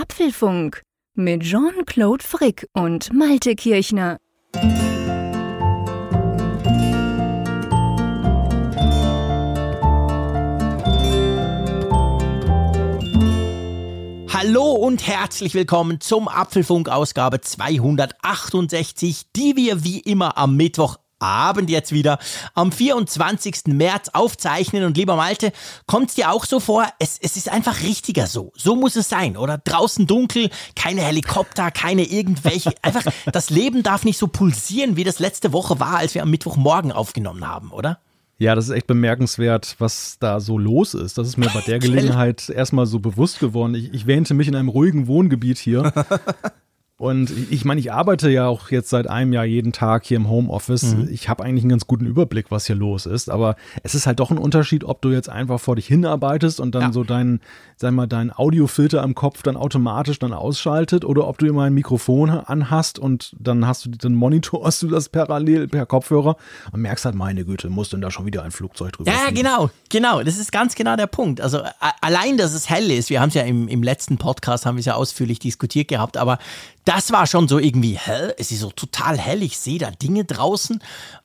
Apfelfunk mit Jean-Claude Frick und Malte Kirchner. Hallo und herzlich willkommen zum Apfelfunk Ausgabe 268, die wir wie immer am Mittwoch Abend jetzt wieder am 24. März aufzeichnen. Und lieber Malte, kommt es dir auch so vor? Es, es ist einfach richtiger so. So muss es sein, oder? Draußen dunkel, keine Helikopter, keine irgendwelche. Einfach, das Leben darf nicht so pulsieren, wie das letzte Woche war, als wir am Mittwochmorgen aufgenommen haben, oder? Ja, das ist echt bemerkenswert, was da so los ist. Das ist mir bei der Gelegenheit erstmal so bewusst geworden. Ich, ich wähnte mich in einem ruhigen Wohngebiet hier. Und ich meine, ich arbeite ja auch jetzt seit einem Jahr jeden Tag hier im Homeoffice. Mhm. Ich habe eigentlich einen ganz guten Überblick, was hier los ist. Aber es ist halt doch ein Unterschied, ob du jetzt einfach vor dich hinarbeitest und dann ja. so deinen, sag mal, deinen Audiofilter im Kopf dann automatisch dann ausschaltet oder ob du immer ein Mikrofon anhast und dann hast du, dann monitorst du das parallel per Kopfhörer und merkst halt, meine Güte, muss denn da schon wieder ein Flugzeug drüber Ja, fliegen. genau, genau. Das ist ganz genau der Punkt. Also allein, dass es hell ist, wir haben es ja im, im letzten Podcast, haben wir es ja ausführlich diskutiert gehabt, aber das war schon so irgendwie hell. Es ist so total hell. Ich sehe da Dinge draußen.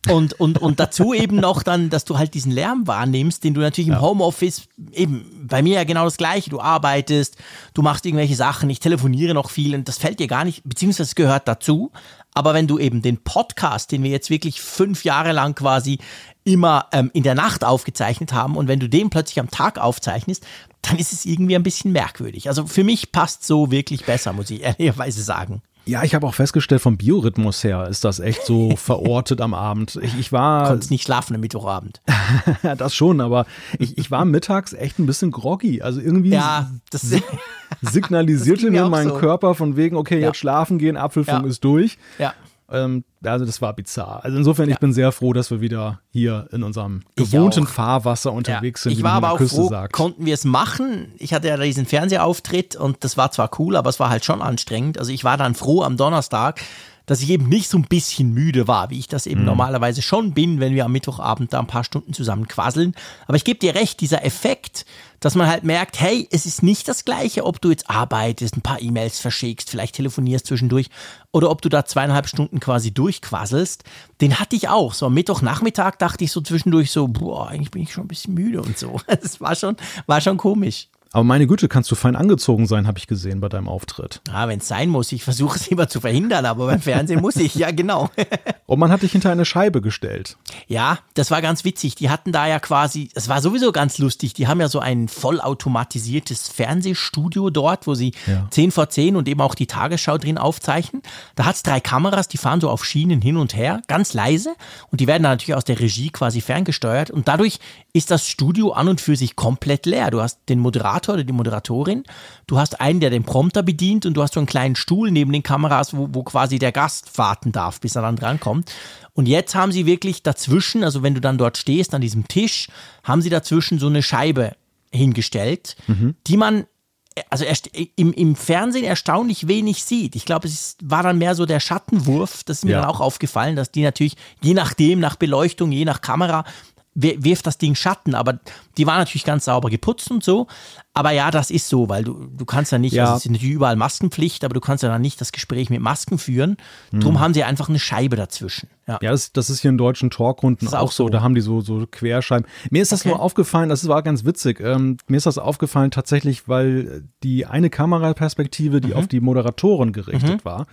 Und, und, und dazu eben noch dann, dass du halt diesen Lärm wahrnimmst, den du natürlich im ja. Homeoffice eben bei mir ja genau das Gleiche. Du arbeitest, du machst irgendwelche Sachen, ich telefoniere noch viel und das fällt dir gar nicht, beziehungsweise es gehört dazu. Aber wenn du eben den Podcast, den wir jetzt wirklich fünf Jahre lang quasi immer ähm, in der Nacht aufgezeichnet haben und wenn du den plötzlich am Tag aufzeichnest, dann ist es irgendwie ein bisschen merkwürdig. Also für mich passt so wirklich besser, muss ich ehrlicherweise sagen. Ja, ich habe auch festgestellt, vom Biorhythmus her ist das echt so verortet am Abend. Ich, ich war. Konntest nicht schlafen am Mittwochabend. das schon, aber ich, ich war mittags echt ein bisschen groggy. Also irgendwie ja, das, signalisierte das mir mein so. Körper von wegen, okay, ja. jetzt schlafen gehen, Apfelfunk ja. ist durch. Ja. Ähm, also das war bizarr. Also insofern, ja. ich bin sehr froh, dass wir wieder hier in unserem gewohnten Fahrwasser unterwegs ja. sind. Ich war aber auch Küste froh, sagt. konnten wir es machen. Ich hatte ja diesen Fernsehauftritt und das war zwar cool, aber es war halt schon anstrengend. Also ich war dann froh am Donnerstag, dass ich eben nicht so ein bisschen müde war, wie ich das eben mhm. normalerweise schon bin, wenn wir am Mittwochabend da ein paar Stunden zusammen quasseln. Aber ich gebe dir recht, dieser Effekt, dass man halt merkt, hey, es ist nicht das Gleiche, ob du jetzt arbeitest, ein paar E-Mails verschickst, vielleicht telefonierst zwischendurch oder ob du da zweieinhalb Stunden quasi durchquasselst. Den hatte ich auch. So am Mittwochnachmittag dachte ich so zwischendurch so, boah, eigentlich bin ich schon ein bisschen müde und so. Das war schon, war schon komisch. Aber meine Güte, kannst du fein angezogen sein, habe ich gesehen bei deinem Auftritt. Ah, wenn es sein muss. Ich versuche es immer zu verhindern, aber beim Fernsehen muss ich. Ja, genau. Und man hat dich hinter eine Scheibe gestellt. Ja, das war ganz witzig. Die hatten da ja quasi, es war sowieso ganz lustig. Die haben ja so ein vollautomatisiertes Fernsehstudio dort, wo sie ja. 10 vor 10 und eben auch die Tagesschau drin aufzeichnen. Da hat es drei Kameras, die fahren so auf Schienen hin und her, ganz leise. Und die werden dann natürlich aus der Regie quasi ferngesteuert. Und dadurch ist das Studio an und für sich komplett leer. Du hast den Moderator Moderator oder die Moderatorin. Du hast einen, der den Prompter bedient und du hast so einen kleinen Stuhl neben den Kameras, wo, wo quasi der Gast warten darf, bis er dann drankommt. Und jetzt haben sie wirklich dazwischen, also wenn du dann dort stehst an diesem Tisch, haben sie dazwischen so eine Scheibe hingestellt, mhm. die man also im, im Fernsehen erstaunlich wenig sieht. Ich glaube, es war dann mehr so der Schattenwurf. Das ist mir ja. dann auch aufgefallen, dass die natürlich je nachdem, nach Beleuchtung, je nach Kamera, wirft das Ding Schatten, aber die war natürlich ganz sauber geputzt und so. Aber ja, das ist so, weil du, du kannst ja nicht, ja. also es ist natürlich überall Maskenpflicht, aber du kannst ja dann nicht das Gespräch mit Masken führen. Hm. Drum haben sie einfach eine Scheibe dazwischen. Ja, ja das, das ist hier in deutschen Talkrunden auch, auch so. Da haben die so, so Querscheiben. Mir ist das okay. nur aufgefallen, das war ganz witzig. Ähm, mir ist das aufgefallen tatsächlich, weil die eine Kameraperspektive, die mhm. auf die Moderatoren gerichtet mhm. war,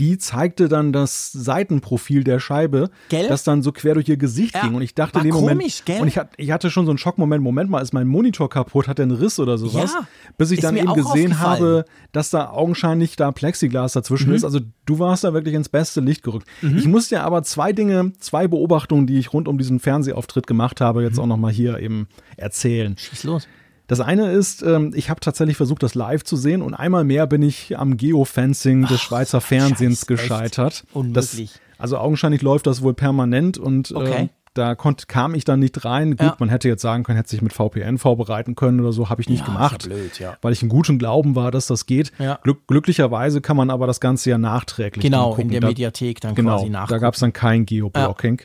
die zeigte dann das Seitenprofil der Scheibe, gell? das dann so quer durch ihr Gesicht ja, ging. Und ich dachte in dem Moment, komisch, gell? und ich, hat, ich hatte schon so einen Schockmoment, Moment mal, ist mein Monitor kaputt, hat der einen Riss oder sowas? Ja, bis ich dann eben gesehen habe, dass da augenscheinlich da Plexiglas dazwischen mhm. ist. Also du warst da wirklich ins beste Licht gerückt. Mhm. Ich muss dir aber zwei Dinge, zwei Beobachtungen, die ich rund um diesen Fernsehauftritt gemacht habe, jetzt mhm. auch nochmal hier eben erzählen. Schieß los. Das eine ist, ähm, ich habe tatsächlich versucht, das live zu sehen und einmal mehr bin ich am Geofencing des Schweizer Fernsehens Scheiß, gescheitert. Unmöglich. Das, also augenscheinlich läuft das wohl permanent und ähm, okay. äh, da konnte, kam ich dann nicht rein. Gut, ja. man hätte jetzt sagen können, hätte sich mit VPN vorbereiten können oder so, habe ich nicht ja, gemacht, ja blöd, weil ich in gutem Glauben war, dass das geht. Glück, glücklicherweise kann man aber das Ganze ja nachträglich Genau, in der Mediathek dann genau, quasi nach. Da gab es dann kein Geoblocking.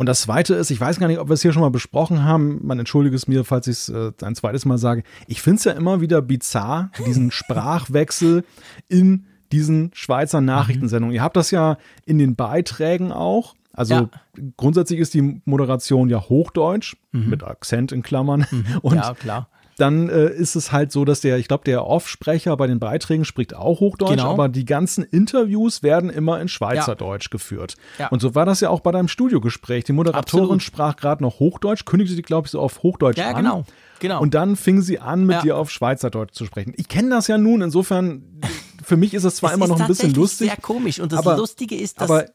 Und das Zweite ist, ich weiß gar nicht, ob wir es hier schon mal besprochen haben, man entschuldige es mir, falls ich es äh, ein zweites Mal sage, ich finde es ja immer wieder bizarr, diesen Sprachwechsel in diesen Schweizer Nachrichtensendungen. Mhm. Ihr habt das ja in den Beiträgen auch. Also ja. grundsätzlich ist die Moderation ja Hochdeutsch mhm. mit Akzent in Klammern. Mhm. Und ja, klar dann äh, ist es halt so, dass der, ich glaube, der Off-Sprecher bei den Beiträgen spricht auch Hochdeutsch, genau. aber die ganzen Interviews werden immer in Schweizerdeutsch ja. geführt. Ja. Und so war das ja auch bei deinem Studiogespräch. Die Moderatorin Absolut. sprach gerade noch Hochdeutsch, kündigte die, glaube ich, so auf Hochdeutsch ja, an. Genau. Genau. Und dann fing sie an, mit dir auf Schweizerdeutsch zu sprechen. Ich kenne das ja nun, insofern, für mich ist es zwar es immer noch ein bisschen lustig. sehr komisch. Und das Lustige ist, dass aber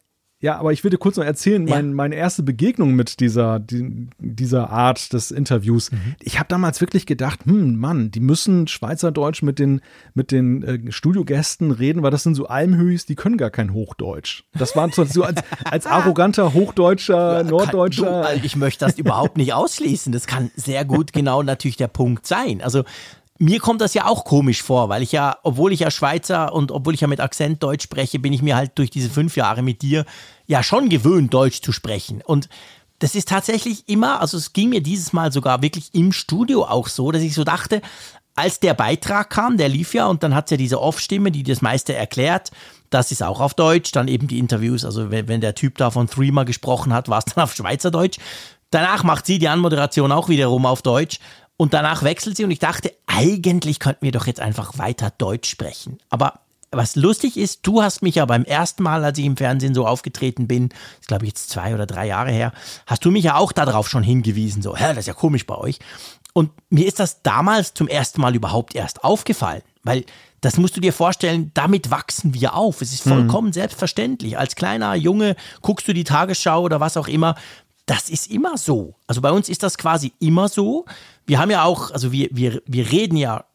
ja, aber ich will dir kurz noch erzählen, ja. mein, meine erste Begegnung mit dieser, die, dieser Art des Interviews. Mhm. Ich habe damals wirklich gedacht, hm, Mann, die müssen Schweizerdeutsch mit den, mit den äh, Studiogästen reden, weil das sind so Almhöhis, die können gar kein Hochdeutsch. Das war so, so als, als arroganter Hochdeutscher, ja, Norddeutscher. Kann, du, ich möchte das überhaupt nicht ausschließen. Das kann sehr gut genau natürlich der Punkt sein. Also mir kommt das ja auch komisch vor, weil ich ja, obwohl ich ja Schweizer und obwohl ich ja mit Akzent Deutsch spreche, bin ich mir halt durch diese fünf Jahre mit dir ja schon gewöhnt, Deutsch zu sprechen. Und das ist tatsächlich immer, also es ging mir dieses Mal sogar wirklich im Studio auch so, dass ich so dachte, als der Beitrag kam, der lief ja und dann hat es ja diese Off-Stimme, die das meiste erklärt. Das ist auch auf Deutsch, dann eben die Interviews. Also wenn, wenn der Typ da von Threema gesprochen hat, war es dann auf Schweizerdeutsch. Danach macht sie die Anmoderation auch wiederum auf Deutsch. Und danach wechselt sie und ich dachte, eigentlich könnten wir doch jetzt einfach weiter Deutsch sprechen. Aber was lustig ist, du hast mich ja beim ersten Mal, als ich im Fernsehen so aufgetreten bin, ist glaube ich jetzt zwei oder drei Jahre her, hast du mich ja auch darauf schon hingewiesen, so, hä, das ist ja komisch bei euch. Und mir ist das damals zum ersten Mal überhaupt erst aufgefallen, weil das musst du dir vorstellen, damit wachsen wir auf. Es ist vollkommen mhm. selbstverständlich. Als kleiner Junge guckst du die Tagesschau oder was auch immer. Das ist immer so. Also bei uns ist das quasi immer so wir haben ja auch, also wir, wir, wir reden ja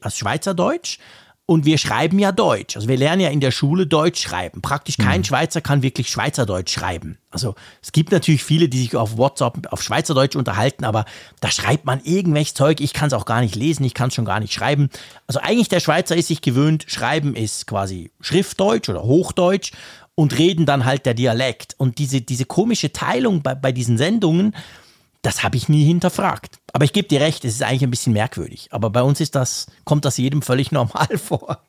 als Schweizerdeutsch und wir schreiben ja Deutsch. Also wir lernen ja in der Schule Deutsch schreiben. Praktisch kein mhm. Schweizer kann wirklich Schweizerdeutsch schreiben. Also es gibt natürlich viele, die sich auf WhatsApp auf Schweizerdeutsch unterhalten, aber da schreibt man irgendwelches Zeug. Ich kann es auch gar nicht lesen, ich kann es schon gar nicht schreiben. Also eigentlich der Schweizer ist sich gewöhnt, Schreiben ist quasi Schriftdeutsch oder Hochdeutsch und reden dann halt der Dialekt. Und diese, diese komische Teilung bei, bei diesen Sendungen, das habe ich nie hinterfragt. Aber ich gebe dir recht, es ist eigentlich ein bisschen merkwürdig. Aber bei uns ist das, kommt das jedem völlig normal vor.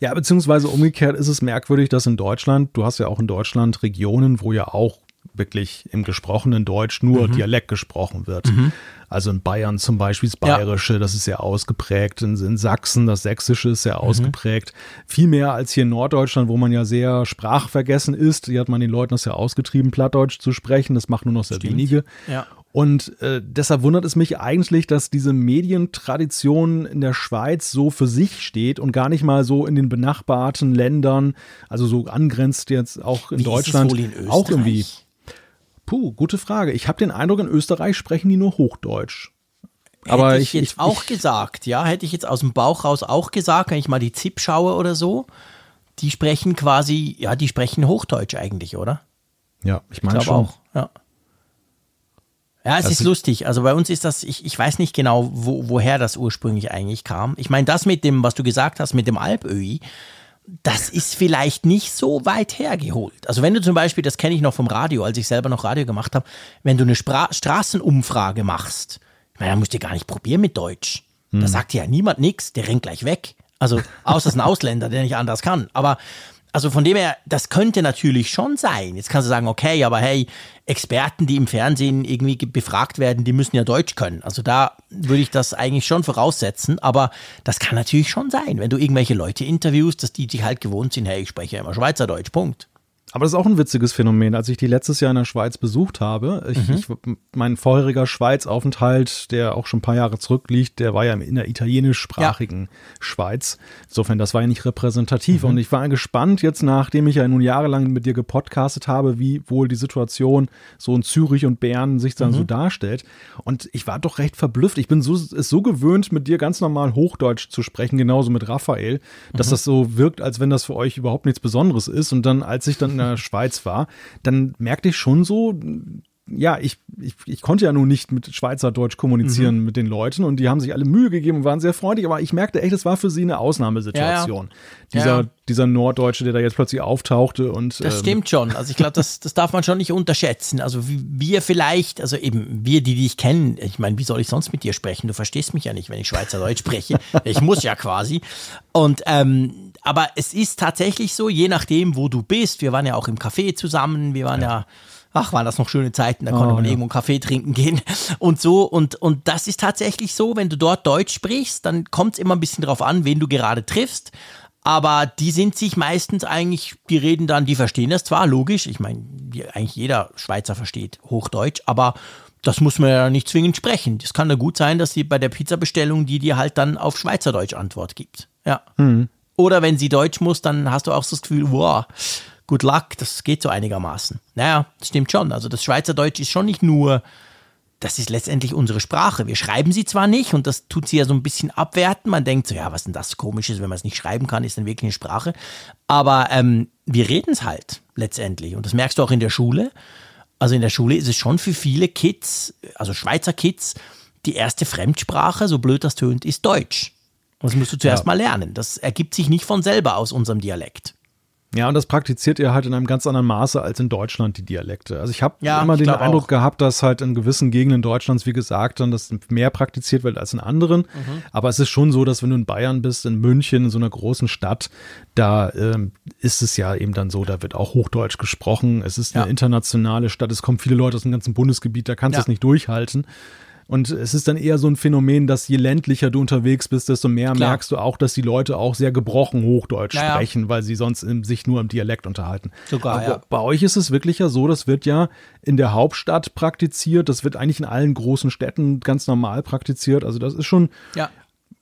Ja, beziehungsweise umgekehrt ist es merkwürdig, dass in Deutschland, du hast ja auch in Deutschland Regionen, wo ja auch wirklich im gesprochenen Deutsch nur mhm. Dialekt gesprochen wird. Mhm. Also in Bayern zum Beispiel das Bayerische, ja. das ist sehr ausgeprägt. In, in, Sachsen das Sächsische ist sehr mhm. ausgeprägt. Viel mehr als hier in Norddeutschland, wo man ja sehr sprachvergessen ist. Hier hat man den Leuten das ja ausgetrieben, Plattdeutsch zu sprechen. Das machen nur noch sehr Stimmt. wenige. Ja. Und äh, deshalb wundert es mich eigentlich, dass diese Medientradition in der Schweiz so für sich steht und gar nicht mal so in den benachbarten Ländern, also so angrenzt jetzt auch in Wie Deutschland, in auch irgendwie. Puh, gute Frage. Ich habe den Eindruck, in Österreich sprechen die nur Hochdeutsch. Aber hätte ich, ich jetzt ich, auch ich, gesagt, ja, hätte ich jetzt aus dem Bauch raus auch gesagt, wenn ich mal die ZIP schaue oder so, die sprechen quasi, ja, die sprechen Hochdeutsch eigentlich, oder? Ja, ich meine schon. auch, ja. Ja, es das ist lustig. Also bei uns ist das, ich, ich weiß nicht genau, wo, woher das ursprünglich eigentlich kam. Ich meine, das mit dem, was du gesagt hast, mit dem Alpöhi, das ist vielleicht nicht so weit hergeholt. Also wenn du zum Beispiel, das kenne ich noch vom Radio, als ich selber noch Radio gemacht habe, wenn du eine Spra Straßenumfrage machst, ich meine, da musst du gar nicht probieren mit Deutsch. Hm. Da sagt dir ja niemand nichts, der rennt gleich weg. Also außer es ist ein Ausländer, der nicht anders kann. Aber also von dem her, das könnte natürlich schon sein. Jetzt kannst du sagen, okay, aber hey, Experten, die im Fernsehen irgendwie befragt werden, die müssen ja Deutsch können. Also da würde ich das eigentlich schon voraussetzen. Aber das kann natürlich schon sein, wenn du irgendwelche Leute interviewst, dass die sich halt gewohnt sind, hey, ich spreche ja immer Schweizerdeutsch, Punkt. Aber das ist auch ein witziges Phänomen. Als ich die letztes Jahr in der Schweiz besucht habe, ich, mhm. ich, mein vorheriger Schweiz-Aufenthalt, der auch schon ein paar Jahre zurückliegt, der war ja in der italienischsprachigen ja. Schweiz. Insofern, das war ja nicht repräsentativ. Mhm. Und ich war gespannt, jetzt nachdem ich ja nun jahrelang mit dir gepodcastet habe, wie wohl die Situation so in Zürich und Bern sich dann mhm. so darstellt. Und ich war doch recht verblüfft. Ich bin so, ist so gewöhnt, mit dir ganz normal Hochdeutsch zu sprechen, genauso mit Raphael, dass mhm. das so wirkt, als wenn das für euch überhaupt nichts Besonderes ist. Und dann, als ich dann in der Schweiz war, dann merkte ich schon so, ja, ich, ich, ich konnte ja nun nicht mit Schweizerdeutsch kommunizieren mhm. mit den Leuten und die haben sich alle Mühe gegeben und waren sehr freundlich, aber ich merkte echt, es war für sie eine Ausnahmesituation. Ja, ja. Dieser, ja. dieser Norddeutsche, der da jetzt plötzlich auftauchte und. Das ähm, stimmt schon. Also ich glaube, das, das darf man schon nicht unterschätzen. Also wie wir vielleicht, also eben wir, die dich kennen, ich meine, wie soll ich sonst mit dir sprechen? Du verstehst mich ja nicht, wenn ich Schweizerdeutsch spreche. ich muss ja quasi. Und ähm, aber es ist tatsächlich so, je nachdem, wo du bist. Wir waren ja auch im Café zusammen, wir waren ja ach, waren das noch schöne Zeiten, da konnte oh, man ja. irgendwo einen Kaffee trinken gehen und so. Und, und das ist tatsächlich so, wenn du dort Deutsch sprichst, dann kommt es immer ein bisschen drauf an, wen du gerade triffst. Aber die sind sich meistens eigentlich, die reden dann, die verstehen das zwar, logisch. Ich meine, eigentlich jeder Schweizer versteht Hochdeutsch, aber das muss man ja nicht zwingend sprechen. Das kann ja gut sein, dass sie bei der Pizzabestellung die dir halt dann auf Schweizerdeutsch Antwort gibt. Ja. Mhm. Oder wenn sie Deutsch muss, dann hast du auch so das Gefühl, wow, good luck, das geht so einigermaßen. Naja, das stimmt schon. Also das Schweizerdeutsch ist schon nicht nur, das ist letztendlich unsere Sprache. Wir schreiben sie zwar nicht und das tut sie ja so ein bisschen abwerten. Man denkt so, ja, was denn das Komisches, wenn man es nicht schreiben kann, ist dann wirklich eine Sprache. Aber ähm, wir reden es halt letztendlich und das merkst du auch in der Schule. Also in der Schule ist es schon für viele Kids, also Schweizer Kids, die erste Fremdsprache, so blöd das tönt, ist Deutsch. Das musst du zuerst ja. mal lernen. Das ergibt sich nicht von selber aus unserem Dialekt. Ja, und das praktiziert ihr halt in einem ganz anderen Maße als in Deutschland, die Dialekte. Also ich habe ja, immer den Eindruck auch. gehabt, dass halt in gewissen Gegenden Deutschlands, wie gesagt, dann das mehr praktiziert wird als in anderen. Mhm. Aber es ist schon so, dass wenn du in Bayern bist, in München, in so einer großen Stadt, da ähm, ist es ja eben dann so, da wird auch Hochdeutsch gesprochen. Es ist eine ja. internationale Stadt, es kommen viele Leute aus dem ganzen Bundesgebiet, da kannst du ja. es nicht durchhalten. Und es ist dann eher so ein Phänomen, dass je ländlicher du unterwegs bist, desto mehr Klar. merkst du auch, dass die Leute auch sehr gebrochen Hochdeutsch ja, sprechen, weil sie sonst in, sich nur im Dialekt unterhalten. Sogar, Aber ja. Bei euch ist es wirklich ja so, das wird ja in der Hauptstadt praktiziert, das wird eigentlich in allen großen Städten ganz normal praktiziert. Also das ist schon ja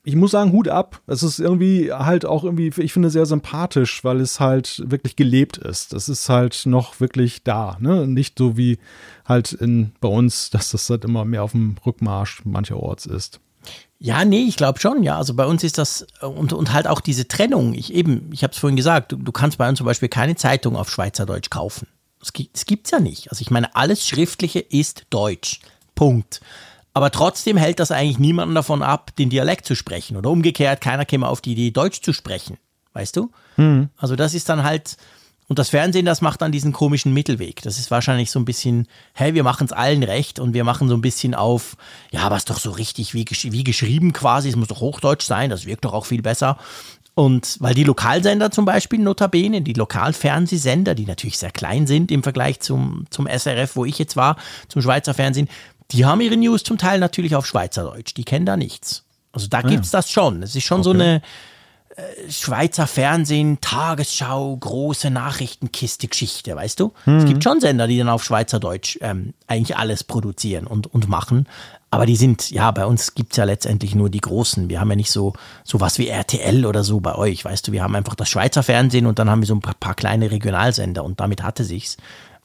ich muss sagen, Hut ab. Es ist irgendwie halt auch irgendwie, ich finde, sehr sympathisch, weil es halt wirklich gelebt ist. Es ist halt noch wirklich da, ne? Nicht so wie halt in, bei uns, dass das halt immer mehr auf dem Rückmarsch mancherorts ist. Ja, nee, ich glaube schon, ja. Also bei uns ist das und, und halt auch diese Trennung. Ich eben, ich habe es vorhin gesagt, du, du, kannst bei uns zum Beispiel keine Zeitung auf Schweizerdeutsch kaufen. Das, das gibt's ja nicht. Also ich meine, alles Schriftliche ist Deutsch. Punkt. Aber trotzdem hält das eigentlich niemanden davon ab, den Dialekt zu sprechen. Oder umgekehrt, keiner käme auf die Idee, Deutsch zu sprechen. Weißt du? Mhm. Also das ist dann halt, und das Fernsehen, das macht dann diesen komischen Mittelweg. Das ist wahrscheinlich so ein bisschen, hey, wir machen es allen recht und wir machen so ein bisschen auf, ja, was doch so richtig wie, gesch wie geschrieben quasi, es muss doch Hochdeutsch sein, das wirkt doch auch viel besser. Und weil die Lokalsender zum Beispiel, notabene, die Lokalfernsehsender, die natürlich sehr klein sind im Vergleich zum, zum SRF, wo ich jetzt war, zum Schweizer Fernsehen, die haben ihre News zum Teil natürlich auf Schweizerdeutsch. Die kennen da nichts. Also da ah, gibt's das schon. Es ist schon okay. so eine äh, Schweizer Fernsehen, Tagesschau, große Nachrichtenkiste-Geschichte, weißt du? Mhm. Es gibt schon Sender, die dann auf Schweizerdeutsch ähm, eigentlich alles produzieren und, und machen. Aber die sind, ja, bei uns gibt's ja letztendlich nur die großen. Wir haben ja nicht so, so was wie RTL oder so bei euch, weißt du? Wir haben einfach das Schweizer Fernsehen und dann haben wir so ein paar, paar kleine Regionalsender und damit hatte sich's.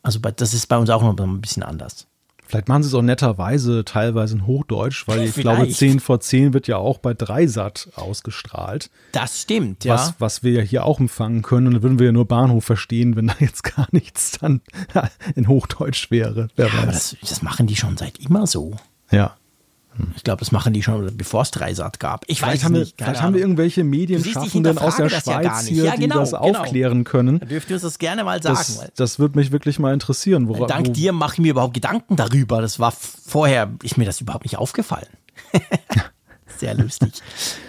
Also das ist bei uns auch noch ein bisschen anders. Vielleicht machen sie es auch netterweise teilweise in Hochdeutsch, weil ich Vielleicht. glaube, 10 vor 10 wird ja auch bei Dreisat ausgestrahlt. Das stimmt, ja. Was, was wir ja hier auch empfangen können. Und dann würden wir ja nur Bahnhof verstehen, wenn da jetzt gar nichts dann in Hochdeutsch wäre. Wer ja, weiß. Aber das, das machen die schon seit immer so. Ja. Ich glaube, das machen die schon, bevor es Dreisat gab. Ich vielleicht weiß haben nicht. Wir, vielleicht haben wir irgendwelche Medienschaffenden aus der Schweiz ja hier, ja, genau, die das genau. aufklären können. Da dürft ihr uns das gerne mal sagen. Das, das würde mich wirklich mal interessieren. Wora, Dank wo dir mache ich mir überhaupt Gedanken darüber. Das war vorher, ist mir das überhaupt nicht aufgefallen. Sehr lustig.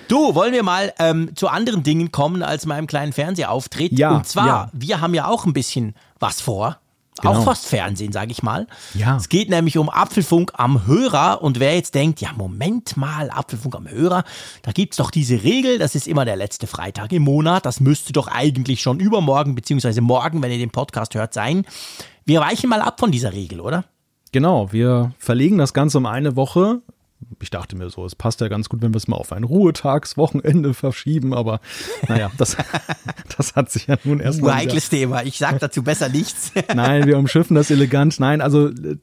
Du, wollen wir mal ähm, zu anderen Dingen kommen als meinem kleinen Fernsehauftritt? Ja. Und zwar, ja. wir haben ja auch ein bisschen was vor. Genau. Auch fast Fernsehen, sage ich mal. Ja. Es geht nämlich um Apfelfunk am Hörer. Und wer jetzt denkt, ja, Moment mal, Apfelfunk am Hörer, da gibt's doch diese Regel, das ist immer der letzte Freitag im Monat. Das müsste doch eigentlich schon übermorgen, beziehungsweise morgen, wenn ihr den Podcast hört, sein. Wir weichen mal ab von dieser Regel, oder? Genau, wir verlegen das Ganze um eine Woche ich dachte mir so, es passt ja ganz gut, wenn wir es mal auf ein Ruhetagswochenende verschieben, aber naja, das, das hat sich ja nun erst mal. Heikles Thema, ich sag dazu besser nichts. Nein, wir umschiffen das elegant. Nein, also äh,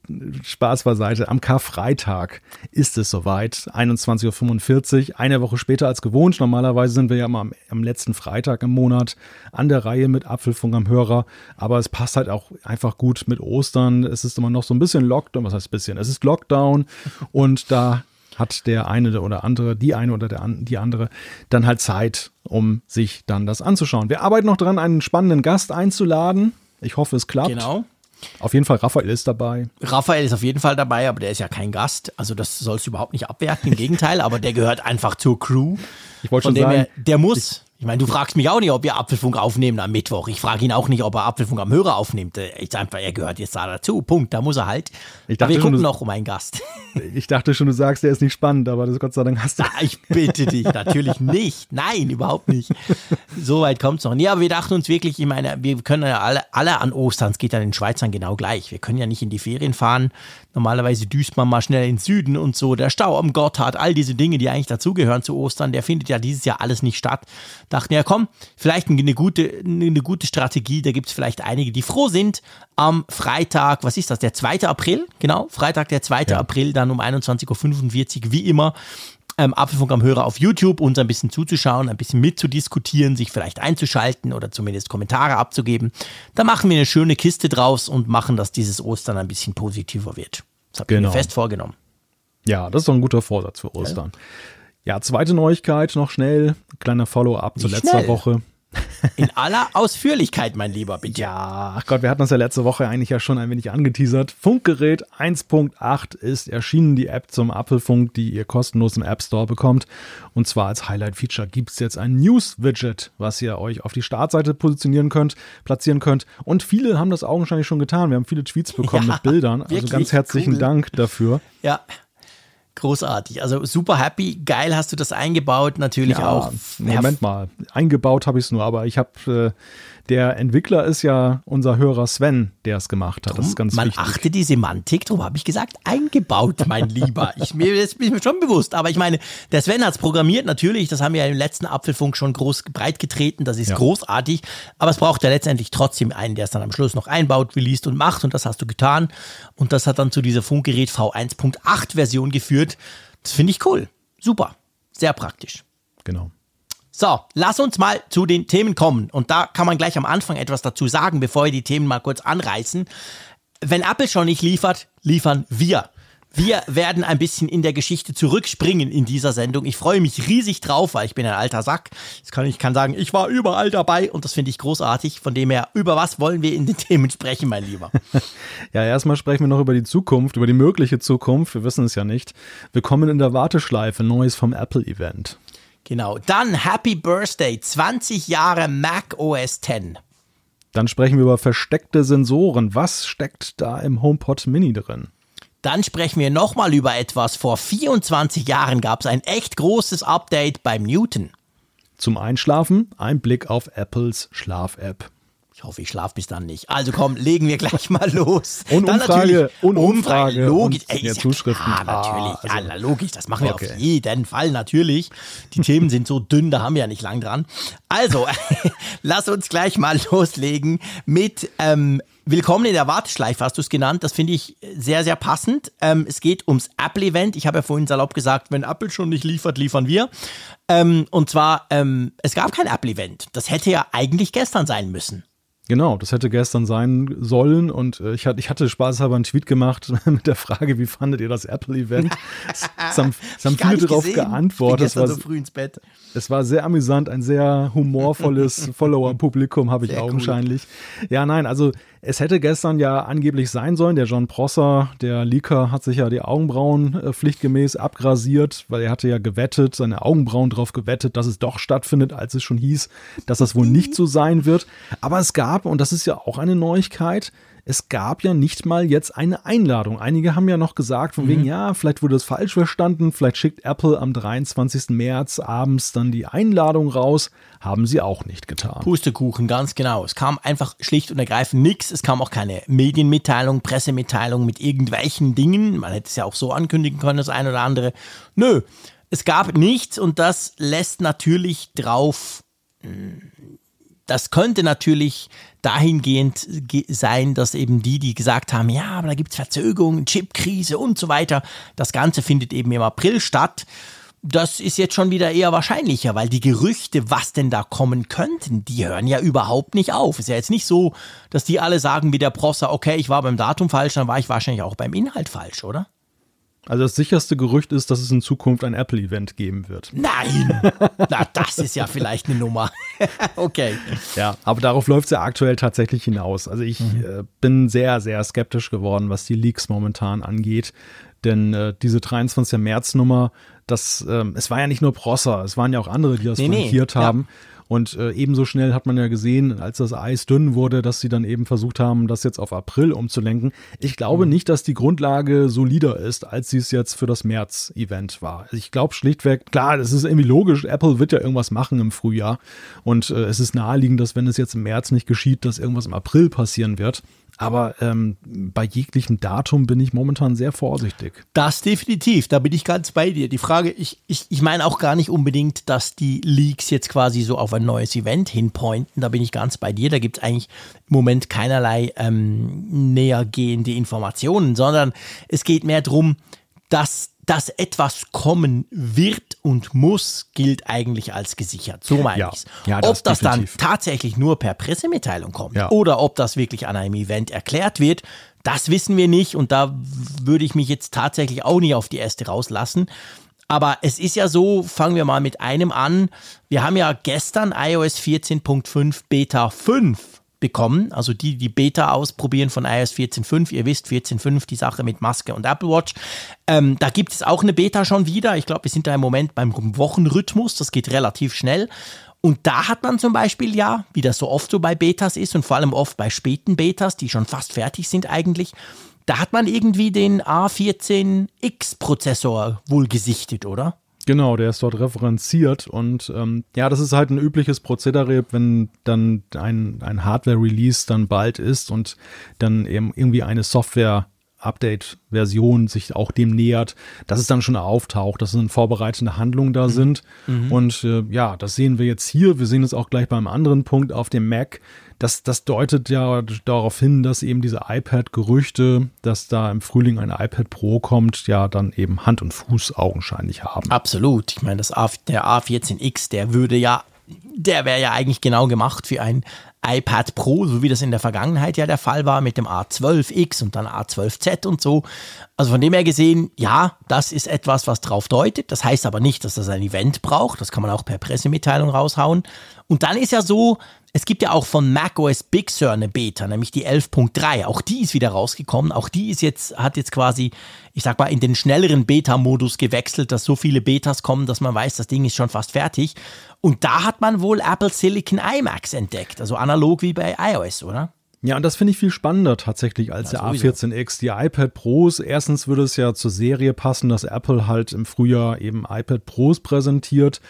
Spaß beiseite. Am Karfreitag ist es soweit, 21.45 Uhr, eine Woche später als gewohnt. Normalerweise sind wir ja immer am, am letzten Freitag im Monat an der Reihe mit Apfelfunk am Hörer, aber es passt halt auch einfach gut mit Ostern. Es ist immer noch so ein bisschen Lockdown, was heißt bisschen? Es ist Lockdown und da hat der eine oder andere, die eine oder der, die andere dann halt Zeit, um sich dann das anzuschauen. Wir arbeiten noch dran, einen spannenden Gast einzuladen. Ich hoffe, es klappt. Genau. Auf jeden Fall, Raphael ist dabei. Raphael ist auf jeden Fall dabei, aber der ist ja kein Gast. Also das sollst du überhaupt nicht abwerten. Im Gegenteil, aber der gehört einfach zur Crew. Ich wollte schon sagen, er, der muss. Ich meine, du fragst mich auch nicht, ob wir Apfelfunk aufnehmen am Mittwoch. Ich frage ihn auch nicht, ob er Apfelfunk am Hörer aufnimmt. Ich einfach, er gehört jetzt da dazu. Punkt. Da muss er halt. Ich dachte wir gucken schon, noch um einen Gast. Ich dachte schon, du sagst, der ist nicht spannend, aber das Gott sei Dank hast du. Ich bitte dich, natürlich nicht. Nein, überhaupt nicht. So weit kommt es noch. Nee, aber wir dachten uns wirklich, ich meine, wir können ja alle, alle an Ostern, es geht ja den Schweizern genau gleich. Wir können ja nicht in die Ferien fahren. Normalerweise düst man mal schnell in den Süden und so. Der Stau am Gotthard, all diese Dinge, die eigentlich dazugehören zu Ostern, der findet ja dieses Jahr alles nicht statt. Dachten ja, komm, vielleicht eine gute, eine gute Strategie. Da gibt es vielleicht einige, die froh sind. Am Freitag, was ist das, der 2. April? Genau, Freitag, der 2. Ja. April, dann um 21.45 Uhr, wie immer. Ähm, Apfelfunk am Hörer auf YouTube, uns ein bisschen zuzuschauen, ein bisschen mitzudiskutieren, sich vielleicht einzuschalten oder zumindest Kommentare abzugeben. Da machen wir eine schöne Kiste draus und machen, dass dieses Ostern ein bisschen positiver wird. Das habe genau. ich mir fest vorgenommen. Ja, das ist doch ein guter Vorsatz für Ostern. Ja. Ja, zweite Neuigkeit noch schnell. Kleiner Follow-up zu letzter Woche. In aller Ausführlichkeit, mein Lieber, bitte. Ja, ach Gott, wir hatten das ja letzte Woche eigentlich ja schon ein wenig angeteasert. Funkgerät 1.8 ist erschienen, die App zum Apfelfunk, die ihr kostenlos im App Store bekommt. Und zwar als Highlight-Feature gibt es jetzt ein News-Widget, was ihr euch auf die Startseite positionieren könnt, platzieren könnt. Und viele haben das augenscheinlich schon getan. Wir haben viele Tweets bekommen ja, mit Bildern. Also ganz herzlichen cool. Dank dafür. Ja. Großartig. Also super happy. Geil hast du das eingebaut, natürlich ja, auch. Moment mal. Eingebaut habe ich es nur, aber ich habe, äh, der Entwickler ist ja unser Hörer Sven, der es gemacht hat. Drum, das ist ganz man wichtig. Man achte die Semantik, darum habe ich gesagt, eingebaut, mein Lieber. Ich, mir, das bin ich mir schon bewusst. Aber ich meine, der Sven hat es programmiert, natürlich. Das haben wir ja im letzten Apfelfunk schon groß breit getreten. Das ist ja. großartig. Aber es braucht ja letztendlich trotzdem einen, der es dann am Schluss noch einbaut, released und macht. Und das hast du getan. Und das hat dann zu dieser Funkgerät V1.8 Version geführt. Das finde ich cool. Super. Sehr praktisch. Genau. So, lass uns mal zu den Themen kommen. Und da kann man gleich am Anfang etwas dazu sagen, bevor wir die Themen mal kurz anreißen. Wenn Apple schon nicht liefert, liefern wir. Wir werden ein bisschen in der Geschichte zurückspringen in dieser Sendung. Ich freue mich riesig drauf, weil ich bin ein alter Sack. Das kann, ich kann sagen, ich war überall dabei und das finde ich großartig. Von dem her, über was wollen wir in den Themen sprechen, mein Lieber? ja, erstmal sprechen wir noch über die Zukunft, über die mögliche Zukunft. Wir wissen es ja nicht. Wir kommen in der Warteschleife, Neues vom Apple-Event. Genau. Dann Happy Birthday, 20 Jahre Mac OS X. Dann sprechen wir über versteckte Sensoren. Was steckt da im HomePod Mini drin? Dann sprechen wir nochmal über etwas. Vor 24 Jahren gab es ein echt großes Update beim Newton. Zum Einschlafen ein Blick auf Apples Schlaf-App. Ich hoffe, ich schlafe bis dann nicht. Also komm, legen wir gleich mal los. Und dann Umfrage, und Umfrage, Umfrage logisch. Und Ey, ja Zuschriften. Ja, natürlich. Ah, also, ja, logisch, das machen wir okay. auf jeden Fall natürlich. Die Themen sind so dünn, da haben wir ja nicht lang dran. Also, lass uns gleich mal loslegen mit ähm, Willkommen in der Warteschleife, hast du es genannt. Das finde ich sehr, sehr passend. Ähm, es geht ums Apple-Event. Ich habe ja vorhin salopp gesagt, wenn Apple schon nicht liefert, liefern wir. Ähm, und zwar, ähm, es gab kein Apple-Event. Das hätte ja eigentlich gestern sein müssen. Genau, das hätte gestern sein sollen und äh, ich, hatte, ich hatte spaßhalber einen Tweet gemacht mit der Frage, wie fandet ihr das Apple-Event? es haben, es haben viele darauf geantwortet. Es war, so früh ins Bett. es war sehr amüsant, ein sehr humorvolles Follower-Publikum habe ich sehr augenscheinlich. Cool. Ja, nein, also es hätte gestern ja angeblich sein sollen. Der John Prosser, der Leaker, hat sich ja die Augenbrauen äh, pflichtgemäß abgrasiert, weil er hatte ja gewettet, seine Augenbrauen drauf gewettet, dass es doch stattfindet, als es schon hieß, dass das wohl nicht so sein wird. Aber es gab gab, und das ist ja auch eine Neuigkeit, es gab ja nicht mal jetzt eine Einladung. Einige haben ja noch gesagt, von mhm. wegen, ja, vielleicht wurde es falsch verstanden, vielleicht schickt Apple am 23. März abends dann die Einladung raus. Haben sie auch nicht getan. Pustekuchen, ganz genau. Es kam einfach schlicht und ergreifend nichts. Es kam auch keine Medienmitteilung, Pressemitteilung mit irgendwelchen Dingen. Man hätte es ja auch so ankündigen können, das eine oder andere. Nö, es gab nichts und das lässt natürlich drauf hm, das könnte natürlich dahingehend sein, dass eben die, die gesagt haben, ja, aber da gibt es Verzögerungen, Chipkrise und so weiter, das Ganze findet eben im April statt. Das ist jetzt schon wieder eher wahrscheinlicher, weil die Gerüchte, was denn da kommen könnten, die hören ja überhaupt nicht auf. Ist ja jetzt nicht so, dass die alle sagen wie der Prosser, okay, ich war beim Datum falsch, dann war ich wahrscheinlich auch beim Inhalt falsch, oder? Also das sicherste Gerücht ist, dass es in Zukunft ein Apple-Event geben wird. Nein! Na, das ist ja vielleicht eine Nummer. okay. Ja, aber darauf läuft es ja aktuell tatsächlich hinaus. Also ich mhm. äh, bin sehr, sehr skeptisch geworden, was die Leaks momentan angeht. Denn äh, diese 23. März-Nummer, das, äh, es war ja nicht nur Prosser, es waren ja auch andere, die das nee, nee. haben. Ja. Und äh, ebenso schnell hat man ja gesehen, als das Eis dünn wurde, dass sie dann eben versucht haben, das jetzt auf April umzulenken. Ich glaube mhm. nicht, dass die Grundlage solider ist, als sie es jetzt für das März-Event war. Also ich glaube schlichtweg, klar, das ist irgendwie logisch, Apple wird ja irgendwas machen im Frühjahr. Und äh, es ist naheliegend, dass wenn es jetzt im März nicht geschieht, dass irgendwas im April passieren wird. Aber ähm, bei jeglichem Datum bin ich momentan sehr vorsichtig. Das definitiv, da bin ich ganz bei dir. Die Frage, ich, ich, ich meine auch gar nicht unbedingt, dass die Leaks jetzt quasi so auf ein neues Event hinpointen. Da bin ich ganz bei dir. Da gibt es eigentlich im Moment keinerlei ähm, nähergehende Informationen, sondern es geht mehr darum, dass dass etwas kommen wird und muss, gilt eigentlich als gesichert. So meine ja, ich's. Ja, das ob das definitiv. dann tatsächlich nur per Pressemitteilung kommt ja. oder ob das wirklich an einem Event erklärt wird, das wissen wir nicht und da würde ich mich jetzt tatsächlich auch nicht auf die erste rauslassen. Aber es ist ja so, fangen wir mal mit einem an. Wir haben ja gestern iOS 14.5 Beta 5 bekommen. Also die, die Beta ausprobieren von iOS 14.5. Ihr wisst, 14.5, die Sache mit Maske und Apple Watch. Ähm, da gibt es auch eine Beta schon wieder. Ich glaube, wir sind da im Moment beim Wochenrhythmus. Das geht relativ schnell. Und da hat man zum Beispiel ja, wie das so oft so bei Betas ist und vor allem oft bei späten Betas, die schon fast fertig sind eigentlich, da hat man irgendwie den A14X-Prozessor wohl gesichtet, oder? Genau, der ist dort referenziert und ähm, ja, das ist halt ein übliches Prozedere, wenn dann ein, ein Hardware-Release dann bald ist und dann eben irgendwie eine Software Update-Version sich auch dem nähert, dass es dann schon auftaucht, dass es vorbereitende Handlungen da mhm. sind. Mhm. Und äh, ja, das sehen wir jetzt hier. Wir sehen es auch gleich beim anderen Punkt auf dem Mac das, das deutet ja darauf hin, dass eben diese iPad-Gerüchte, dass da im Frühling ein iPad Pro kommt, ja dann eben Hand und Fuß augenscheinlich haben. Absolut. Ich meine, das A, der A14X, der würde ja, der wäre ja eigentlich genau gemacht für ein iPad Pro, so wie das in der Vergangenheit ja der Fall war mit dem A12X und dann A12Z und so. Also von dem her gesehen, ja, das ist etwas, was drauf deutet. Das heißt aber nicht, dass das ein Event braucht. Das kann man auch per Pressemitteilung raushauen. Und dann ist ja so, es gibt ja auch von macOS Big Sur eine Beta, nämlich die 11.3. Auch die ist wieder rausgekommen. Auch die ist jetzt, hat jetzt quasi, ich sag mal, in den schnelleren Beta-Modus gewechselt, dass so viele Betas kommen, dass man weiß, das Ding ist schon fast fertig. Und da hat man wohl Apple Silicon iMacs entdeckt, also analog wie bei iOS, oder? Ja, und das finde ich viel spannender tatsächlich als ja, der A14X. Die iPad Pros, erstens würde es ja zur Serie passen, dass Apple halt im Frühjahr eben iPad Pros präsentiert.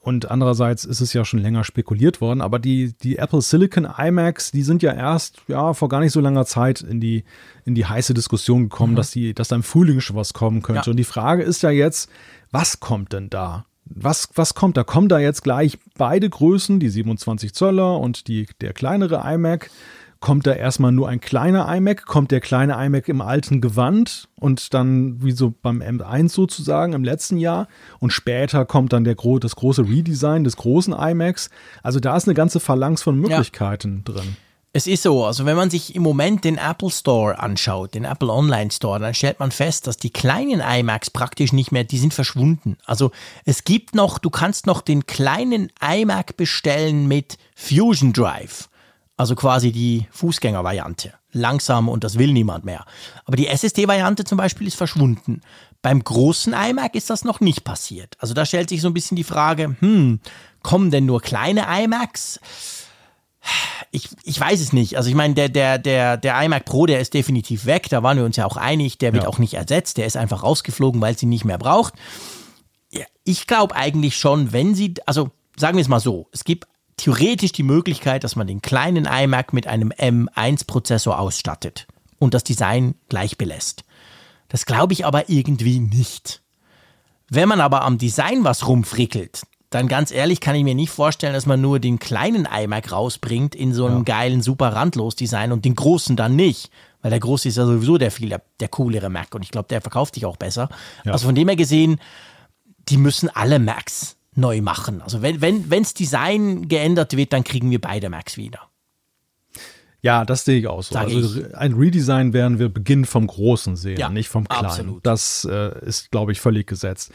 Und andererseits ist es ja schon länger spekuliert worden, aber die, die Apple Silicon iMacs, die sind ja erst ja, vor gar nicht so langer Zeit in die, in die heiße Diskussion gekommen, mhm. dass, die, dass da im Frühling schon was kommen könnte. Ja. Und die Frage ist ja jetzt, was kommt denn da? Was, was kommt da? Kommen da jetzt gleich beide Größen, die 27 Zöller und die, der kleinere iMac? kommt da erstmal nur ein kleiner iMac, kommt der kleine iMac im alten Gewand und dann wie so beim M1 sozusagen im letzten Jahr und später kommt dann der, das große Redesign des großen iMacs. Also da ist eine ganze Phalanx von Möglichkeiten ja. drin. Es ist so, also wenn man sich im Moment den Apple Store anschaut, den Apple Online Store, dann stellt man fest, dass die kleinen iMacs praktisch nicht mehr, die sind verschwunden. Also es gibt noch, du kannst noch den kleinen iMac bestellen mit Fusion Drive. Also quasi die Fußgängervariante. Langsam und das will niemand mehr. Aber die SSD-Variante zum Beispiel ist verschwunden. Beim großen iMac ist das noch nicht passiert. Also da stellt sich so ein bisschen die Frage, hm, kommen denn nur kleine iMacs? Ich, ich weiß es nicht. Also ich meine, der, der, der, der iMac Pro, der ist definitiv weg. Da waren wir uns ja auch einig. Der wird ja. auch nicht ersetzt. Der ist einfach rausgeflogen, weil sie ihn nicht mehr braucht. Ja, ich glaube eigentlich schon, wenn sie, also sagen wir es mal so, es gibt theoretisch die Möglichkeit, dass man den kleinen iMac mit einem M1-Prozessor ausstattet und das Design gleich belässt. Das glaube ich aber irgendwie nicht. Wenn man aber am Design was rumfrickelt, dann ganz ehrlich kann ich mir nicht vorstellen, dass man nur den kleinen iMac rausbringt in so einem ja. geilen, super randlos Design und den großen dann nicht. Weil der große ist ja sowieso der viel, der coolere Mac und ich glaube, der verkauft sich auch besser. Ja. Also von dem her gesehen, die müssen alle Macs neu machen. Also wenn, wenn, wenns Design geändert wird, dann kriegen wir beide Macs wieder. Ja, das sehe ich auch so. Sag also ich. ein Redesign werden wir Beginn vom Großen sehen, ja, nicht vom Kleinen. Absolut. Das äh, ist, glaube ich, völlig gesetzt.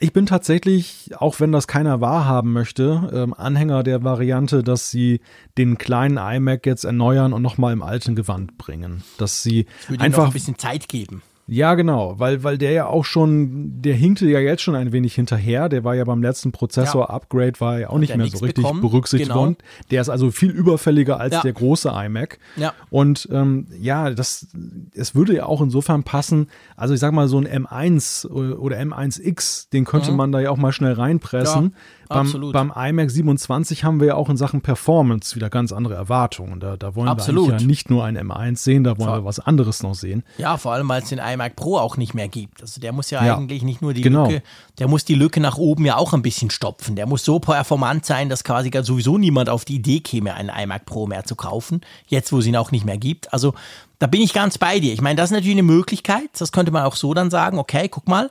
Ich bin tatsächlich, auch wenn das keiner wahrhaben möchte, ähm, Anhänger der Variante, dass sie den kleinen iMac jetzt erneuern und nochmal im alten Gewand bringen. Dass sie einfach ein bisschen Zeit geben. Ja, genau, weil, weil der ja auch schon, der hinkte ja jetzt schon ein wenig hinterher. Der war ja beim letzten Prozessor-Upgrade, war ja auch nicht mehr so richtig bekommen. berücksichtigt genau. worden. Der ist also viel überfälliger als ja. der große iMac. Ja. Und ähm, ja, das, es würde ja auch insofern passen. Also ich sag mal, so ein M1 oder M1X, den könnte mhm. man da ja auch mal schnell reinpressen. Ja. Beim, beim, iMac 27 haben wir ja auch in Sachen Performance wieder ganz andere Erwartungen. Da, da wollen Absolut. wir ja nicht nur ein M1 sehen, da wollen vor, wir was anderes noch sehen. Ja, vor allem, weil es den iMac Pro auch nicht mehr gibt. Also der muss ja, ja eigentlich nicht nur die genau. Lücke, der muss die Lücke nach oben ja auch ein bisschen stopfen. Der muss so performant sein, dass quasi sowieso niemand auf die Idee käme, einen iMac Pro mehr zu kaufen. Jetzt, wo es ihn auch nicht mehr gibt. Also da bin ich ganz bei dir. Ich meine, das ist natürlich eine Möglichkeit. Das könnte man auch so dann sagen, okay, guck mal,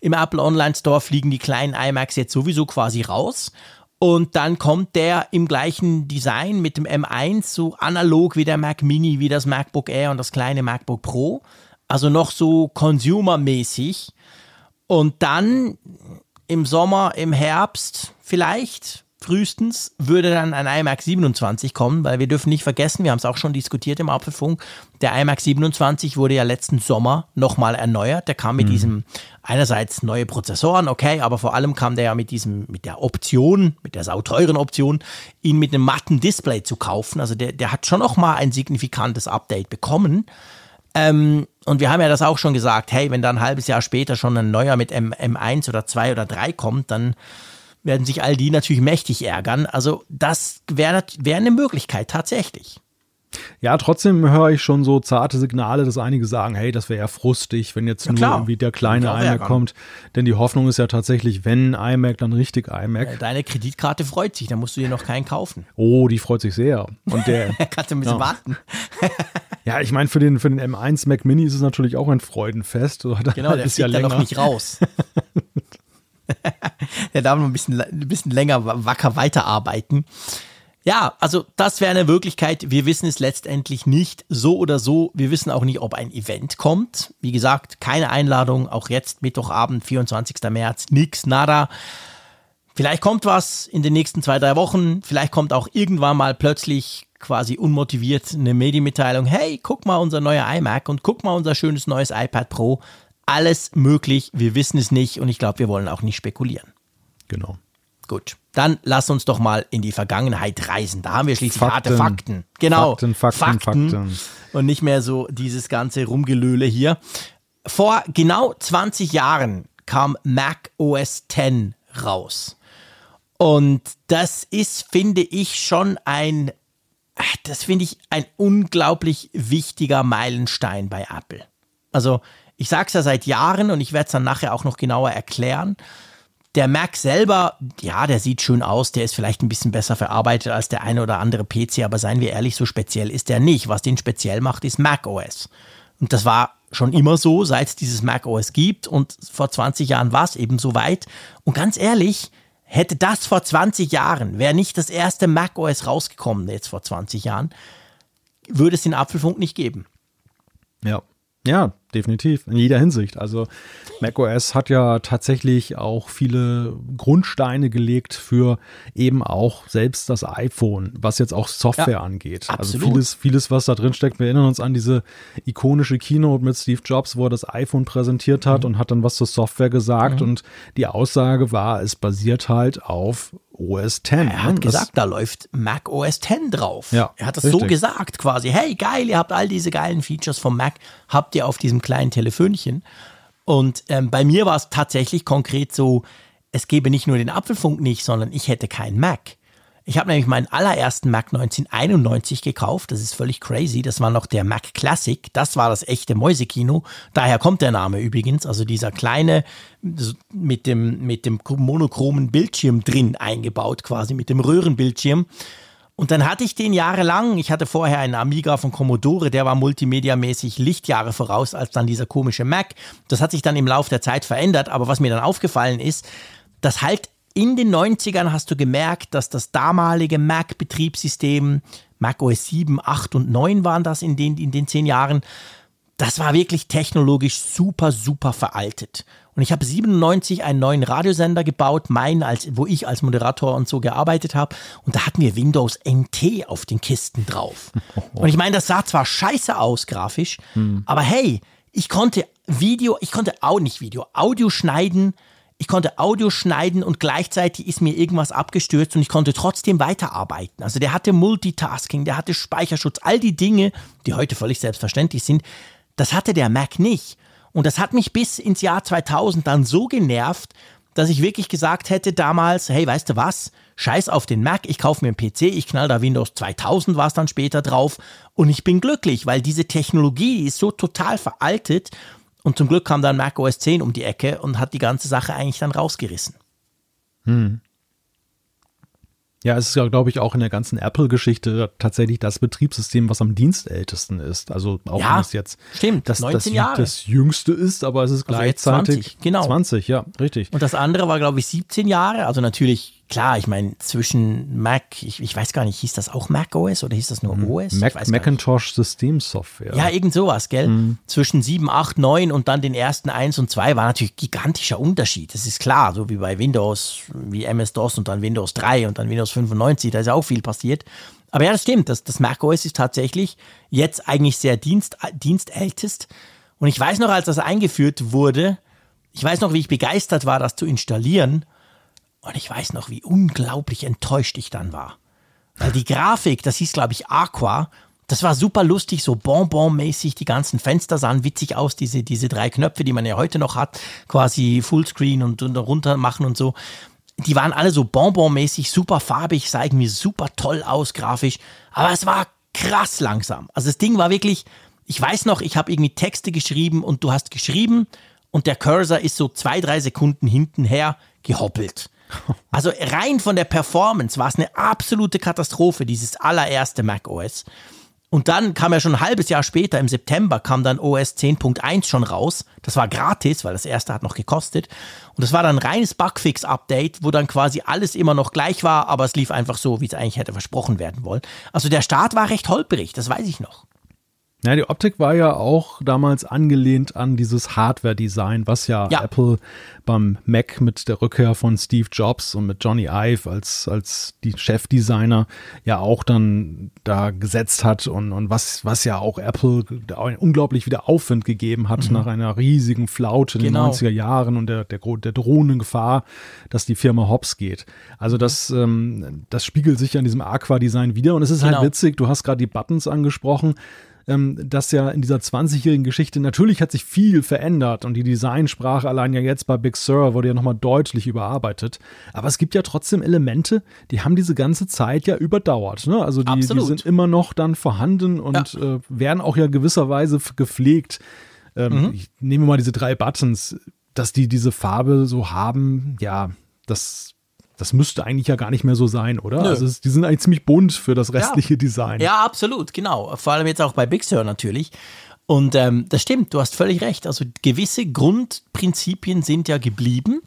im Apple Online Store fliegen die kleinen iMacs jetzt sowieso quasi raus. Und dann kommt der im gleichen Design mit dem M1 so analog wie der Mac Mini, wie das MacBook Air und das kleine MacBook Pro. Also noch so consumermäßig. Und dann im Sommer, im Herbst vielleicht frühestens würde dann ein iMac 27 kommen, weil wir dürfen nicht vergessen, wir haben es auch schon diskutiert im Apfelfunk, der iMac 27 wurde ja letzten Sommer nochmal erneuert. Der kam mit mhm. diesem einerseits neue Prozessoren, okay, aber vor allem kam der ja mit diesem, mit der Option, mit der sauteuren Option, ihn mit einem matten Display zu kaufen. Also der, der hat schon nochmal ein signifikantes Update bekommen. Ähm, und wir haben ja das auch schon gesagt, hey, wenn da ein halbes Jahr später schon ein neuer mit M, M1 oder 2 oder 3 kommt, dann werden sich all die natürlich mächtig ärgern. Also das wäre wär eine Möglichkeit tatsächlich. Ja, trotzdem höre ich schon so zarte Signale, dass einige sagen, hey, das wäre ja frustig, wenn jetzt ja, nur klar. irgendwie der kleine iMac kommt. Denn die Hoffnung ist ja tatsächlich, wenn iMac, dann richtig iMac. Deine Kreditkarte freut sich, da musst du dir noch keinen kaufen. Oh, die freut sich sehr. Und der kannst du ein bisschen ja. warten. ja, ich meine, für den, für den M1 Mac Mini ist es natürlich auch ein Freudenfest. Genau, der ist ja länger. noch nicht raus. der darf noch ein bisschen, ein bisschen länger wacker weiterarbeiten. Ja, also das wäre eine Wirklichkeit. Wir wissen es letztendlich nicht so oder so. Wir wissen auch nicht, ob ein Event kommt. Wie gesagt, keine Einladung. Auch jetzt Mittwochabend, 24. März, nix, nada. Vielleicht kommt was in den nächsten zwei, drei Wochen. Vielleicht kommt auch irgendwann mal plötzlich quasi unmotiviert eine Medienmitteilung. Hey, guck mal unser neuer iMac und guck mal unser schönes neues iPad Pro alles möglich. Wir wissen es nicht und ich glaube, wir wollen auch nicht spekulieren. Genau. Gut, dann lass uns doch mal in die Vergangenheit reisen. Da haben wir schließlich Fakten. harte Fakten. Genau. Fakten, Fakten, Fakten, Fakten. Und nicht mehr so dieses ganze Rumgelöle hier. Vor genau 20 Jahren kam Mac OS X raus. Und das ist, finde ich, schon ein, das finde ich ein unglaublich wichtiger Meilenstein bei Apple. Also ich sage es ja seit Jahren und ich werde es dann nachher auch noch genauer erklären. Der Mac selber, ja, der sieht schön aus, der ist vielleicht ein bisschen besser verarbeitet als der eine oder andere PC, aber seien wir ehrlich, so speziell ist der nicht. Was den speziell macht, ist Mac OS. Und das war schon immer so, seit es dieses Mac OS gibt und vor 20 Jahren war es eben so weit. Und ganz ehrlich, hätte das vor 20 Jahren, wäre nicht das erste Mac OS rausgekommen, jetzt vor 20 Jahren, würde es den Apfelfunk nicht geben. Ja. Ja, definitiv. In jeder Hinsicht. Also macOS hat ja tatsächlich auch viele Grundsteine gelegt für eben auch selbst das iPhone, was jetzt auch Software ja, angeht. Also absolut. Also vieles, vieles, was da drin steckt. Wir erinnern uns an diese ikonische Keynote mit Steve Jobs, wo er das iPhone präsentiert hat mhm. und hat dann was zur Software gesagt. Mhm. Und die Aussage war, es basiert halt auf OS X. Er hat ne? gesagt, da läuft Mac OS X drauf. Ja, er hat das richtig. so gesagt quasi. Hey, geil, ihr habt all diese geilen Features vom Mac, habt ihr auf diesem kleinen Telefönchen. Und ähm, bei mir war es tatsächlich konkret so, es gäbe nicht nur den Apfelfunk nicht, sondern ich hätte keinen Mac. Ich habe nämlich meinen allerersten Mac 1991 gekauft. Das ist völlig crazy. Das war noch der Mac Classic. Das war das echte Mäusekino. Daher kommt der Name übrigens. Also dieser kleine mit dem, mit dem monochromen Bildschirm drin eingebaut, quasi mit dem Röhrenbildschirm. Und dann hatte ich den jahrelang. Ich hatte vorher einen Amiga von Commodore, der war multimediamäßig Lichtjahre voraus als dann dieser komische Mac. Das hat sich dann im Laufe der Zeit verändert. Aber was mir dann aufgefallen ist, dass halt in den 90ern hast du gemerkt, dass das damalige Mac-Betriebssystem, Mac OS 7, 8 und 9 waren das in den, in den zehn Jahren, das war wirklich technologisch super, super veraltet. Und ich habe 97 einen neuen Radiosender gebaut, meinen, als, wo ich als Moderator und so gearbeitet habe. Und da hatten wir Windows NT auf den Kisten drauf. Und ich meine, das sah zwar scheiße aus grafisch, hm. aber hey, ich konnte Video, ich konnte auch nicht Video, Audio schneiden, ich konnte Audio schneiden und gleichzeitig ist mir irgendwas abgestürzt und ich konnte trotzdem weiterarbeiten. Also der hatte Multitasking, der hatte Speicherschutz, all die Dinge, die heute völlig selbstverständlich sind, das hatte der Mac nicht. Und das hat mich bis ins Jahr 2000 dann so genervt, dass ich wirklich gesagt hätte damals, hey, weißt du was? Scheiß auf den Mac, ich kaufe mir einen PC, ich knall da Windows 2000 war es dann später drauf und ich bin glücklich, weil diese Technologie ist so total veraltet und zum Glück kam dann Mac OS 10 um die Ecke und hat die ganze Sache eigentlich dann rausgerissen. Hm. Ja, es ist ja, glaube ich, auch in der ganzen Apple-Geschichte tatsächlich das Betriebssystem, was am dienstältesten ist. Also auch ja, wenn es jetzt stimmt, das, 19 das, das jüngste ist, aber es ist also gleichzeitig 20, genau. 20, ja, richtig. Und das andere war, glaube ich, 17 Jahre. Also natürlich klar, ich meine, zwischen Mac, ich, ich weiß gar nicht, hieß das auch Mac OS oder hieß das nur mhm. OS? Mac, Macintosh Systemsoftware. Ja, irgend sowas, gell? Mhm. Zwischen 7, 8, 9 und dann den ersten 1 und 2 war natürlich gigantischer Unterschied. Das ist klar, so wie bei Windows, wie MS-DOS und dann Windows 3 und dann Windows 95, da ist ja auch viel passiert. Aber ja, das stimmt, das, das Mac OS ist tatsächlich jetzt eigentlich sehr dienst, dienstältest. Und ich weiß noch, als das eingeführt wurde, ich weiß noch, wie ich begeistert war, das zu installieren. Und ich weiß noch, wie unglaublich enttäuscht ich dann war. Weil die Grafik, das hieß, glaube ich, Aqua, das war super lustig, so Bonbon-mäßig. Die ganzen Fenster sahen witzig aus, diese, diese drei Knöpfe, die man ja heute noch hat, quasi Fullscreen und, und runter machen und so. Die waren alle so Bonbon-mäßig, super farbig, sah irgendwie super toll aus, grafisch. Aber es war krass langsam. Also das Ding war wirklich, ich weiß noch, ich habe irgendwie Texte geschrieben und du hast geschrieben und der Cursor ist so zwei, drei Sekunden hintenher gehoppelt. Also rein von der Performance war es eine absolute Katastrophe, dieses allererste Mac OS. Und dann kam ja schon ein halbes Jahr später, im September, kam dann OS 10.1 schon raus. Das war gratis, weil das erste hat noch gekostet. Und das war dann ein reines Bugfix-Update, wo dann quasi alles immer noch gleich war, aber es lief einfach so, wie es eigentlich hätte versprochen werden wollen. Also der Start war recht holperig, das weiß ich noch. Ja, die Optik war ja auch damals angelehnt an dieses Hardware-Design, was ja, ja, Apple beim Mac mit der Rückkehr von Steve Jobs und mit Johnny Ive als, als die Chefdesigner ja auch dann da gesetzt hat und, und was, was ja auch Apple unglaublich wieder Aufwind gegeben hat mhm. nach einer riesigen Flaute in genau. den 90er Jahren und der, der, der drohenden Gefahr, dass die Firma hops geht. Also das, ähm, das spiegelt sich an diesem Aqua-Design wieder und es ist halt genau. halt witzig, du hast gerade die Buttons angesprochen ähm, dass ja in dieser 20-jährigen Geschichte natürlich hat sich viel verändert und die Designsprache allein ja jetzt bei Big Sur wurde ja nochmal deutlich überarbeitet. Aber es gibt ja trotzdem Elemente, die haben diese ganze Zeit ja überdauert. Ne? Also die, die, sind immer noch dann vorhanden und ja. äh, werden auch ja gewisserweise gepflegt. Ähm, mhm. Ich nehme mal diese drei Buttons, dass die diese Farbe so haben, ja, das das müsste eigentlich ja gar nicht mehr so sein, oder? Nö. Also die sind eigentlich ziemlich bunt für das restliche ja. Design. Ja, absolut, genau. Vor allem jetzt auch bei Big Sur natürlich. Und ähm, das stimmt, du hast völlig recht. Also gewisse Grundprinzipien sind ja geblieben.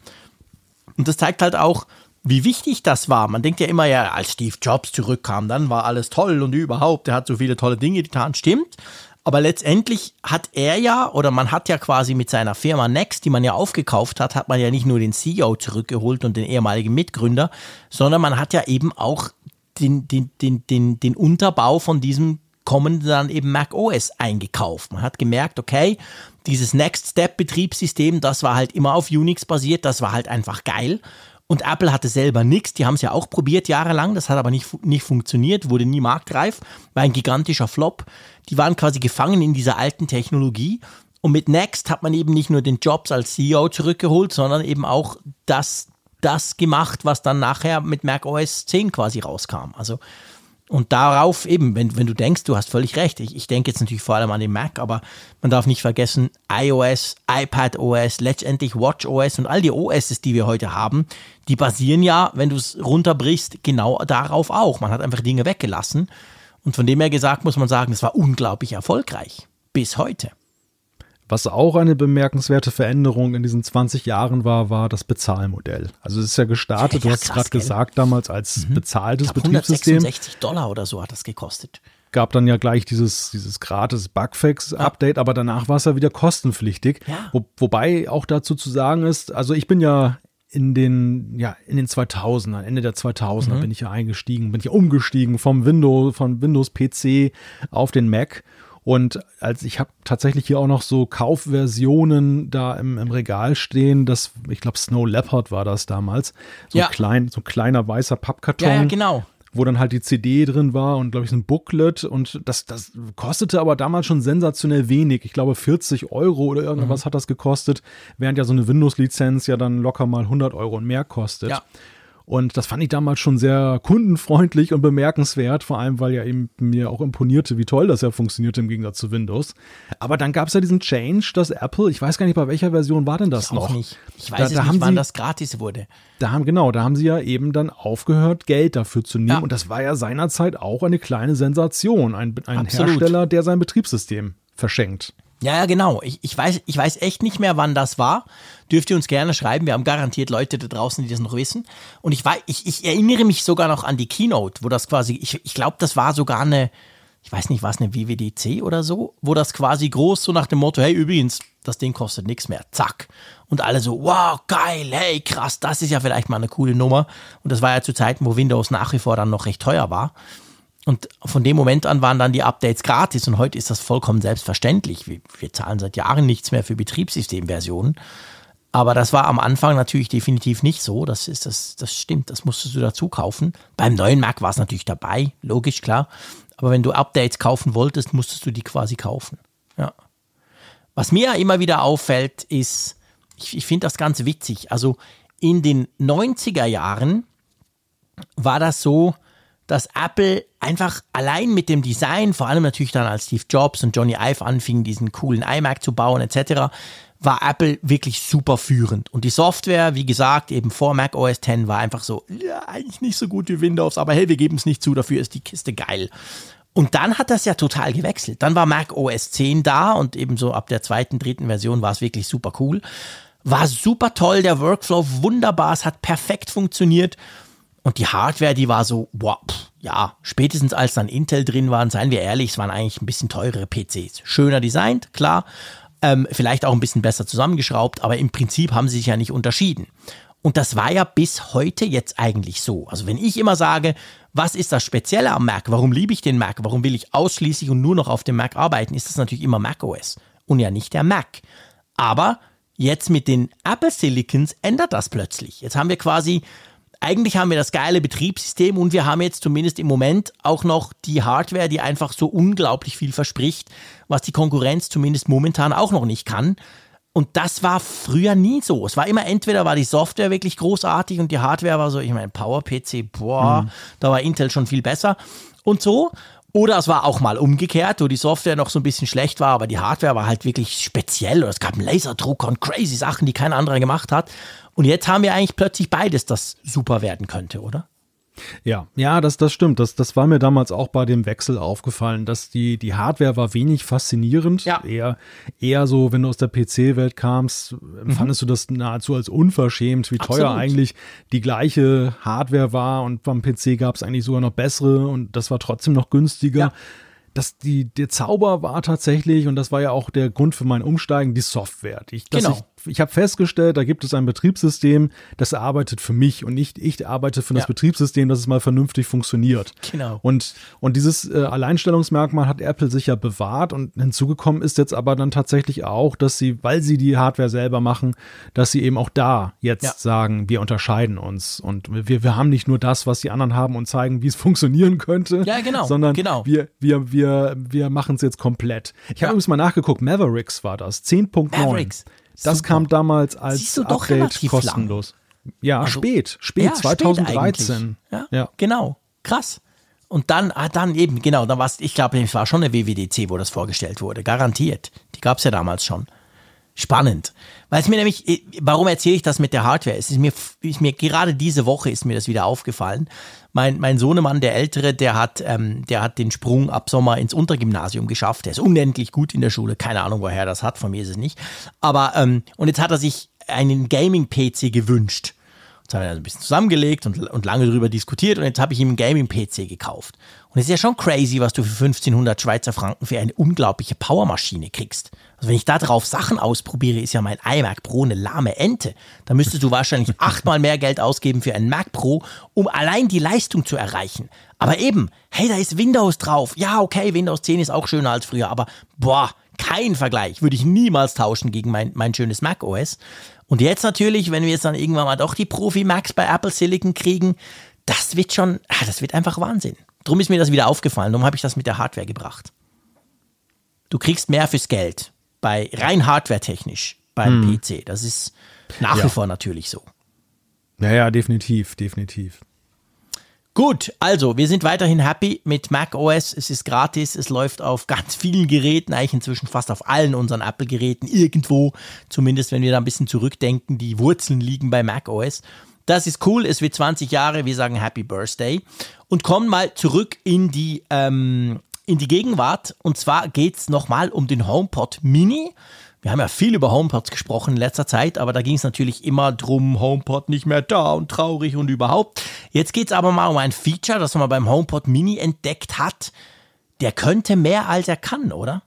Und das zeigt halt auch, wie wichtig das war. Man denkt ja immer, ja, als Steve Jobs zurückkam, dann war alles toll und überhaupt, er hat so viele tolle Dinge getan. Stimmt. Aber letztendlich hat er ja, oder man hat ja quasi mit seiner Firma Next, die man ja aufgekauft hat, hat man ja nicht nur den CEO zurückgeholt und den ehemaligen Mitgründer, sondern man hat ja eben auch den, den, den, den, den Unterbau von diesem kommenden dann eben Mac OS eingekauft. Man hat gemerkt, okay, dieses Next Step Betriebssystem, das war halt immer auf Unix basiert, das war halt einfach geil. Und Apple hatte selber nichts, die haben es ja auch probiert jahrelang, das hat aber nicht, nicht funktioniert, wurde nie marktreif, war ein gigantischer Flop. Die waren quasi gefangen in dieser alten Technologie. Und mit Next hat man eben nicht nur den Jobs als CEO zurückgeholt, sondern eben auch das, das gemacht, was dann nachher mit Mac OS 10 quasi rauskam. Also und darauf eben, wenn, wenn du denkst, du hast völlig recht, ich, ich denke jetzt natürlich vor allem an den Mac, aber man darf nicht vergessen, iOS, iPadOS, letztendlich WatchOS und all die OSs, die wir heute haben, die basieren ja, wenn du es runterbrichst, genau darauf auch. Man hat einfach Dinge weggelassen. Und von dem her gesagt muss man sagen, es war unglaublich erfolgreich. Bis heute. Was auch eine bemerkenswerte Veränderung in diesen 20 Jahren war, war das Bezahlmodell. Also es ist ja gestartet, ja, du hast gerade gesagt, damals als mhm. bezahltes ich glaub, Betriebssystem. 166 Dollar oder so hat das gekostet. Gab dann ja gleich dieses, dieses gratis Bugfix-Update, ja. aber danach war es ja wieder kostenpflichtig. Ja. Wo, wobei auch dazu zu sagen ist, also ich bin ja in den, ja, in den 2000ern, Ende der 2000er mhm. bin ich ja eingestiegen, bin ich ja umgestiegen vom Windows, von Windows PC auf den Mac und als ich habe tatsächlich hier auch noch so Kaufversionen da im, im Regal stehen, das, ich glaube, Snow Leopard war das damals. So ja. klein, so ein kleiner weißer Pappkarton. Ja, ja, genau wo dann halt die CD drin war und glaube ich so ein Booklet und das, das kostete aber damals schon sensationell wenig. Ich glaube 40 Euro oder irgendwas mhm. hat das gekostet, während ja so eine Windows-Lizenz ja dann locker mal 100 Euro und mehr kostet. Ja. Und das fand ich damals schon sehr kundenfreundlich und bemerkenswert, vor allem weil ja eben mir auch imponierte, wie toll das ja funktionierte im Gegensatz zu Windows. Aber dann gab es ja diesen Change, dass Apple, ich weiß gar nicht, bei welcher Version war denn das ich noch? Nicht. Ich weiß da, da nicht, wann sie, das gratis wurde. Da haben, genau, da haben sie ja eben dann aufgehört, Geld dafür zu nehmen. Ja. Und das war ja seinerzeit auch eine kleine Sensation. Ein, ein Hersteller, der sein Betriebssystem verschenkt. Ja, ja, genau. Ich, ich, weiß, ich weiß echt nicht mehr, wann das war. Dürft ihr uns gerne schreiben. Wir haben garantiert Leute da draußen, die das noch wissen. Und ich, weiß, ich, ich erinnere mich sogar noch an die Keynote, wo das quasi, ich, ich glaube, das war sogar eine, ich weiß nicht, war es eine WWDC oder so, wo das quasi groß so nach dem Motto, hey, übrigens, das Ding kostet nichts mehr. Zack. Und alle so, wow, geil, hey, krass, das ist ja vielleicht mal eine coole Nummer. Und das war ja zu Zeiten, wo Windows nach wie vor dann noch recht teuer war. Und von dem Moment an waren dann die Updates gratis und heute ist das vollkommen selbstverständlich. Wir, wir zahlen seit Jahren nichts mehr für Betriebssystemversionen. Aber das war am Anfang natürlich definitiv nicht so. Das ist das, das stimmt. Das musstest du dazu kaufen. Beim neuen Mac war es natürlich dabei, logisch, klar. Aber wenn du Updates kaufen wolltest, musstest du die quasi kaufen. Ja. Was mir immer wieder auffällt, ist, ich, ich finde das ganz witzig. Also in den 90er Jahren war das so, dass Apple einfach allein mit dem Design, vor allem natürlich dann als Steve Jobs und Johnny Ive anfingen, diesen coolen iMac zu bauen etc., war Apple wirklich super führend. Und die Software, wie gesagt, eben vor Mac OS X war einfach so, ja, eigentlich nicht so gut wie Windows, aber hey, wir geben es nicht zu, dafür ist die Kiste geil. Und dann hat das ja total gewechselt. Dann war Mac OS 10 da und eben so ab der zweiten, dritten Version war es wirklich super cool. War super toll, der Workflow wunderbar, es hat perfekt funktioniert. Und die Hardware, die war so, boah, pff, ja, spätestens als dann Intel drin waren, seien wir ehrlich, es waren eigentlich ein bisschen teurere PCs. Schöner designt, klar, ähm, vielleicht auch ein bisschen besser zusammengeschraubt, aber im Prinzip haben sie sich ja nicht unterschieden. Und das war ja bis heute jetzt eigentlich so. Also wenn ich immer sage, was ist das Spezielle am Mac? Warum liebe ich den Mac? Warum will ich ausschließlich und nur noch auf dem Mac arbeiten? Ist das natürlich immer Mac OS und ja nicht der Mac. Aber jetzt mit den Apple Silicons ändert das plötzlich. Jetzt haben wir quasi eigentlich haben wir das geile Betriebssystem und wir haben jetzt zumindest im Moment auch noch die Hardware, die einfach so unglaublich viel verspricht, was die Konkurrenz zumindest momentan auch noch nicht kann. Und das war früher nie so. Es war immer entweder war die Software wirklich großartig und die Hardware war so, ich meine, PowerPC, boah, mhm. da war Intel schon viel besser und so. Oder es war auch mal umgekehrt, wo die Software noch so ein bisschen schlecht war, aber die Hardware war halt wirklich speziell. Oder es gab einen Laserdrucker und crazy Sachen, die kein anderer gemacht hat. Und jetzt haben wir eigentlich plötzlich beides, das super werden könnte, oder? Ja, ja, das, das stimmt. Das, das war mir damals auch bei dem Wechsel aufgefallen, dass die, die Hardware war wenig faszinierend. Ja. Eher, eher so, wenn du aus der PC-Welt kamst, empfandest mhm. du das nahezu als unverschämt, wie Absolut. teuer eigentlich die gleiche Hardware war und beim PC gab es eigentlich sogar noch bessere und das war trotzdem noch günstiger. Ja. dass die, der Zauber war tatsächlich, und das war ja auch der Grund für mein Umsteigen, die Software. Ich, genau. ich ich habe festgestellt, da gibt es ein Betriebssystem, das arbeitet für mich und nicht ich arbeite für das Betriebssystem, dass es mal vernünftig funktioniert. Genau. Und, und dieses äh, Alleinstellungsmerkmal hat Apple sicher bewahrt und hinzugekommen ist jetzt aber dann tatsächlich auch, dass sie, weil sie die Hardware selber machen, dass sie eben auch da jetzt ja. sagen, wir unterscheiden uns und wir, wir haben nicht nur das, was die anderen haben und zeigen, wie es funktionieren könnte, ja, genau, sondern genau. wir, wir, wir, wir machen es jetzt komplett. Ich ja. habe übrigens mal nachgeguckt, Mavericks war das, 10.9. Mavericks. Das Super. kam damals als Update kostenlos. Lang. Ja, also, spät, spät, ja, 2013. Spät ja, ja, genau. Krass. Und dann, ah, dann eben, genau, dann war es, ich glaube, es war schon eine WWDC, wo das vorgestellt wurde. Garantiert. Die gab es ja damals schon. Spannend. Weil es mir nämlich, äh, warum erzähle ich das mit der Hardware? Es ist mir, ist mir gerade diese Woche ist mir das wieder aufgefallen. Mein, mein Sohnemann, der Ältere, der hat, ähm, der hat den Sprung ab Sommer ins Untergymnasium geschafft. Der ist unendlich gut in der Schule. Keine Ahnung, woher das hat. Von mir ist es nicht. Aber, ähm, und jetzt hat er sich einen Gaming-PC gewünscht. Jetzt haben wir ein bisschen zusammengelegt und, und lange darüber diskutiert und jetzt habe ich ihm einen Gaming-PC gekauft. Und es ist ja schon crazy, was du für 1500 Schweizer Franken für eine unglaubliche Powermaschine kriegst. Also wenn ich da drauf Sachen ausprobiere, ist ja mein iMac Pro eine lahme Ente. Da müsstest du wahrscheinlich achtmal mehr Geld ausgeben für einen Mac Pro, um allein die Leistung zu erreichen. Aber eben, hey, da ist Windows drauf. Ja, okay, Windows 10 ist auch schöner als früher, aber boah, kein Vergleich. Würde ich niemals tauschen gegen mein, mein schönes Mac OS. Und jetzt natürlich, wenn wir jetzt dann irgendwann mal doch die Profi-Macs bei Apple Silicon kriegen, das wird schon, ah, das wird einfach Wahnsinn. Drum ist mir das wieder aufgefallen, darum habe ich das mit der Hardware gebracht. Du kriegst mehr fürs Geld, bei rein hardware-technisch beim hm. PC. Das ist nach ja. wie vor natürlich so. Naja, definitiv, definitiv. Gut, also wir sind weiterhin happy mit Mac OS. Es ist gratis, es läuft auf ganz vielen Geräten, eigentlich inzwischen fast auf allen unseren Apple-Geräten irgendwo. Zumindest wenn wir da ein bisschen zurückdenken, die Wurzeln liegen bei Mac OS. Das ist cool, es wird 20 Jahre, wir sagen Happy Birthday. Und kommen mal zurück in die, ähm, in die Gegenwart. Und zwar geht es nochmal um den HomePod Mini. Wir haben ja viel über HomePods gesprochen in letzter Zeit, aber da ging es natürlich immer drum, HomePod nicht mehr da und traurig und überhaupt. Jetzt geht es aber mal um ein Feature, das man beim HomePod Mini entdeckt hat. Der könnte mehr als er kann, oder?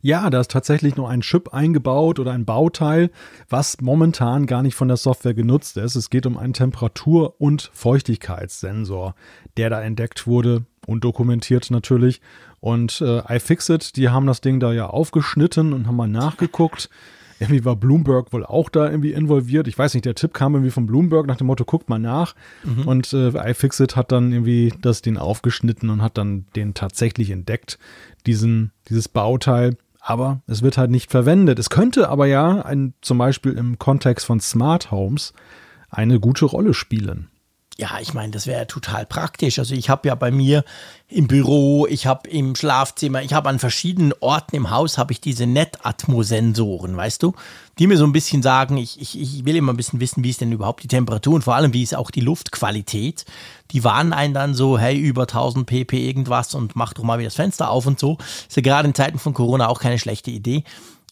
Ja, da ist tatsächlich noch ein Chip eingebaut oder ein Bauteil, was momentan gar nicht von der Software genutzt ist. Es geht um einen Temperatur- und Feuchtigkeitssensor, der da entdeckt wurde und dokumentiert natürlich und äh, iFixit, die haben das Ding da ja aufgeschnitten und haben mal nachgeguckt. Irgendwie war Bloomberg wohl auch da irgendwie involviert. Ich weiß nicht, der Tipp kam irgendwie von Bloomberg nach dem Motto, guckt mal nach. Mhm. Und äh, iFixit hat dann irgendwie das Ding aufgeschnitten und hat dann den tatsächlich entdeckt, diesen, dieses Bauteil. Aber es wird halt nicht verwendet. Es könnte aber ja ein, zum Beispiel im Kontext von Smart Homes eine gute Rolle spielen. Ja, ich meine, das wäre total praktisch. Also ich habe ja bei mir im Büro, ich habe im Schlafzimmer, ich habe an verschiedenen Orten im Haus habe ich diese Netatmo-Sensoren, weißt du, die mir so ein bisschen sagen, ich, ich, ich will immer ein bisschen wissen, wie ist denn überhaupt die Temperatur und vor allem, wie ist auch die Luftqualität. Die warnen einen dann so, hey, über 1000 pp irgendwas und mach doch mal wieder das Fenster auf und so. Ist ja gerade in Zeiten von Corona auch keine schlechte Idee.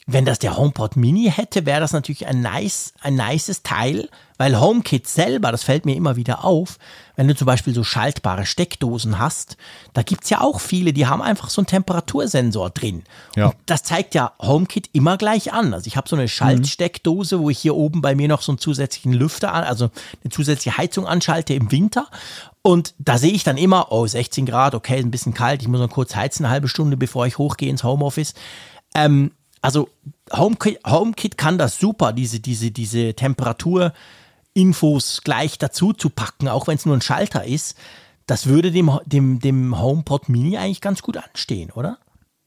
Wenn das der HomePod Mini hätte, wäre das natürlich ein nice, ein nices Teil, weil HomeKit selber, das fällt mir immer wieder auf, wenn du zum Beispiel so schaltbare Steckdosen hast, da gibt's ja auch viele, die haben einfach so einen Temperatursensor drin. Ja. Und das zeigt ja HomeKit immer gleich an. Also ich habe so eine Schaltsteckdose, wo ich hier oben bei mir noch so einen zusätzlichen Lüfter, an, also eine zusätzliche Heizung anschalte im Winter. Und da sehe ich dann immer, oh, 16 Grad, okay, ein bisschen kalt, ich muss noch kurz heizen, eine halbe Stunde, bevor ich hochgehe ins Homeoffice. Ähm, also HomeKit, HomeKit kann das super, diese, diese, diese Temperaturinfos gleich dazu zu packen, auch wenn es nur ein Schalter ist. Das würde dem, dem, dem HomePod Mini eigentlich ganz gut anstehen, oder?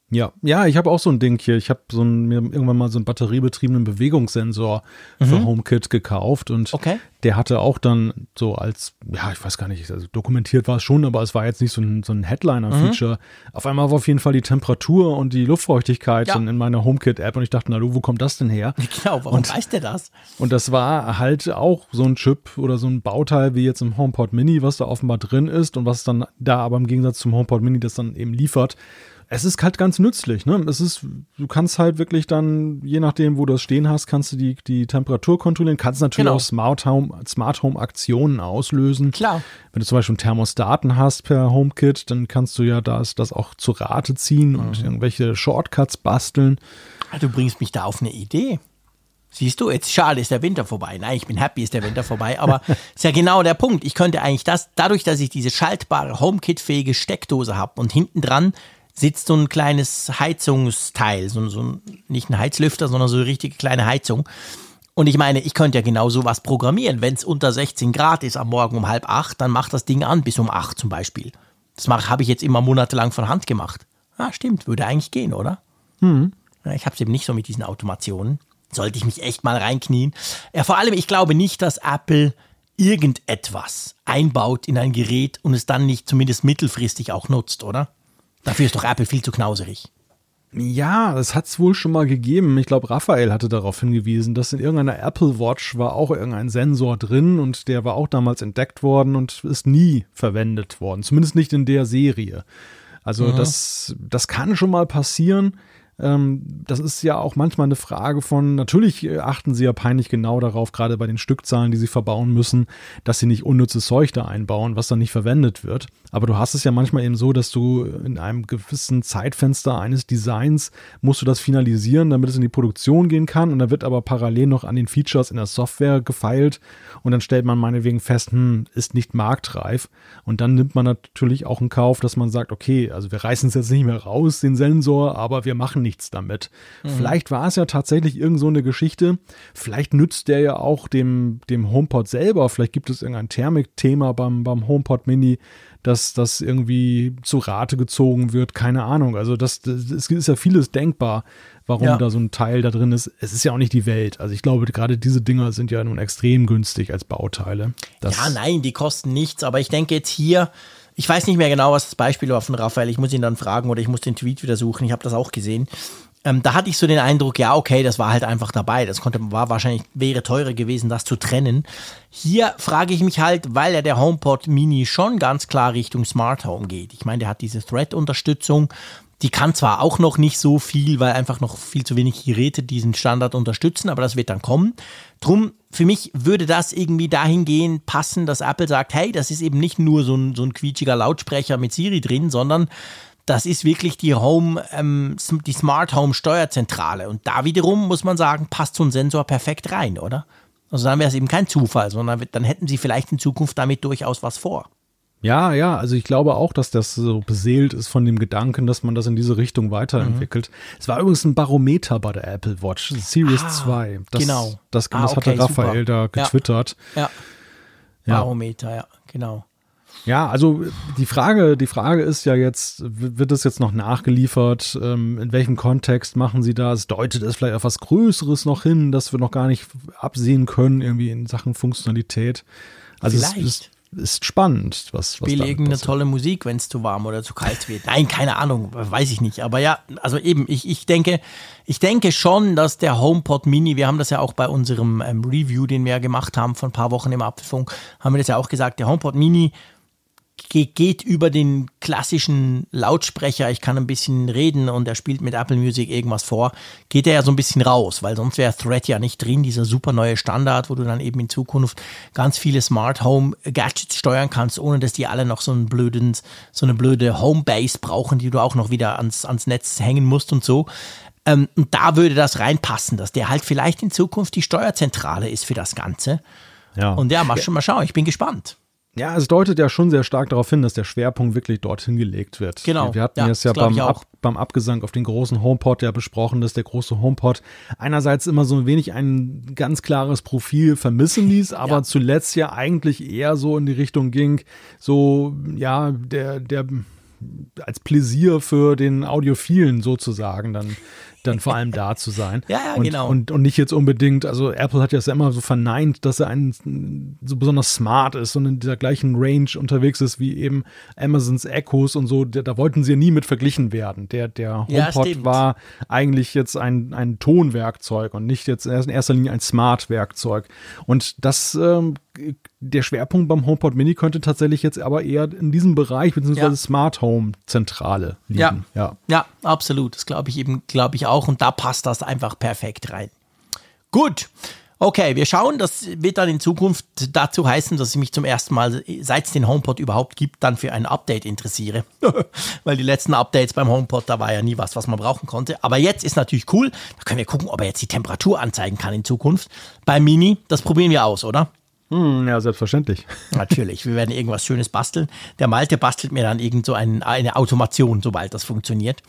Ja, ja, ich habe auch so ein Ding hier. Ich habe so ein, mir irgendwann mal so einen batteriebetriebenen Bewegungssensor mhm. für HomeKit gekauft und okay. der hatte auch dann so als, ja, ich weiß gar nicht, also dokumentiert war es schon, aber es war jetzt nicht so ein, so ein Headliner-Feature. Mhm. Auf einmal war auf jeden Fall die Temperatur und die Luftfeuchtigkeit ja. in meiner HomeKit-App und ich dachte, na du, wo kommt das denn her? Genau, warum und, weiß der das? Und das war halt auch so ein Chip oder so ein Bauteil wie jetzt im HomePod Mini, was da offenbar drin ist und was dann da aber im Gegensatz zum HomePod Mini das dann eben liefert Es ist halt ganz nützlich, ne? Es ist, du kannst halt wirklich dann, je nachdem, wo du es stehen hast, kannst du die, die Temperatur kontrollieren, kannst natürlich genau. auch Smart Home, Smart Home Aktionen auslösen. Klar. Wenn du zum Beispiel einen Thermostaten hast per HomeKit, dann kannst du ja das, das auch zu Rate ziehen mhm. und irgendwelche Shortcuts basteln. Ah, du bringst mich da auf eine Idee. Siehst du, jetzt schade ist der Winter vorbei. Nein, ich bin happy, ist der Winter vorbei. Aber ist ja genau der Punkt. Ich könnte eigentlich das, dadurch, dass ich diese schaltbare HomeKit-fähige Steckdose habe und hinten dran sitzt so ein kleines Heizungsteil, so, so nicht ein Heizlüfter, sondern so eine richtige kleine Heizung. Und ich meine, ich könnte ja genau sowas programmieren. Wenn es unter 16 Grad ist am Morgen um halb acht, dann macht das Ding an bis um acht zum Beispiel. Das habe ich jetzt immer monatelang von Hand gemacht. Ah, stimmt, würde eigentlich gehen, oder? Hm. Ja, ich habe es eben nicht so mit diesen Automationen. Sollte ich mich echt mal reinknien. Ja, vor allem, ich glaube nicht, dass Apple irgendetwas einbaut in ein Gerät und es dann nicht zumindest mittelfristig auch nutzt, oder? Dafür ist doch Apple viel zu knauserig. Ja, das hat es wohl schon mal gegeben. Ich glaube, Raphael hatte darauf hingewiesen, dass in irgendeiner Apple Watch war auch irgendein Sensor drin und der war auch damals entdeckt worden und ist nie verwendet worden. Zumindest nicht in der Serie. Also das, das kann schon mal passieren. Ähm, das ist ja auch manchmal eine Frage von, natürlich äh, achten sie ja peinlich genau darauf, gerade bei den Stückzahlen, die sie verbauen müssen, dass sie nicht unnützes Zeug da einbauen, was dann nicht verwendet wird. Aber du hast es ja manchmal eben so, dass du in einem gewissen Zeitfenster eines Designs musst du das finalisieren, damit es in die Produktion gehen kann. Und da wird aber parallel noch an den Features in der Software gefeilt. Und dann stellt man meinetwegen fest, hm, ist nicht marktreif. Und dann nimmt man natürlich auch in Kauf, dass man sagt, okay, also wir reißen es jetzt nicht mehr raus, den Sensor, aber wir machen nichts damit. Mhm. Vielleicht war es ja tatsächlich irgend so eine Geschichte. Vielleicht nützt der ja auch dem, dem HomePod selber. Vielleicht gibt es irgendein Thermik-Thema beim, beim HomePod Mini, dass das irgendwie zu Rate gezogen wird. Keine Ahnung. Also das, das ist ja vieles denkbar, warum ja. da so ein Teil da drin ist. Es ist ja auch nicht die Welt. Also ich glaube, gerade diese Dinger sind ja nun extrem günstig als Bauteile. Das ja, nein, die kosten nichts. Aber ich denke jetzt hier, ich weiß nicht mehr genau, was das Beispiel war von Raphael. Ich muss ihn dann fragen oder ich muss den Tweet wieder suchen. Ich habe das auch gesehen. Ähm, da hatte ich so den Eindruck, ja, okay, das war halt einfach dabei. Das konnte, war wahrscheinlich, wäre teurer gewesen, das zu trennen. Hier frage ich mich halt, weil ja der HomePod Mini schon ganz klar Richtung Smart Home geht. Ich meine, der hat diese Thread-Unterstützung. Die kann zwar auch noch nicht so viel, weil einfach noch viel zu wenig Geräte diesen Standard unterstützen, aber das wird dann kommen. Drum, für mich würde das irgendwie dahingehend passen, dass Apple sagt, hey, das ist eben nicht nur so ein, so ein quietschiger Lautsprecher mit Siri drin, sondern das ist wirklich die Home, ähm, die Smart Home Steuerzentrale. Und da wiederum muss man sagen, passt so ein Sensor perfekt rein, oder? Also dann wäre es eben kein Zufall, sondern dann hätten sie vielleicht in Zukunft damit durchaus was vor. Ja, ja, also ich glaube auch, dass das so beseelt ist von dem Gedanken, dass man das in diese Richtung weiterentwickelt. Mhm. Es war übrigens ein Barometer bei der Apple Watch, Series ah, 2. Das, genau. Das, das ah, okay, hatte Raphael super. da getwittert. Ja. ja. Barometer, ja, genau. Ja, also die Frage, die Frage ist ja jetzt, wird es jetzt noch nachgeliefert? Ähm, in welchem Kontext machen sie das? Deutet es vielleicht auf was Größeres noch hin, das wir noch gar nicht absehen können, irgendwie in Sachen Funktionalität? Also vielleicht. es ist, ist spannend, was, was irgendeine tolle Musik, wenn es zu warm oder zu kalt wird. Nein, keine Ahnung, weiß ich nicht. Aber ja, also eben, ich, ich denke, ich denke schon, dass der HomePod Mini, wir haben das ja auch bei unserem ähm, Review, den wir ja gemacht haben vor ein paar Wochen im Apfelfunk, haben wir das ja auch gesagt, der HomePod Mini geht über den klassischen Lautsprecher, ich kann ein bisschen reden und er spielt mit Apple Music irgendwas vor, geht er ja so ein bisschen raus, weil sonst wäre Thread ja nicht drin, dieser super neue Standard, wo du dann eben in Zukunft ganz viele Smart Home Gadgets steuern kannst, ohne dass die alle noch so einen blöden, so eine blöde Homebase brauchen, die du auch noch wieder ans, ans Netz hängen musst und so. Ähm, und da würde das reinpassen, dass der halt vielleicht in Zukunft die Steuerzentrale ist für das Ganze. Ja. Und ja, mal, ja. mal schauen, ich bin gespannt. Ja, es deutet ja schon sehr stark darauf hin, dass der Schwerpunkt wirklich dorthin gelegt wird. Genau. Wir hatten ja, es ja beim, Ab, beim Abgesang auf den großen HomePod ja besprochen, dass der große HomePod einerseits immer so ein wenig ein ganz klares Profil vermissen ließ, aber ja. zuletzt ja eigentlich eher so in die Richtung ging, so, ja, der, der, als Pläsier für den Audiophilen sozusagen dann dann vor allem da zu sein. Ja, ja, und, genau. Und, und nicht jetzt unbedingt, also Apple hat ja immer so verneint, dass er ein, so besonders smart ist und in dieser gleichen Range unterwegs ist wie eben Amazons Echos und so. Da, da wollten sie ja nie mit verglichen werden. Der, der HomePod ja, war eigentlich jetzt ein, ein Tonwerkzeug und nicht jetzt in erster Linie ein Smart-Werkzeug. Und das ähm, der Schwerpunkt beim HomePod Mini könnte tatsächlich jetzt aber eher in diesem Bereich beziehungsweise ja. Smart Home Zentrale liegen. Ja, ja. ja absolut. Das glaube ich eben, glaube ich auch. Und da passt das einfach perfekt rein. Gut. Okay, wir schauen. Das wird dann in Zukunft dazu heißen, dass ich mich zum ersten Mal, seit es den HomePod überhaupt gibt, dann für ein Update interessiere. Weil die letzten Updates beim HomePod, da war ja nie was, was man brauchen konnte. Aber jetzt ist natürlich cool. Da können wir gucken, ob er jetzt die Temperatur anzeigen kann in Zukunft. Beim Mini, das probieren wir aus, oder? Hm, ja, selbstverständlich. Natürlich, wir werden irgendwas Schönes basteln. Der Malte bastelt mir dann irgend so ein, eine Automation, sobald das funktioniert.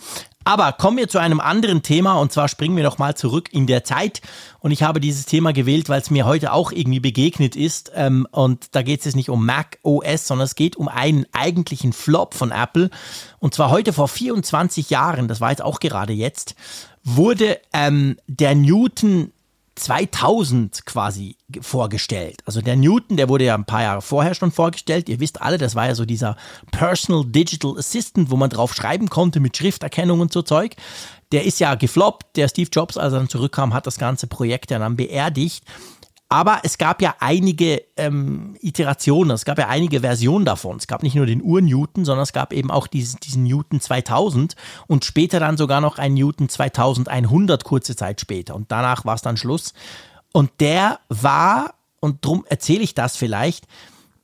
Aber kommen wir zu einem anderen Thema und zwar springen wir nochmal zurück in der Zeit. Und ich habe dieses Thema gewählt, weil es mir heute auch irgendwie begegnet ist. Ähm, und da geht es jetzt nicht um Mac OS, sondern es geht um einen eigentlichen Flop von Apple. Und zwar heute vor 24 Jahren, das war jetzt auch gerade jetzt, wurde ähm, der Newton 2000 quasi vorgestellt. Also der Newton, der wurde ja ein paar Jahre vorher schon vorgestellt. Ihr wisst alle, das war ja so dieser Personal Digital Assistant, wo man drauf schreiben konnte mit Schrifterkennung und so Zeug. Der ist ja gefloppt. Der Steve Jobs, als er dann zurückkam, hat das ganze Projekt ja dann beerdigt. Aber es gab ja einige ähm, Iterationen, es gab ja einige Versionen davon. Es gab nicht nur den Ur-Newton, sondern es gab eben auch diesen, diesen Newton 2000 und später dann sogar noch einen Newton 2100 kurze Zeit später. Und danach war es dann Schluss. Und der war, und darum erzähle ich das vielleicht,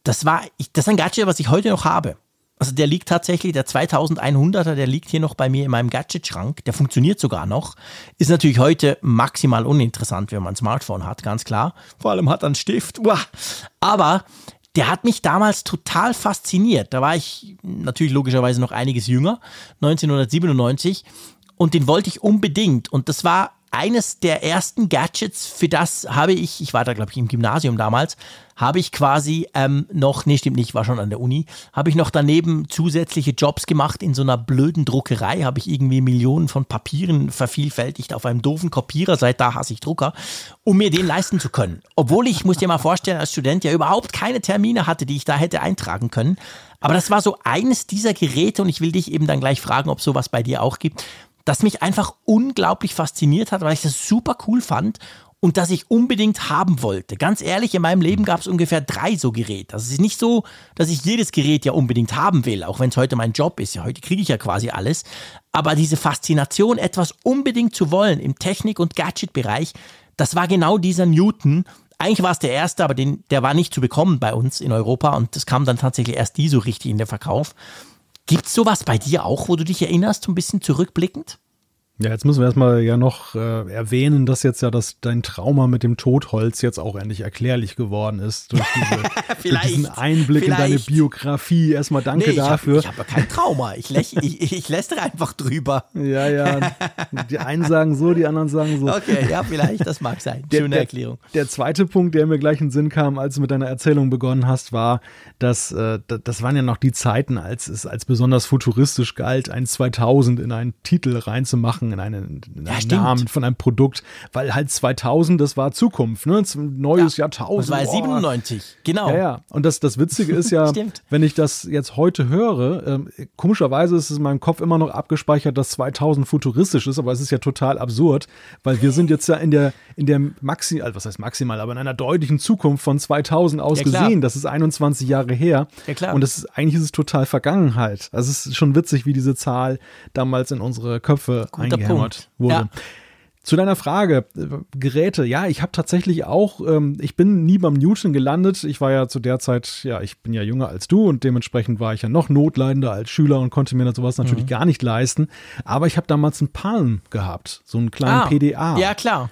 das war, das ist ein Gadget, was ich heute noch habe. Also der liegt tatsächlich, der 2100er, der liegt hier noch bei mir in meinem Gadget-Schrank. Der funktioniert sogar noch. Ist natürlich heute maximal uninteressant, wenn man ein Smartphone hat, ganz klar. Vor allem hat er einen Stift. Uah. Aber der hat mich damals total fasziniert. Da war ich natürlich logischerweise noch einiges jünger, 1997. Und den wollte ich unbedingt. Und das war eines der ersten Gadgets, für das habe ich, ich war da glaube ich im Gymnasium damals, habe ich quasi ähm, noch, nee stimmt nicht, war schon an der Uni, habe ich noch daneben zusätzliche Jobs gemacht in so einer blöden Druckerei, habe ich irgendwie Millionen von Papieren vervielfältigt auf einem doofen Kopierer, seit da hasse ich Drucker, um mir den leisten zu können. Obwohl ich, muss dir mal vorstellen, als Student ja überhaupt keine Termine hatte, die ich da hätte eintragen können. Aber das war so eines dieser Geräte und ich will dich eben dann gleich fragen, ob sowas bei dir auch gibt, das mich einfach unglaublich fasziniert hat, weil ich das super cool fand und das ich unbedingt haben wollte. Ganz ehrlich, in meinem Leben gab es ungefähr drei so Geräte. Also es ist nicht so, dass ich jedes Gerät ja unbedingt haben will, auch wenn es heute mein Job ist. Ja, heute kriege ich ja quasi alles. Aber diese Faszination, etwas unbedingt zu wollen im Technik- und Gadget-Bereich, das war genau dieser Newton. Eigentlich war es der erste, aber den, der war nicht zu bekommen bei uns in Europa und das kam dann tatsächlich erst die so richtig in den Verkauf. Gibt es sowas bei dir auch, wo du dich erinnerst, so ein bisschen zurückblickend? Ja, jetzt müssen wir erstmal ja noch äh, erwähnen, dass jetzt ja das, dein Trauma mit dem Totholz jetzt auch endlich erklärlich geworden ist. Durch, diese, durch diesen Einblick vielleicht. in deine Biografie. Erstmal danke nee, dafür. Hab, ich habe kein Trauma. Ich, läch, ich, ich lästere einfach drüber. Ja, ja. Die einen sagen so, die anderen sagen so. Okay, ja, vielleicht, das mag sein. Schöne der, Erklärung. Der, der, zweite Punkt, der mir gleich in den Sinn kam, als du mit deiner Erzählung begonnen hast, war, dass äh, das waren ja noch die Zeiten, als es als besonders futuristisch galt, ein 2000 in einen Titel reinzumachen machen in einen, in einen ja, Namen von einem Produkt, weil halt 2000, das war Zukunft, ne? Neues ja, Jahrtausend. Das war 97, genau. Ja, ja. Und das, das Witzige ist ja, wenn ich das jetzt heute höre, äh, komischerweise ist es in meinem Kopf immer noch abgespeichert, dass 2000 futuristisch ist, aber es ist ja total absurd, weil wir sind jetzt ja in der, in der Maxi, also was heißt maximal, aber in einer deutlichen Zukunft von 2000 aus ja, gesehen. Das ist 21 Jahre her. Ja, klar. Und das ist, eigentlich ist es total Vergangenheit. Also es ist schon witzig, wie diese Zahl damals in unsere Köpfe eingehämmert wurde. Ja. Zu deiner Frage, äh, Geräte, ja, ich habe tatsächlich auch, ähm, ich bin nie beim Newton gelandet. Ich war ja zu der Zeit, ja, ich bin ja jünger als du und dementsprechend war ich ja noch notleidender als Schüler und konnte mir sowas natürlich mhm. gar nicht leisten. Aber ich habe damals einen Palm gehabt, so einen kleinen ah, PDA. Ja, klar.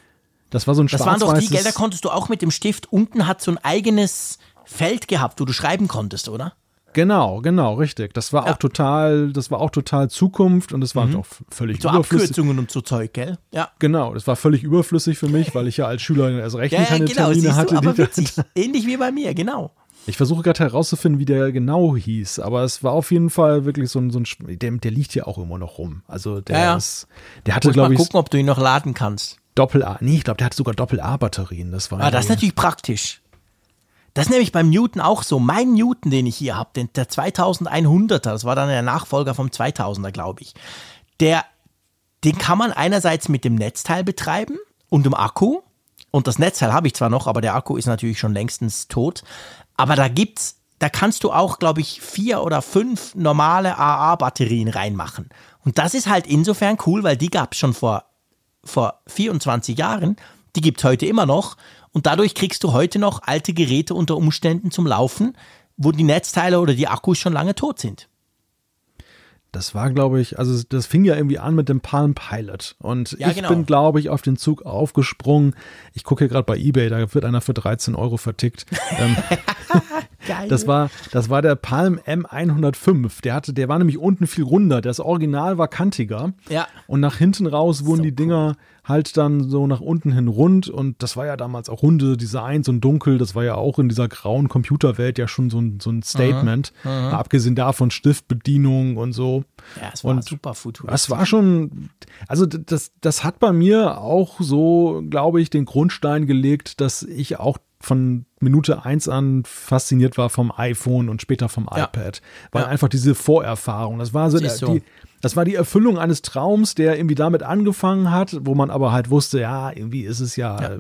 Das war so ein Das waren doch die Gelder, konntest du auch mit dem Stift, unten hat so ein eigenes Feld gehabt, wo du schreiben konntest, oder? Genau, genau, richtig. Das war ja. auch total, das war auch total Zukunft und es war mhm. auch völlig so überflüssig. Abkürzungen und so Zeug, gell? Ja. Genau, das war völlig überflüssig für mich, weil ich ja als Schüler erst recht ja, keine genau, Termine hatte. Du, aber witzig. Ähnlich wie bei mir, genau. Ich versuche gerade herauszufinden, wie der genau hieß, aber es war auf jeden Fall wirklich so ein, so ein der, der liegt hier auch immer noch rum. Also der ja, ja. ist, der hatte, glaube ich. Mal gucken, ob du ihn noch laden kannst. Doppel-A, nee, ich glaube, der hatte sogar Doppel-A-Batterien. Das war. Ah, das ist natürlich praktisch. Das ist nämlich beim Newton auch so. Mein Newton, den ich hier habe, der 2100er, das war dann der Nachfolger vom 2000er, glaube ich. Der, den kann man einerseits mit dem Netzteil betreiben und dem Akku. Und das Netzteil habe ich zwar noch, aber der Akku ist natürlich schon längstens tot. Aber da gibt's, da kannst du auch, glaube ich, vier oder fünf normale AA-Batterien reinmachen. Und das ist halt insofern cool, weil die gab es schon vor, vor 24 Jahren. Die gibt es heute immer noch. Und dadurch kriegst du heute noch alte Geräte unter Umständen zum Laufen, wo die Netzteile oder die Akkus schon lange tot sind. Das war, glaube ich, also das fing ja irgendwie an mit dem Palm Pilot. Und ja, ich genau. bin, glaube ich, auf den Zug aufgesprungen. Ich gucke hier gerade bei Ebay, da wird einer für 13 Euro vertickt. Ähm, Geil. Das war, das war der Palm M105. Der hatte, der war nämlich unten viel runder. Das Original war kantiger. Ja. Und nach hinten raus wurden so die Dinger cool halt dann so nach unten hin rund und das war ja damals auch runde Designs und dunkel, das war ja auch in dieser grauen Computerwelt ja schon so ein, so ein Statement. Aha, aha. Abgesehen davon Stiftbedienung und so. Ja, es war und super futuristisch. Das war schon, also das, das hat bei mir auch so, glaube ich, den Grundstein gelegt, dass ich auch von Minute eins an fasziniert war vom iPhone und später vom ja. iPad. Weil ja. einfach diese Vorerfahrung, das war so, der, so. Die, das war die Erfüllung eines Traums, der irgendwie damit angefangen hat, wo man aber halt wusste, ja, irgendwie ist es ja, ja.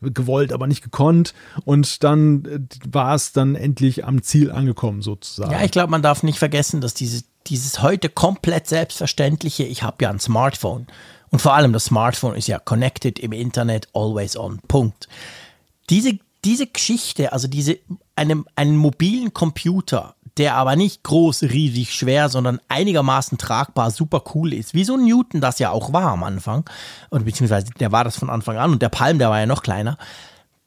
gewollt, aber nicht gekonnt. Und dann äh, war es dann endlich am Ziel angekommen, sozusagen. Ja, ich glaube, man darf nicht vergessen, dass diese, dieses heute komplett selbstverständliche, ich habe ja ein Smartphone. Und vor allem das Smartphone ist ja connected im Internet, always on. Punkt. Diese, diese Geschichte, also diese, einem, einen mobilen Computer der aber nicht groß, riesig, schwer, sondern einigermaßen tragbar, super cool ist. Wie so Newton das ja auch war am Anfang. Oder beziehungsweise der war das von Anfang an und der Palm, der war ja noch kleiner.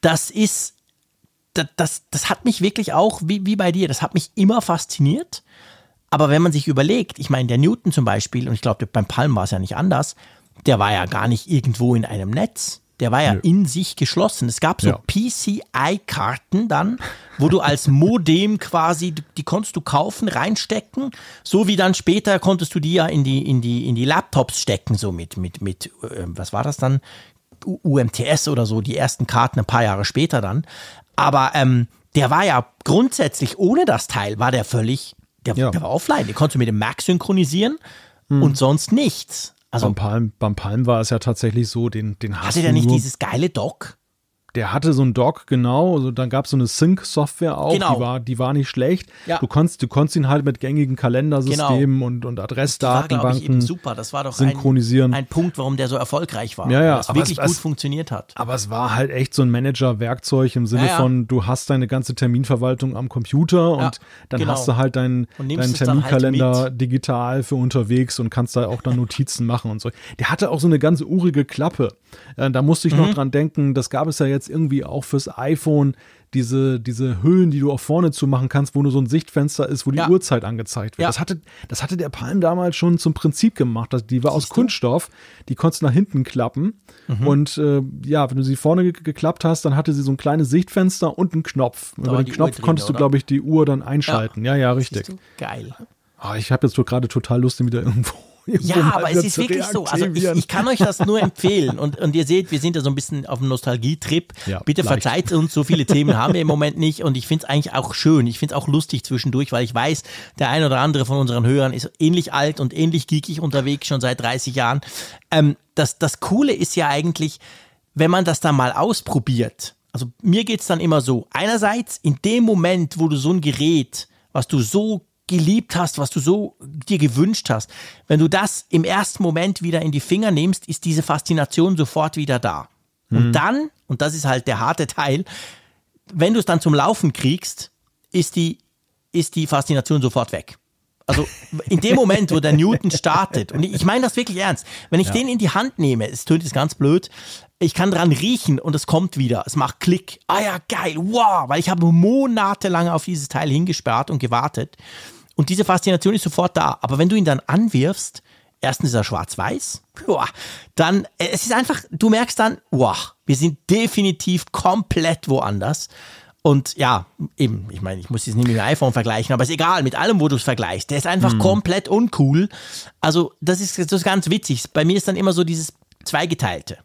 Das ist, das, das, das hat mich wirklich auch, wie, wie bei dir, das hat mich immer fasziniert. Aber wenn man sich überlegt, ich meine, der Newton zum Beispiel, und ich glaube, beim Palm war es ja nicht anders, der war ja gar nicht irgendwo in einem Netz der war ja Nö. in sich geschlossen. Es gab so ja. PCI-Karten dann, wo du als Modem quasi, die konntest du kaufen, reinstecken, so wie dann später konntest du die ja in die, in die, in die Laptops stecken, so mit, mit, mit, äh, was war das dann? UMTS oder so, die ersten Karten ein paar Jahre später dann. Aber ähm, der war ja grundsätzlich ohne das Teil, war der völlig, der, ja. der war offline. Den konntest du mit dem Mac synchronisieren hm. und sonst nichts. Also beim Palm, beim Palm war es ja tatsächlich so, den, den hast Hatte der nicht dieses geile Dock? Der hatte so ein Dock, genau. Also dann gab es so eine Sync-Software auch, genau. die, war, die war nicht schlecht. Ja. Du, konntest, du konntest ihn halt mit gängigen Kalendersystemen genau. und, und Adressdatenbanken super. Das war doch synchronisieren. Ein, ein, Punkt, warum der so erfolgreich war. Ja, ja. Das wirklich es, gut es, funktioniert hat. Aber es war halt echt so ein Manager-Werkzeug im Sinne ja, ja. von, du hast deine ganze Terminverwaltung am Computer und dann genau. hast du halt deinen, deinen Terminkalender halt digital für unterwegs und kannst da auch dann Notizen machen und so. Der hatte auch so eine ganz urige Klappe. Äh, da musste ich mhm. noch dran denken, das gab es ja jetzt irgendwie auch fürs iPhone diese, diese Hüllen, die du auch vorne zumachen kannst, wo nur so ein Sichtfenster ist, wo die ja. Uhrzeit angezeigt wird. Ja. Das, hatte, das hatte der Palm damals schon zum Prinzip gemacht. Die war Siehst aus du? Kunststoff, die konntest nach hinten klappen. Mhm. Und äh, ja, wenn du sie vorne ge geklappt hast, dann hatte sie so ein kleines Sichtfenster und einen Knopf. Da Über den Knopf drin, konntest oder? du, glaube ich, die Uhr dann einschalten. Ja, ja, ja richtig. Geil. Oh, ich habe jetzt gerade total Lust, wieder irgendwo ja, aber es ist wirklich so. Also ich, ich, kann euch das nur empfehlen. Und, und ihr seht, wir sind ja so ein bisschen auf einem Nostalgietrip. Ja, Bitte leicht. verzeiht uns, so viele Themen haben wir im Moment nicht. Und ich finde es eigentlich auch schön. Ich finde es auch lustig zwischendurch, weil ich weiß, der ein oder andere von unseren Hörern ist ähnlich alt und ähnlich geekig unterwegs, schon seit 30 Jahren. Ähm, das, das Coole ist ja eigentlich, wenn man das dann mal ausprobiert. Also mir geht es dann immer so. Einerseits in dem Moment, wo du so ein Gerät, was du so geliebt hast, was du so dir gewünscht hast, wenn du das im ersten Moment wieder in die Finger nimmst, ist diese Faszination sofort wieder da. Mhm. Und dann, und das ist halt der harte Teil, wenn du es dann zum Laufen kriegst, ist die, ist die Faszination sofort weg. Also in dem Moment, wo der Newton startet, und ich meine das wirklich ernst, wenn ich ja. den in die Hand nehme, es tönt jetzt ganz blöd, ich kann dran riechen und es kommt wieder. Es macht Klick. Ah ja, geil, wow, weil ich habe monatelang auf dieses Teil hingesperrt und gewartet. Und diese Faszination ist sofort da. Aber wenn du ihn dann anwirfst, erstens ist er schwarz-weiß, dann, es ist einfach, du merkst dann, wow, wir sind definitiv komplett woanders. Und ja, eben, ich meine, ich muss jetzt nicht mit dem iPhone vergleichen, aber ist egal, mit allem, wo du es vergleichst. Der ist einfach mhm. komplett uncool. Also, das ist, das ist ganz witzig. Bei mir ist dann immer so dieses Zweigeteilte.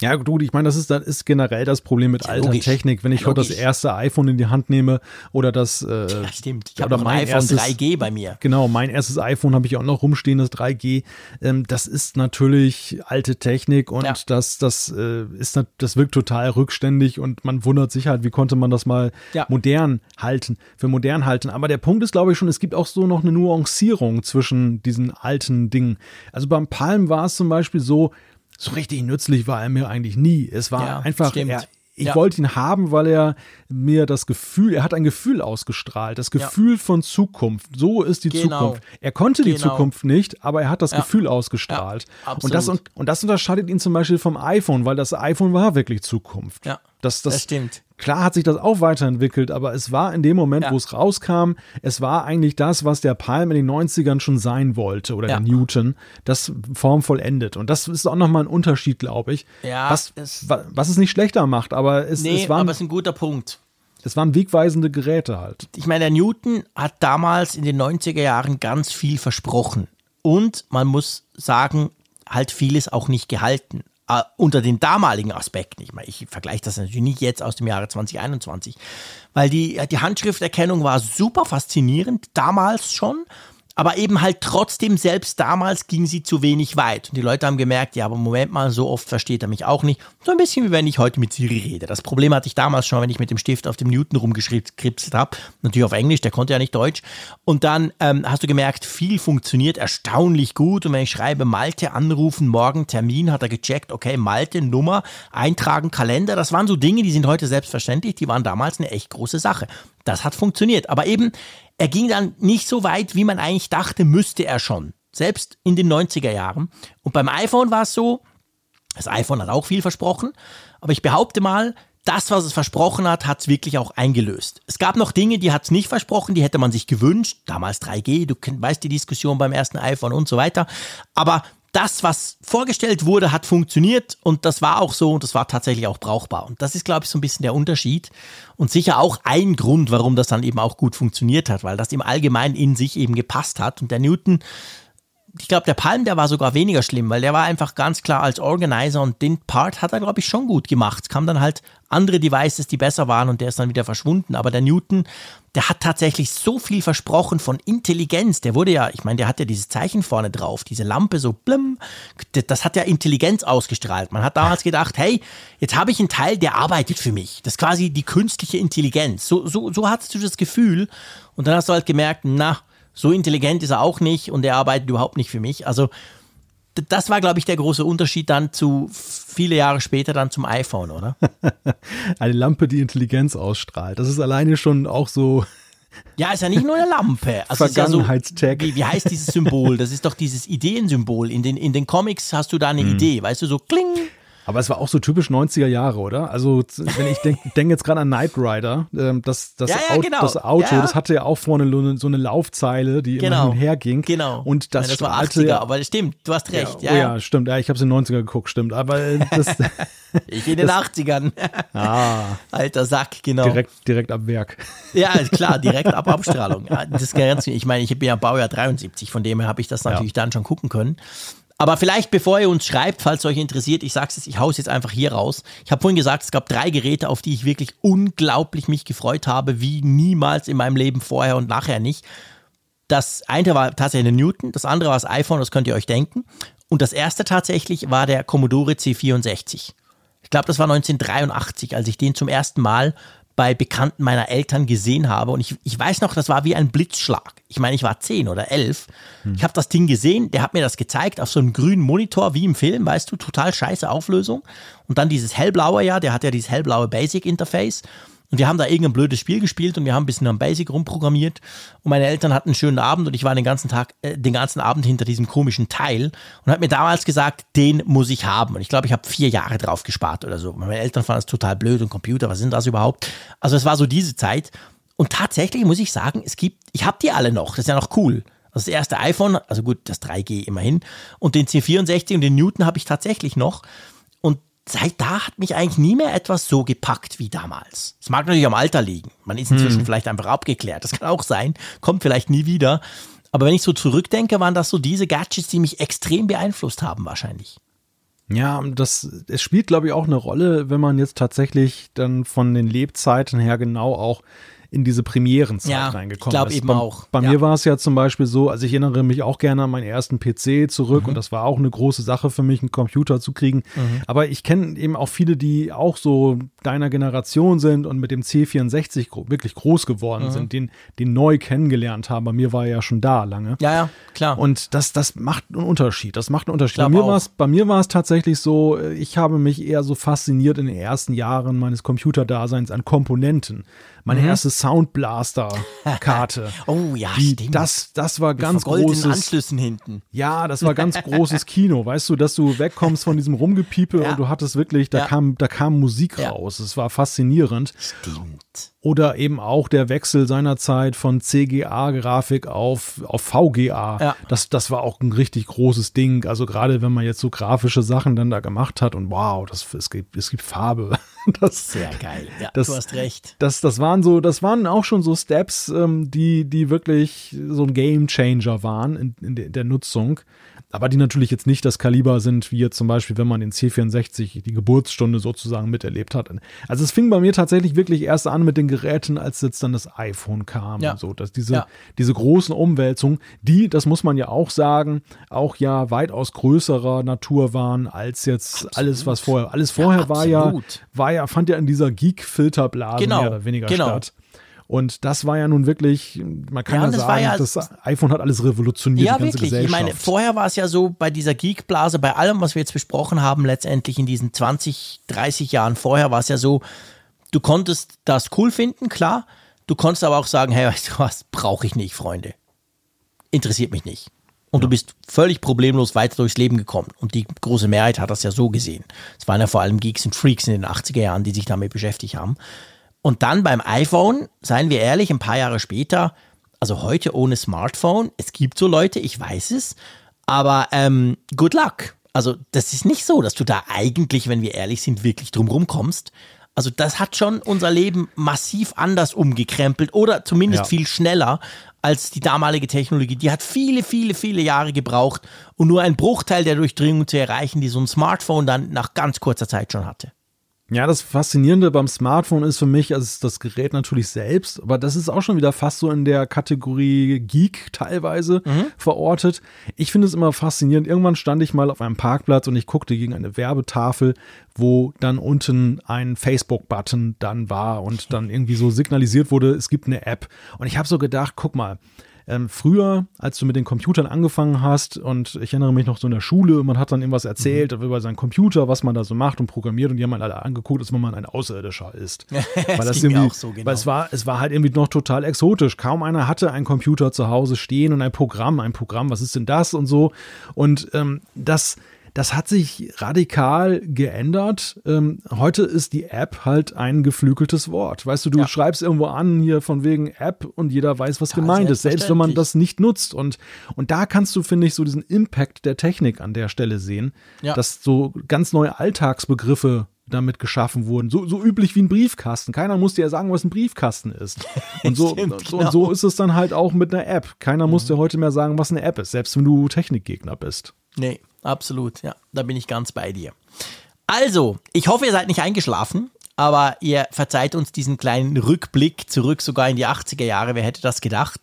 Ja, gut, ich meine, das ist, das ist generell das Problem mit ja, alter logisch. Technik. Wenn ich ja, heute das erste iPhone in die Hand nehme oder das. Äh, ja, stimmt. Ich habe mein iPhone erstes, 3G bei mir. Genau, mein erstes iPhone habe ich auch noch rumstehen, das 3G. Ähm, das ist natürlich alte Technik und ja. das, das, äh, ist, das wirkt total rückständig und man wundert sich halt, wie konnte man das mal modern halten, für modern halten. Aber der Punkt ist, glaube ich, schon, es gibt auch so noch eine Nuancierung zwischen diesen alten Dingen. Also beim Palm war es zum Beispiel so, so richtig nützlich war er mir eigentlich nie. Es war ja, einfach, er, ich ja. wollte ihn haben, weil er mir das Gefühl, er hat ein Gefühl ausgestrahlt, das Gefühl ja. von Zukunft. So ist die genau. Zukunft. Er konnte genau. die Zukunft nicht, aber er hat das. Gefühl ausgestrahlt. und, das, und, und das unterscheidet ihn zum Beispiel vom iPhone, weil das iPhone war wirklich Zukunft. Ja. Das, das, das stimmt. Klar hat sich das auch weiterentwickelt, aber es war in dem Moment, ja. wo es rauskam, es war eigentlich das, was der Palm in den 90ern schon sein wollte oder ja. der Newton, das Form vollendet. Und das ist auch nochmal ein Unterschied, glaube ich. Ja, was, es, was es nicht schlechter macht, aber es, nee, es war. aber es ist ein guter Punkt. Es waren wegweisende Geräte halt. Ich meine, der Newton hat damals in den 90er Jahren ganz viel versprochen. Und man muss sagen, halt vieles auch nicht gehalten. Uh, unter den damaligen Aspekten. Ich meine, ich vergleiche das natürlich nicht jetzt aus dem Jahre 2021, weil die, die Handschrifterkennung war super faszinierend, damals schon aber eben halt trotzdem, selbst damals ging sie zu wenig weit. Und die Leute haben gemerkt, ja, aber Moment mal, so oft versteht er mich auch nicht. So ein bisschen wie wenn ich heute mit Siri rede. Das Problem hatte ich damals schon, wenn ich mit dem Stift auf dem Newton rumgeschripselt habe. Natürlich auf Englisch, der konnte ja nicht Deutsch. Und dann ähm, hast du gemerkt, viel funktioniert erstaunlich gut. Und wenn ich schreibe, Malte anrufen, morgen Termin, hat er gecheckt, okay, Malte, Nummer, eintragen, Kalender. Das waren so Dinge, die sind heute selbstverständlich. Die waren damals eine echt große Sache. Das hat funktioniert. Aber eben, er ging dann nicht so weit, wie man eigentlich dachte, müsste er schon. Selbst in den 90er Jahren. Und beim iPhone war es so, das iPhone hat auch viel versprochen, aber ich behaupte mal, das, was es versprochen hat, hat es wirklich auch eingelöst. Es gab noch Dinge, die hat es nicht versprochen, die hätte man sich gewünscht. Damals 3G, du weißt die Diskussion beim ersten iPhone und so weiter. Aber das, was vorgestellt wurde, hat funktioniert und das war auch so und das war tatsächlich auch brauchbar. Und das ist, glaube ich, so ein bisschen der Unterschied und sicher auch ein Grund, warum das dann eben auch gut funktioniert hat, weil das im Allgemeinen in sich eben gepasst hat. Und der Newton ich glaube, der Palm, der war sogar weniger schlimm, weil der war einfach ganz klar als Organizer und den Part hat er, glaube ich, schon gut gemacht. Es kamen dann halt andere Devices, die besser waren und der ist dann wieder verschwunden. Aber der Newton, der hat tatsächlich so viel versprochen von Intelligenz. Der wurde ja, ich meine, der hat ja dieses Zeichen vorne drauf, diese Lampe so blim. Das hat ja Intelligenz ausgestrahlt. Man hat damals gedacht, hey, jetzt habe ich einen Teil, der arbeitet für mich. Das ist quasi die künstliche Intelligenz. So, so, so hattest du das Gefühl. Und dann hast du halt gemerkt, na, so intelligent ist er auch nicht und er arbeitet überhaupt nicht für mich. Also das war, glaube ich, der große Unterschied dann zu viele Jahre später dann zum iPhone, oder? Eine Lampe, die Intelligenz ausstrahlt. Das ist alleine schon auch so. Ja, ist ja nicht nur eine Lampe. Also Vergangenheitstag. Ja so, wie, wie, heißt dieses Symbol? Das ist doch dieses Ideensymbol. In den, in den Comics hast du da eine hm. Idee, weißt du, so kling. Aber es war auch so typisch 90er Jahre, oder? Also, wenn ich denke denk jetzt gerade an Knight Rider, ähm, das, das, ja, ja, Auto, genau. das Auto, ja. das hatte ja auch vorne so eine Laufzeile, die genau. immer hin und her ging. Genau. Und das, ja, das war 80er, aber das stimmt, du hast recht. Ja, oh ja, stimmt. Ja, ich habe es in den 90er geguckt, stimmt. Aber äh, das. ich in den das, 80ern. Ah. Alter Sack, genau. Direkt, direkt ab Werk. Ja, klar, direkt ab Abstrahlung. Das ganz, ich meine, ich bin ja Baujahr 73, von dem her habe ich das natürlich dann schon gucken können. Aber vielleicht, bevor ihr uns schreibt, falls euch interessiert, ich sag's jetzt, ich hau's jetzt einfach hier raus. Ich habe vorhin gesagt, es gab drei Geräte, auf die ich wirklich unglaublich mich gefreut habe, wie niemals in meinem Leben vorher und nachher nicht. Das eine war tatsächlich eine Newton, das andere war das iPhone, das könnt ihr euch denken. Und das erste tatsächlich war der Commodore C64. Ich glaube, das war 1983, als ich den zum ersten Mal bei Bekannten meiner Eltern gesehen habe. Und ich, ich weiß noch, das war wie ein Blitzschlag. Ich meine, ich war zehn oder elf. Hm. Ich habe das Ding gesehen, der hat mir das gezeigt auf so einem grünen Monitor, wie im Film, weißt du, total scheiße Auflösung. Und dann dieses hellblaue, ja, der hat ja dieses hellblaue Basic Interface. Und wir haben da irgendein blödes Spiel gespielt und wir haben ein bisschen am Basic rumprogrammiert. Und meine Eltern hatten einen schönen Abend und ich war den ganzen Tag, äh, den ganzen Abend hinter diesem komischen Teil und hat mir damals gesagt, den muss ich haben. Und ich glaube, ich habe vier Jahre drauf gespart oder so. Meine Eltern fanden es total blöd und Computer, was sind das überhaupt? Also es war so diese Zeit. Und tatsächlich muss ich sagen, es gibt, ich habe die alle noch. Das ist ja noch cool. Also das erste iPhone, also gut, das 3G immerhin. Und den C64 und den Newton habe ich tatsächlich noch. Seit da hat mich eigentlich nie mehr etwas so gepackt wie damals. Es mag natürlich am Alter liegen. Man ist inzwischen hm. vielleicht einfach abgeklärt. Das kann auch sein. Kommt vielleicht nie wieder. Aber wenn ich so zurückdenke, waren das so diese Gadgets, die mich extrem beeinflusst haben, wahrscheinlich. Ja, das, es spielt, glaube ich, auch eine Rolle, wenn man jetzt tatsächlich dann von den Lebzeiten her genau auch in diese Premierenzeit ja, reingekommen ich glaube eben bei, auch. Bei ja. mir war es ja zum Beispiel so, also ich erinnere mich auch gerne an meinen ersten PC zurück mhm. und das war auch eine große Sache für mich, einen Computer zu kriegen. Mhm. Aber ich kenne eben auch viele, die auch so deiner Generation sind und mit dem C64 wirklich groß geworden mhm. sind, den, den neu kennengelernt haben. Bei mir war er ja schon da lange. Ja, ja, klar. Und das, das macht einen Unterschied. Das macht einen Unterschied. Bei mir, bei mir war es tatsächlich so, ich habe mich eher so fasziniert in den ersten Jahren meines Computerdaseins an Komponenten meine mhm. erste Soundblaster-Karte. oh ja, die, stimmt. Das, das war Mit ganz großes. Anschlüssen hinten. Ja, das war ganz großes Kino. Weißt du, dass du wegkommst von diesem Rumgepiepe ja. und du hattest wirklich, da ja. kam, da kam Musik ja. raus. Es war faszinierend. Stimmt. Oder eben auch der Wechsel seinerzeit von CGA-Grafik auf, auf VGA. Ja. Das, das war auch ein richtig großes Ding. Also gerade wenn man jetzt so grafische Sachen dann da gemacht hat und wow, das, es, gibt, es gibt Farbe. Das, Sehr geil. Ja, das, du hast recht. Das, das waren so, das waren auch schon so Steps, ähm, die, die wirklich so ein Game Changer waren in, in der, der Nutzung aber die natürlich jetzt nicht das Kaliber sind, wie jetzt zum Beispiel, wenn man den C64 die Geburtsstunde sozusagen miterlebt hat. Also es fing bei mir tatsächlich wirklich erst an mit den Geräten, als jetzt dann das iPhone kam ja. und so, dass diese, ja. diese großen Umwälzungen, die, das muss man ja auch sagen, auch ja weitaus größerer Natur waren als jetzt absolut. alles, was vorher, alles vorher ja, war ja, war ja, fand ja in dieser Geek-Filterblase genau. mehr oder weniger genau. statt. Und das war ja nun wirklich, man kann ja, ja sagen, ja, das iPhone hat alles revolutioniert, ja, die ganze wirklich. Gesellschaft. Ich meine, vorher war es ja so, bei dieser Geekblase, bei allem, was wir jetzt besprochen haben, letztendlich in diesen 20, 30 Jahren vorher, war es ja so, du konntest das cool finden, klar. Du konntest aber auch sagen, hey, weißt du was, brauche ich nicht, Freunde. Interessiert mich nicht. Und ja. du bist völlig problemlos weiter durchs Leben gekommen. Und die große Mehrheit hat das ja so gesehen. Es waren ja vor allem Geeks und Freaks in den 80er Jahren, die sich damit beschäftigt haben. Und dann beim iPhone, seien wir ehrlich, ein paar Jahre später, also heute ohne Smartphone, es gibt so Leute, ich weiß es, aber ähm, good luck. Also das ist nicht so, dass du da eigentlich, wenn wir ehrlich sind, wirklich drumrum kommst. Also das hat schon unser Leben massiv anders umgekrempelt oder zumindest ja. viel schneller als die damalige Technologie. Die hat viele, viele, viele Jahre gebraucht und nur ein Bruchteil der Durchdringung zu erreichen, die so ein Smartphone dann nach ganz kurzer Zeit schon hatte. Ja, das Faszinierende beim Smartphone ist für mich, also das Gerät natürlich selbst, aber das ist auch schon wieder fast so in der Kategorie Geek teilweise mhm. verortet. Ich finde es immer faszinierend. Irgendwann stand ich mal auf einem Parkplatz und ich guckte gegen eine Werbetafel, wo dann unten ein Facebook-Button dann war und dann irgendwie so signalisiert wurde, es gibt eine App. Und ich habe so gedacht, guck mal, ähm, früher, als du mit den Computern angefangen hast, und ich erinnere mich noch so in der Schule, man hat dann irgendwas erzählt mhm. über seinen Computer, was man da so macht und programmiert, und die haben halt alle angeguckt, wenn man ein Außerirdischer ist. weil das, das irgendwie, so, genau. weil es war, es war halt irgendwie noch total exotisch. Kaum einer hatte einen Computer zu Hause stehen und ein Programm, ein Programm, was ist denn das und so. Und ähm, das das hat sich radikal geändert. Ähm, heute ist die App halt ein geflügeltes Wort. Weißt du, du ja. schreibst irgendwo an hier von wegen App und jeder weiß, was ja, gemeint ist, selbst wenn man das nicht nutzt. Und, und da kannst du, finde ich, so diesen Impact der Technik an der Stelle sehen, ja. dass so ganz neue Alltagsbegriffe damit geschaffen wurden. So, so üblich wie ein Briefkasten. Keiner muss dir ja sagen, was ein Briefkasten ist. Und so, Stimmt, genau. und so ist es dann halt auch mit einer App. Keiner mhm. muss dir heute mehr sagen, was eine App ist, selbst wenn du Technikgegner bist. Nee, absolut. Ja, da bin ich ganz bei dir. Also, ich hoffe, ihr seid nicht eingeschlafen aber ihr verzeiht uns diesen kleinen Rückblick zurück sogar in die 80er Jahre. Wer hätte das gedacht?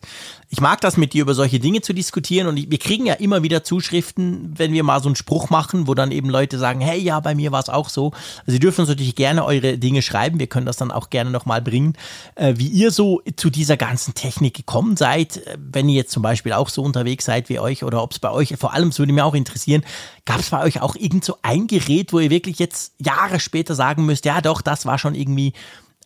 Ich mag das mit dir über solche Dinge zu diskutieren und wir kriegen ja immer wieder Zuschriften, wenn wir mal so einen Spruch machen, wo dann eben Leute sagen, hey, ja, bei mir war es auch so. Also ihr dürft uns natürlich gerne eure Dinge schreiben. Wir können das dann auch gerne nochmal bringen, äh, wie ihr so zu dieser ganzen Technik gekommen seid. Äh, wenn ihr jetzt zum Beispiel auch so unterwegs seid wie euch oder ob es bei euch, vor allem, es würde mich auch interessieren, gab es bei euch auch irgend so ein Gerät, wo ihr wirklich jetzt Jahre später sagen müsst, ja doch, das war schon irgendwie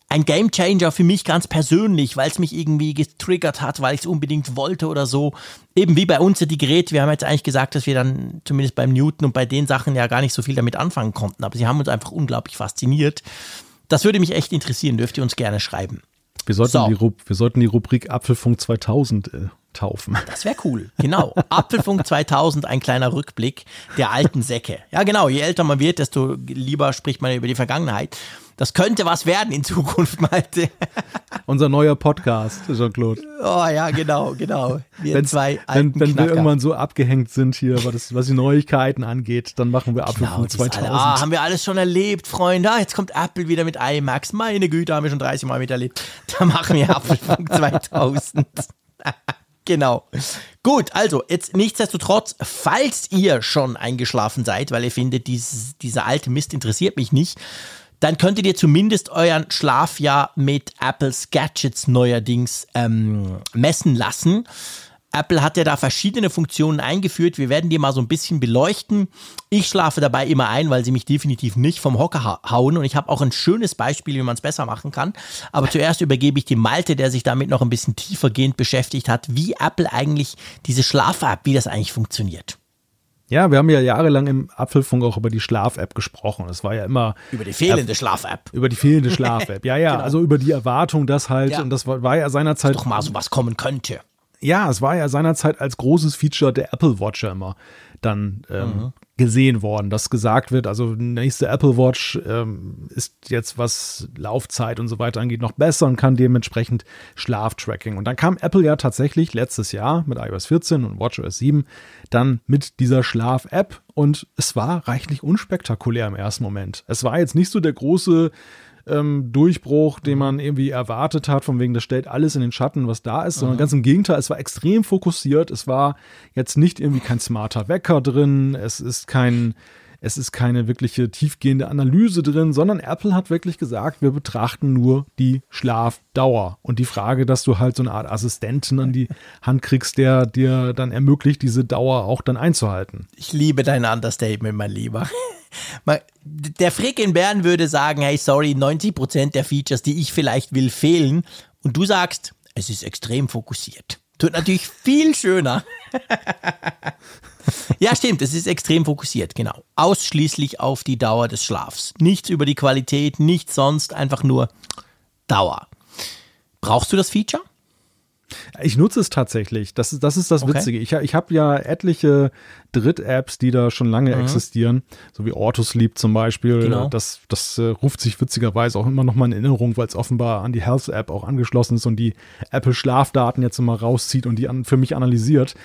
ein Gamechanger für mich ganz persönlich, weil es mich irgendwie getriggert hat, weil ich es unbedingt wollte oder so. Eben wie bei uns die Geräte. Wir haben jetzt eigentlich gesagt, dass wir dann zumindest beim Newton und bei den Sachen ja gar nicht so viel damit anfangen konnten, aber sie haben uns einfach unglaublich fasziniert. Das würde mich echt interessieren, dürft ihr uns gerne schreiben. Wir sollten, so. die, wir sollten die Rubrik Apfelfunk 2000 äh, taufen. Das wäre cool. Genau. Apfelfunk 2000, ein kleiner Rückblick der alten Säcke. Ja, genau. Je älter man wird, desto lieber spricht man über die Vergangenheit. Das könnte was werden in Zukunft, Malte. Unser neuer Podcast, Jean-Claude. Oh ja, genau, genau. Wir Wenn's, zwei alten wenn, wenn wir irgendwann so abgehängt sind hier, was, was die Neuigkeiten angeht, dann machen wir Apfelfunk genau, 2000. Alle, ah, haben wir alles schon erlebt, Freunde. Ah, jetzt kommt Apple wieder mit iMax. Meine Güte, haben wir schon 30 Mal miterlebt. Da machen wir Apfelfunk 2000. Genau. Gut, also jetzt nichtsdestotrotz, falls ihr schon eingeschlafen seid, weil ihr findet, dieses, dieser alte Mist interessiert mich nicht, dann könntet ihr zumindest euren Schlaf ja mit Apples Gadgets neuerdings ähm, messen lassen. Apple hat ja da verschiedene Funktionen eingeführt. Wir werden die mal so ein bisschen beleuchten. Ich schlafe dabei immer ein, weil sie mich definitiv nicht vom Hocker hauen. Und ich habe auch ein schönes Beispiel, wie man es besser machen kann. Aber zuerst übergebe ich die Malte, der sich damit noch ein bisschen tiefergehend beschäftigt hat, wie Apple eigentlich diese Schlaf-App, wie das eigentlich funktioniert. Ja, wir haben ja jahrelang im Apfelfunk auch über die Schlaf-App gesprochen. Es war ja immer. Über die fehlende Schlaf-App. Über die fehlende Schlaf-App. Ja, ja. genau. Also über die Erwartung, dass halt, ja. und das war, war ja seinerzeit. Doch mal sowas kommen könnte. Ja, es war ja seinerzeit als großes Feature der Apple Watch immer dann ähm, gesehen worden, dass gesagt wird, also nächste Apple Watch ähm, ist jetzt, was Laufzeit und so weiter angeht, noch besser und kann dementsprechend Schlaftracking. Und dann kam Apple ja tatsächlich letztes Jahr mit iOS 14 und WatchOS 7 dann mit dieser Schlaf-App und es war reichlich unspektakulär im ersten Moment. Es war jetzt nicht so der große ähm, Durchbruch, den man irgendwie erwartet hat, von wegen, das stellt alles in den Schatten, was da ist, sondern mhm. ganz im Gegenteil, es war extrem fokussiert. Es war jetzt nicht irgendwie kein smarter Wecker drin, es ist kein, es ist keine wirkliche tiefgehende Analyse drin, sondern Apple hat wirklich gesagt, wir betrachten nur die Schlafdauer und die Frage, dass du halt so eine Art Assistenten an die Hand kriegst, der dir dann ermöglicht, diese Dauer auch dann einzuhalten. Ich liebe dein Understatement, mein Lieber. Der Frick in Bern würde sagen, hey, sorry, 90% der Features, die ich vielleicht will, fehlen. Und du sagst, es ist extrem fokussiert. Tut natürlich viel schöner. ja, stimmt, es ist extrem fokussiert, genau. Ausschließlich auf die Dauer des Schlafs. Nichts über die Qualität, nichts sonst, einfach nur Dauer. Brauchst du das Feature? Ich nutze es tatsächlich. Das ist das, ist das okay. Witzige. Ich, ich habe ja etliche Dritt-Apps, die da schon lange mhm. existieren, so wie Autosleep zum Beispiel. Genau. Das, das äh, ruft sich witzigerweise auch immer noch mal in Erinnerung, weil es offenbar an die Health-App auch angeschlossen ist und die Apple Schlafdaten jetzt immer rauszieht und die an, für mich analysiert.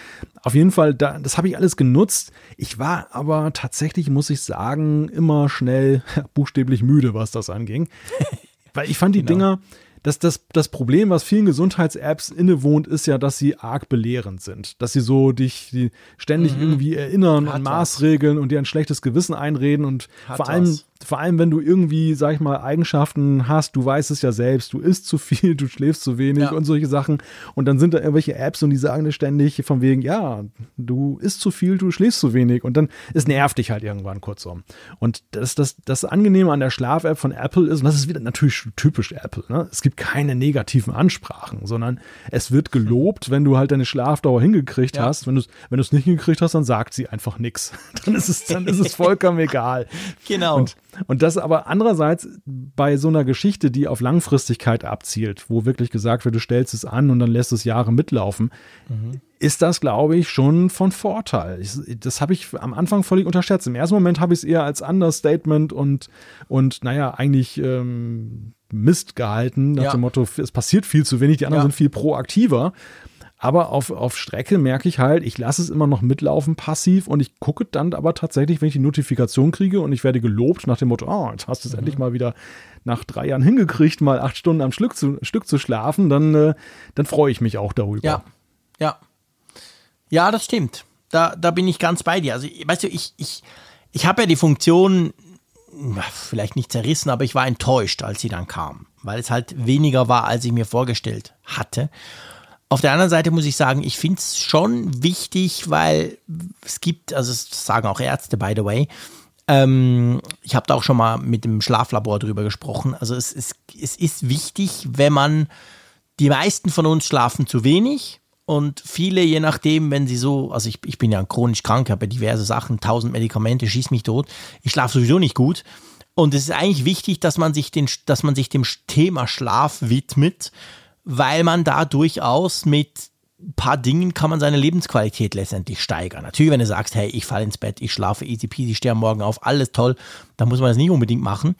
Auf jeden Fall, da, das habe ich alles genutzt. Ich war aber tatsächlich, muss ich sagen, immer schnell buchstäblich müde, was das anging. weil ich fand die genau. Dinger das, das, das Problem, was vielen Gesundheits-Apps innewohnt, ist ja, dass sie arg belehrend sind. Dass sie so dich die ständig mhm. irgendwie erinnern Hat an Maßregeln was. und dir ein schlechtes Gewissen einreden und Hat vor allem was vor allem wenn du irgendwie, sag ich mal, Eigenschaften hast, du weißt es ja selbst, du isst zu viel, du schläfst zu wenig ja. und solche Sachen. Und dann sind da irgendwelche Apps und die sagen dir ständig von wegen, ja, du isst zu viel, du schläfst zu wenig. Und dann, es nervt dich halt irgendwann kurzum. Und das, das, das Angenehme an der Schlaf-App von Apple ist, und das ist wieder natürlich typisch Apple, ne? es gibt keine negativen Ansprachen, sondern es wird gelobt, wenn du halt deine Schlafdauer hingekriegt ja. hast. Wenn du es wenn nicht hingekriegt hast, dann sagt sie einfach nichts. Dann ist es, dann ist es vollkommen egal. Genau. Und und das aber andererseits bei so einer Geschichte, die auf Langfristigkeit abzielt, wo wirklich gesagt wird, du stellst es an und dann lässt es Jahre mitlaufen, mhm. ist das, glaube ich, schon von Vorteil. Ich, das habe ich am Anfang völlig unterschätzt. Im ersten Moment habe ich es eher als Understatement und, und naja, eigentlich ähm, Mist gehalten, nach ja. dem Motto, es passiert viel zu wenig, die anderen ja. sind viel proaktiver. Aber auf, auf Strecke merke ich halt, ich lasse es immer noch mitlaufen passiv und ich gucke dann aber tatsächlich, wenn ich die Notifikation kriege und ich werde gelobt nach dem Motto, oh, jetzt hast du es mhm. endlich mal wieder nach drei Jahren hingekriegt, mal acht Stunden am Stück zu, Stück zu schlafen, dann, äh, dann freue ich mich auch darüber. Ja, ja. Ja, das stimmt. Da, da bin ich ganz bei dir. Also, weißt du, ich, ich, ich habe ja die Funktion vielleicht nicht zerrissen, aber ich war enttäuscht, als sie dann kam, weil es halt weniger war, als ich mir vorgestellt hatte. Auf der anderen Seite muss ich sagen, ich finde es schon wichtig, weil es gibt, also das sagen auch Ärzte, by the way, ähm, ich habe da auch schon mal mit dem Schlaflabor drüber gesprochen. Also es, es, es ist wichtig, wenn man, die meisten von uns schlafen zu wenig und viele, je nachdem, wenn sie so, also ich, ich bin ja chronisch krank, habe diverse Sachen, tausend Medikamente, schieß mich tot, ich schlafe sowieso nicht gut. Und es ist eigentlich wichtig, dass man sich, den, dass man sich dem Thema Schlaf widmet, weil man da durchaus mit ein paar Dingen kann man seine Lebensqualität letztendlich steigern. Natürlich, wenn du sagst, hey, ich falle ins Bett, ich schlafe easy peasy, stehe am Morgen auf, alles toll, dann muss man das nicht unbedingt machen.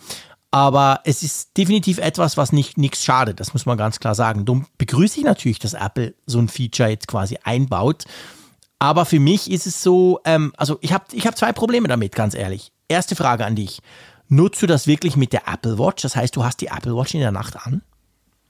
Aber es ist definitiv etwas, was nicht nichts schadet, das muss man ganz klar sagen. Darum begrüße ich natürlich, dass Apple so ein Feature jetzt quasi einbaut. Aber für mich ist es so, ähm, also ich habe ich hab zwei Probleme damit, ganz ehrlich. Erste Frage an dich. Nutzt du das wirklich mit der Apple Watch? Das heißt, du hast die Apple Watch in der Nacht an?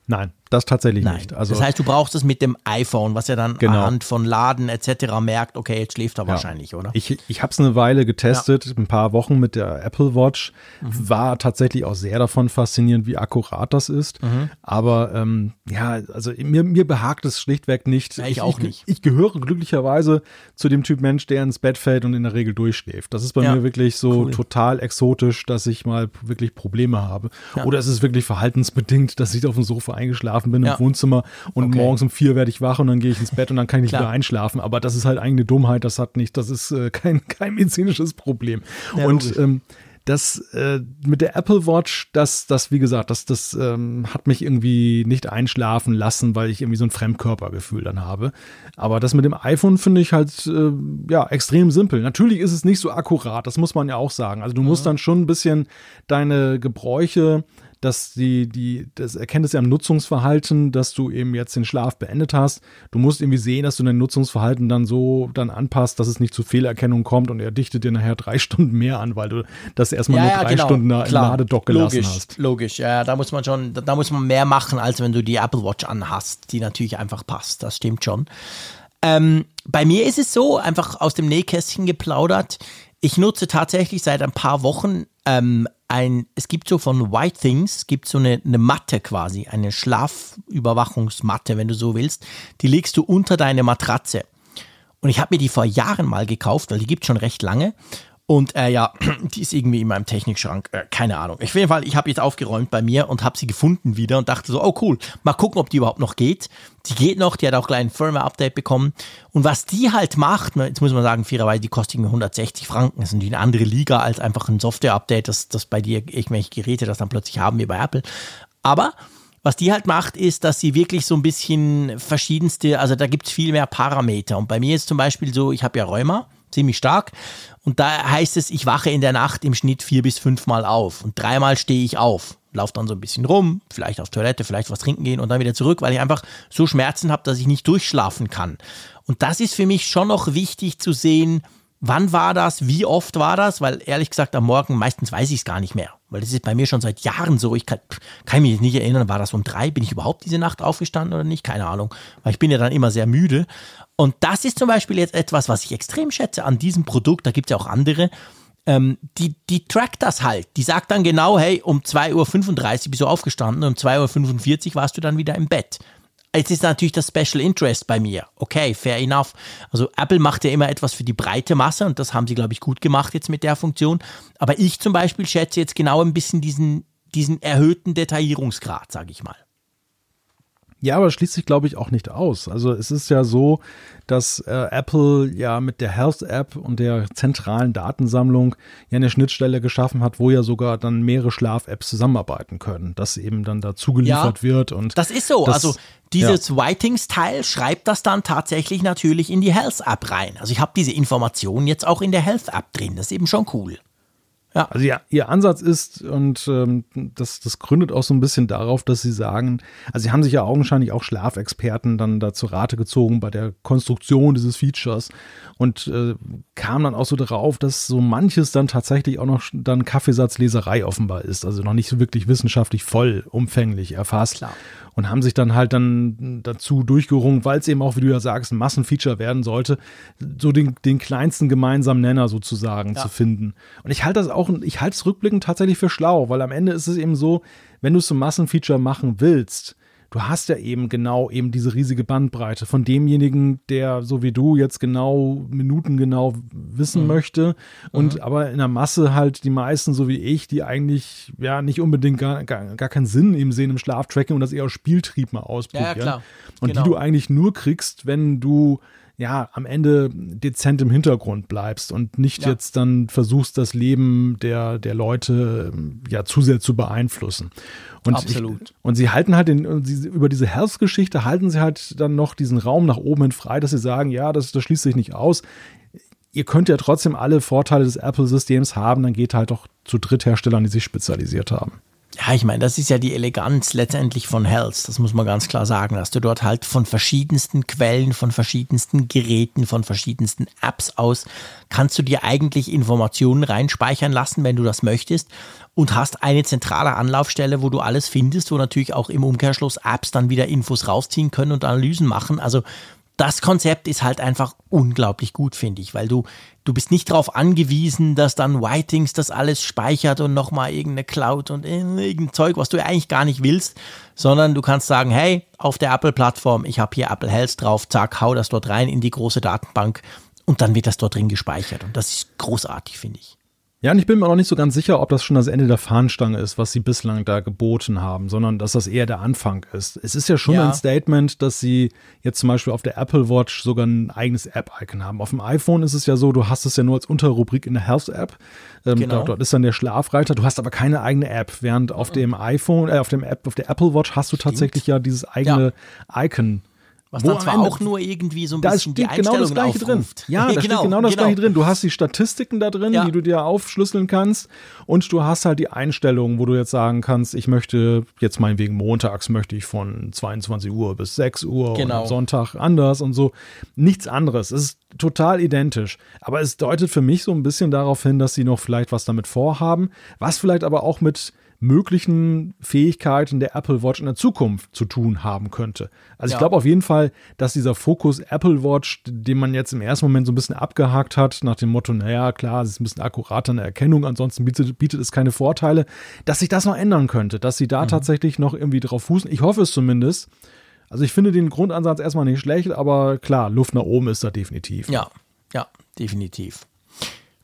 Nein, das tatsächlich Nein. nicht. Also, das heißt, du brauchst es mit dem iPhone, was ja dann genau. anhand von Laden etc. merkt, okay, jetzt schläft er ja. wahrscheinlich, oder? Ich, ich habe es eine Weile getestet, ja. ein paar Wochen mit der Apple Watch. Mhm. War tatsächlich auch sehr davon faszinierend, wie akkurat das ist. Mhm. Aber ähm, ja, also mir, mir behagt es schlichtweg nicht. Ja, ich, ich auch nicht. Ich, ich, gehöre glücklicherweise zu dem Typ Mensch, der ins Bett fällt und in der Regel durchschläft. Das ist bei mir wirklich so cool. total exotisch, dass ich mal wirklich Probleme habe. Oder es ist wirklich verhaltensbedingt, dass ich auf dem Sofa eingeschlafen bin im Wohnzimmer und okay. morgens um vier werde ich wach und dann gehe ich ins Bett und dann kann ich nicht wieder einschlafen. Aber das ist halt eigentlich eine Dummheit, das hat nicht, das ist äh, kein, kein medizinisches Problem. Ja, und ähm, das äh, mit der Apple Watch, das, das, wie gesagt, das, das ähm, hat mich irgendwie nicht einschlafen lassen, weil ich irgendwie so ein Fremdkörpergefühl dann habe. Aber das mit dem iPhone finde ich halt äh, ja extrem simpel. Natürlich ist es nicht so akkurat, das muss man ja auch sagen. Also du musst mhm. dann schon ein bisschen deine Gebräuche dass die, die, das erkennt es ja im Nutzungsverhalten, dass du eben jetzt den Schlaf beendet hast. Du musst irgendwie sehen, dass du dein Nutzungsverhalten dann so dann anpasst, dass es nicht zu Fehlerkennung kommt und er dichtet dir nachher drei Stunden mehr an, weil du das erstmal ja, nur drei genau. Stunden im Ladedock gelassen logisch, hast. Logisch, ja, da muss man schon, da muss man mehr machen, als wenn du die Apple Watch anhast, die natürlich einfach passt. Das stimmt schon. Ähm, bei mir ist es so, einfach aus dem Nähkästchen geplaudert. Ich nutze tatsächlich seit ein paar Wochen ähm, ein, es gibt so von White Things, gibt so eine, eine Matte quasi, eine Schlafüberwachungsmatte, wenn du so willst. Die legst du unter deine Matratze. Und ich habe mir die vor Jahren mal gekauft, weil die gibt schon recht lange. Und äh, ja, die ist irgendwie in meinem Technikschrank. Äh, keine Ahnung. Auf jeden Fall, ich habe jetzt aufgeräumt bei mir und habe sie gefunden wieder und dachte so, oh cool, mal gucken, ob die überhaupt noch geht. Die geht noch, die hat auch gleich ein Firmware-Update bekommen. Und was die halt macht, jetzt muss man sagen, fairerweise, die kostet 160 Franken. Das ist natürlich eine andere Liga als einfach ein Software-Update, das, das bei dir irgendwelche Geräte das dann plötzlich haben wie bei Apple. Aber was die halt macht, ist, dass sie wirklich so ein bisschen verschiedenste, also da gibt es viel mehr Parameter. Und bei mir ist zum Beispiel so, ich habe ja Rheuma ziemlich stark. Und da heißt es, ich wache in der Nacht im Schnitt vier bis fünfmal auf. Und dreimal stehe ich auf, laufe dann so ein bisschen rum, vielleicht auf Toilette, vielleicht was trinken gehen und dann wieder zurück, weil ich einfach so Schmerzen habe, dass ich nicht durchschlafen kann. Und das ist für mich schon noch wichtig zu sehen, wann war das, wie oft war das, weil ehrlich gesagt am Morgen meistens weiß ich es gar nicht mehr. Weil das ist bei mir schon seit Jahren so. Ich kann, kann mich nicht erinnern, war das um drei? Bin ich überhaupt diese Nacht aufgestanden oder nicht? Keine Ahnung. Weil ich bin ja dann immer sehr müde. Und das ist zum Beispiel jetzt etwas, was ich extrem schätze an diesem Produkt. Da gibt es ja auch andere. Ähm, die, die trackt das halt. Die sagt dann genau, hey, um 2.35 Uhr bist du aufgestanden um 2.45 Uhr warst du dann wieder im Bett. Jetzt ist natürlich das Special Interest bei mir. Okay, fair enough. Also Apple macht ja immer etwas für die breite Masse und das haben sie, glaube ich, gut gemacht jetzt mit der Funktion. Aber ich zum Beispiel schätze jetzt genau ein bisschen diesen, diesen erhöhten Detaillierungsgrad, sage ich mal. Ja, aber schließt sich, glaube ich, auch nicht aus. Also es ist ja so, dass äh, Apple ja mit der Health App und der zentralen Datensammlung ja eine Schnittstelle geschaffen hat, wo ja sogar dann mehrere Schlaf-Apps zusammenarbeiten können, dass eben dann dazu geliefert ja, wird. Und das ist so. Das, also dieses ja. Whitings-Teil schreibt das dann tatsächlich natürlich in die Health App rein. Also ich habe diese Informationen jetzt auch in der Health App drin. Das ist eben schon cool. Ja. Also ja, ihr Ansatz ist, und ähm, das, das gründet auch so ein bisschen darauf, dass sie sagen, also sie haben sich ja augenscheinlich auch Schlafexperten dann da zur Rate gezogen bei der Konstruktion dieses Features und äh, kam dann auch so darauf, dass so manches dann tatsächlich auch noch dann Kaffeesatzleserei offenbar ist, also noch nicht so wirklich wissenschaftlich vollumfänglich erfasst. Klar und haben sich dann halt dann dazu durchgerungen, weil es eben auch, wie du ja sagst, ein Massenfeature werden sollte, so den, den kleinsten gemeinsamen Nenner sozusagen ja. zu finden. Und ich halte das auch, ich halte es rückblickend tatsächlich für schlau, weil am Ende ist es eben so, wenn du es zum Massenfeature machen willst, du hast ja eben genau eben diese riesige Bandbreite von demjenigen, der so wie du jetzt genau Minuten genau wissen mhm. möchte und mhm. aber in der Masse halt die meisten so wie ich, die eigentlich ja nicht unbedingt gar, gar, gar keinen Sinn im sehen im Schlaftracking und das eher aus Spieltrieb mal ausprobieren. Ja, ja, klar. Und genau. die du eigentlich nur kriegst, wenn du ja, am Ende dezent im Hintergrund bleibst und nicht ja. jetzt dann versuchst, das Leben der, der Leute ja zu sehr zu beeinflussen. Und Absolut. Ich, und sie halten halt den, sie, über diese Health-Geschichte halten sie halt dann noch diesen Raum nach oben hin frei, dass sie sagen, ja, das, das schließt sich nicht aus. Ihr könnt ja trotzdem alle Vorteile des Apple-Systems haben, dann geht halt doch zu Drittherstellern, die sich spezialisiert haben. Ja, ich meine, das ist ja die Eleganz letztendlich von Health. Das muss man ganz klar sagen, dass du dort halt von verschiedensten Quellen, von verschiedensten Geräten, von verschiedensten Apps aus kannst du dir eigentlich Informationen reinspeichern lassen, wenn du das möchtest und hast eine zentrale Anlaufstelle, wo du alles findest, wo natürlich auch im Umkehrschluss Apps dann wieder Infos rausziehen können und Analysen machen. Also das Konzept ist halt einfach unglaublich gut, finde ich, weil du, du bist nicht darauf angewiesen, dass dann Whitings das alles speichert und nochmal irgendeine Cloud und irgendein Zeug, was du eigentlich gar nicht willst, sondern du kannst sagen, hey, auf der Apple-Plattform, ich habe hier Apple Health drauf, zack, hau das dort rein in die große Datenbank und dann wird das dort drin gespeichert. Und das ist großartig, finde ich. Ja, und ich bin mir auch nicht so ganz sicher, ob das schon das Ende der Fahnenstange ist, was sie bislang da geboten haben, sondern dass das eher der Anfang ist. Es ist ja schon ja. ein Statement, dass sie jetzt zum Beispiel auf der Apple Watch sogar ein eigenes App-Icon haben. Auf dem iPhone ist es ja so, du hast es ja nur als Unterrubrik in der Health-App. Ähm, genau. dort ist dann der Schlafreiter. Du hast aber keine eigene App, während auf dem iPhone, äh, auf dem App, auf der Apple Watch hast du Stimmt. tatsächlich ja dieses eigene ja. Icon was Wo dann zwar auch nur irgendwie so ein bisschen die Einstellungen genau das Gleiche aufruft. drin. Ja, da genau, steht genau das genau. Gleiche drin. Du hast die Statistiken da drin, ja. die du dir aufschlüsseln kannst und du hast halt die Einstellungen, wo du jetzt sagen kannst, ich möchte jetzt meinetwegen montags möchte ich von 22 Uhr bis 6 Uhr genau. und Sonntag anders und so. Nichts anderes. Es ist total identisch. Aber es deutet für mich so ein bisschen darauf hin, dass sie noch vielleicht was damit vorhaben, was vielleicht aber auch mit möglichen Fähigkeiten der Apple Watch in der Zukunft zu tun haben könnte. Also ja. ich glaube auf jeden Fall, dass dieser Fokus Apple Watch, den man jetzt im ersten Moment so ein bisschen abgehakt hat, nach dem Motto, naja, klar, es ist ein bisschen akkurater in der Erkennung, ansonsten bietet, bietet es keine Vorteile, dass sich das noch ändern könnte, dass sie da mhm. tatsächlich noch irgendwie drauf fußen. Ich hoffe es zumindest. Also ich finde den Grundansatz erstmal nicht schlecht, aber klar, Luft nach oben ist da definitiv. Ja, ja, definitiv.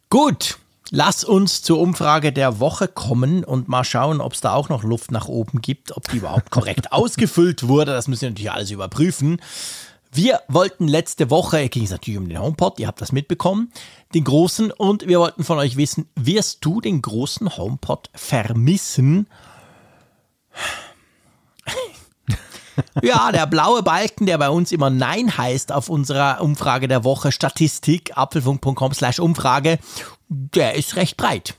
Gut, Lass uns zur Umfrage der Woche kommen und mal schauen, ob es da auch noch Luft nach oben gibt, ob die überhaupt korrekt ausgefüllt wurde. Das müssen wir natürlich alles überprüfen. Wir wollten letzte Woche, ging es natürlich um den HomePod, ihr habt das mitbekommen, den großen, und wir wollten von euch wissen, wirst du den großen HomePod vermissen? ja, der blaue Balken, der bei uns immer Nein heißt auf unserer Umfrage der Woche, Statistik, apfelfunk.com slash Umfrage, der ist recht breit.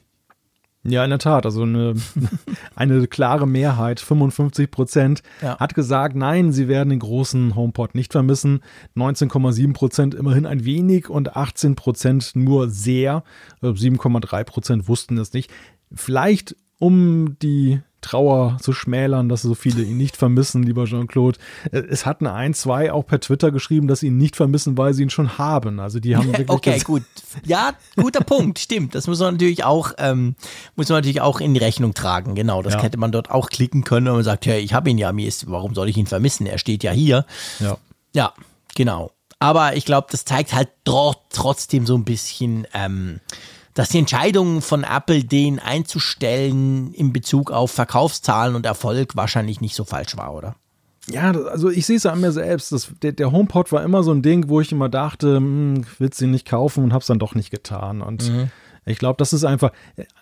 Ja, in der Tat. Also eine, eine klare Mehrheit, 55 Prozent, ja. hat gesagt, nein, sie werden den großen HomePod nicht vermissen. 19,7 Prozent immerhin ein wenig und 18 Prozent nur sehr. 7,3 Prozent wussten es nicht. Vielleicht um die Trauer zu schmälern, dass so viele ihn nicht vermissen, lieber Jean-Claude. Äh, es hatten ein, zwei auch per Twitter geschrieben, dass sie ihn nicht vermissen, weil sie ihn schon haben. Also die haben wirklich. okay, gut. Ja, guter Punkt, stimmt. Das muss man natürlich auch, ähm, muss man natürlich auch in die Rechnung tragen. Genau, das ja. hätte man dort auch klicken können und man sagt, hey, ich habe ihn ja, mir ist, warum soll ich ihn vermissen? Er steht ja hier. Ja. Ja, genau. Aber ich glaube, das zeigt halt trotzdem so ein bisschen, ähm, dass die Entscheidung von Apple, den einzustellen in Bezug auf Verkaufszahlen und Erfolg wahrscheinlich nicht so falsch war, oder? Ja, also ich sehe es ja an mir selbst. Das, der, der, HomePod war immer so ein Ding, wo ich immer dachte, hm, willst du ihn nicht kaufen und habe es dann doch nicht getan. Und mhm. ich glaube, das ist einfach,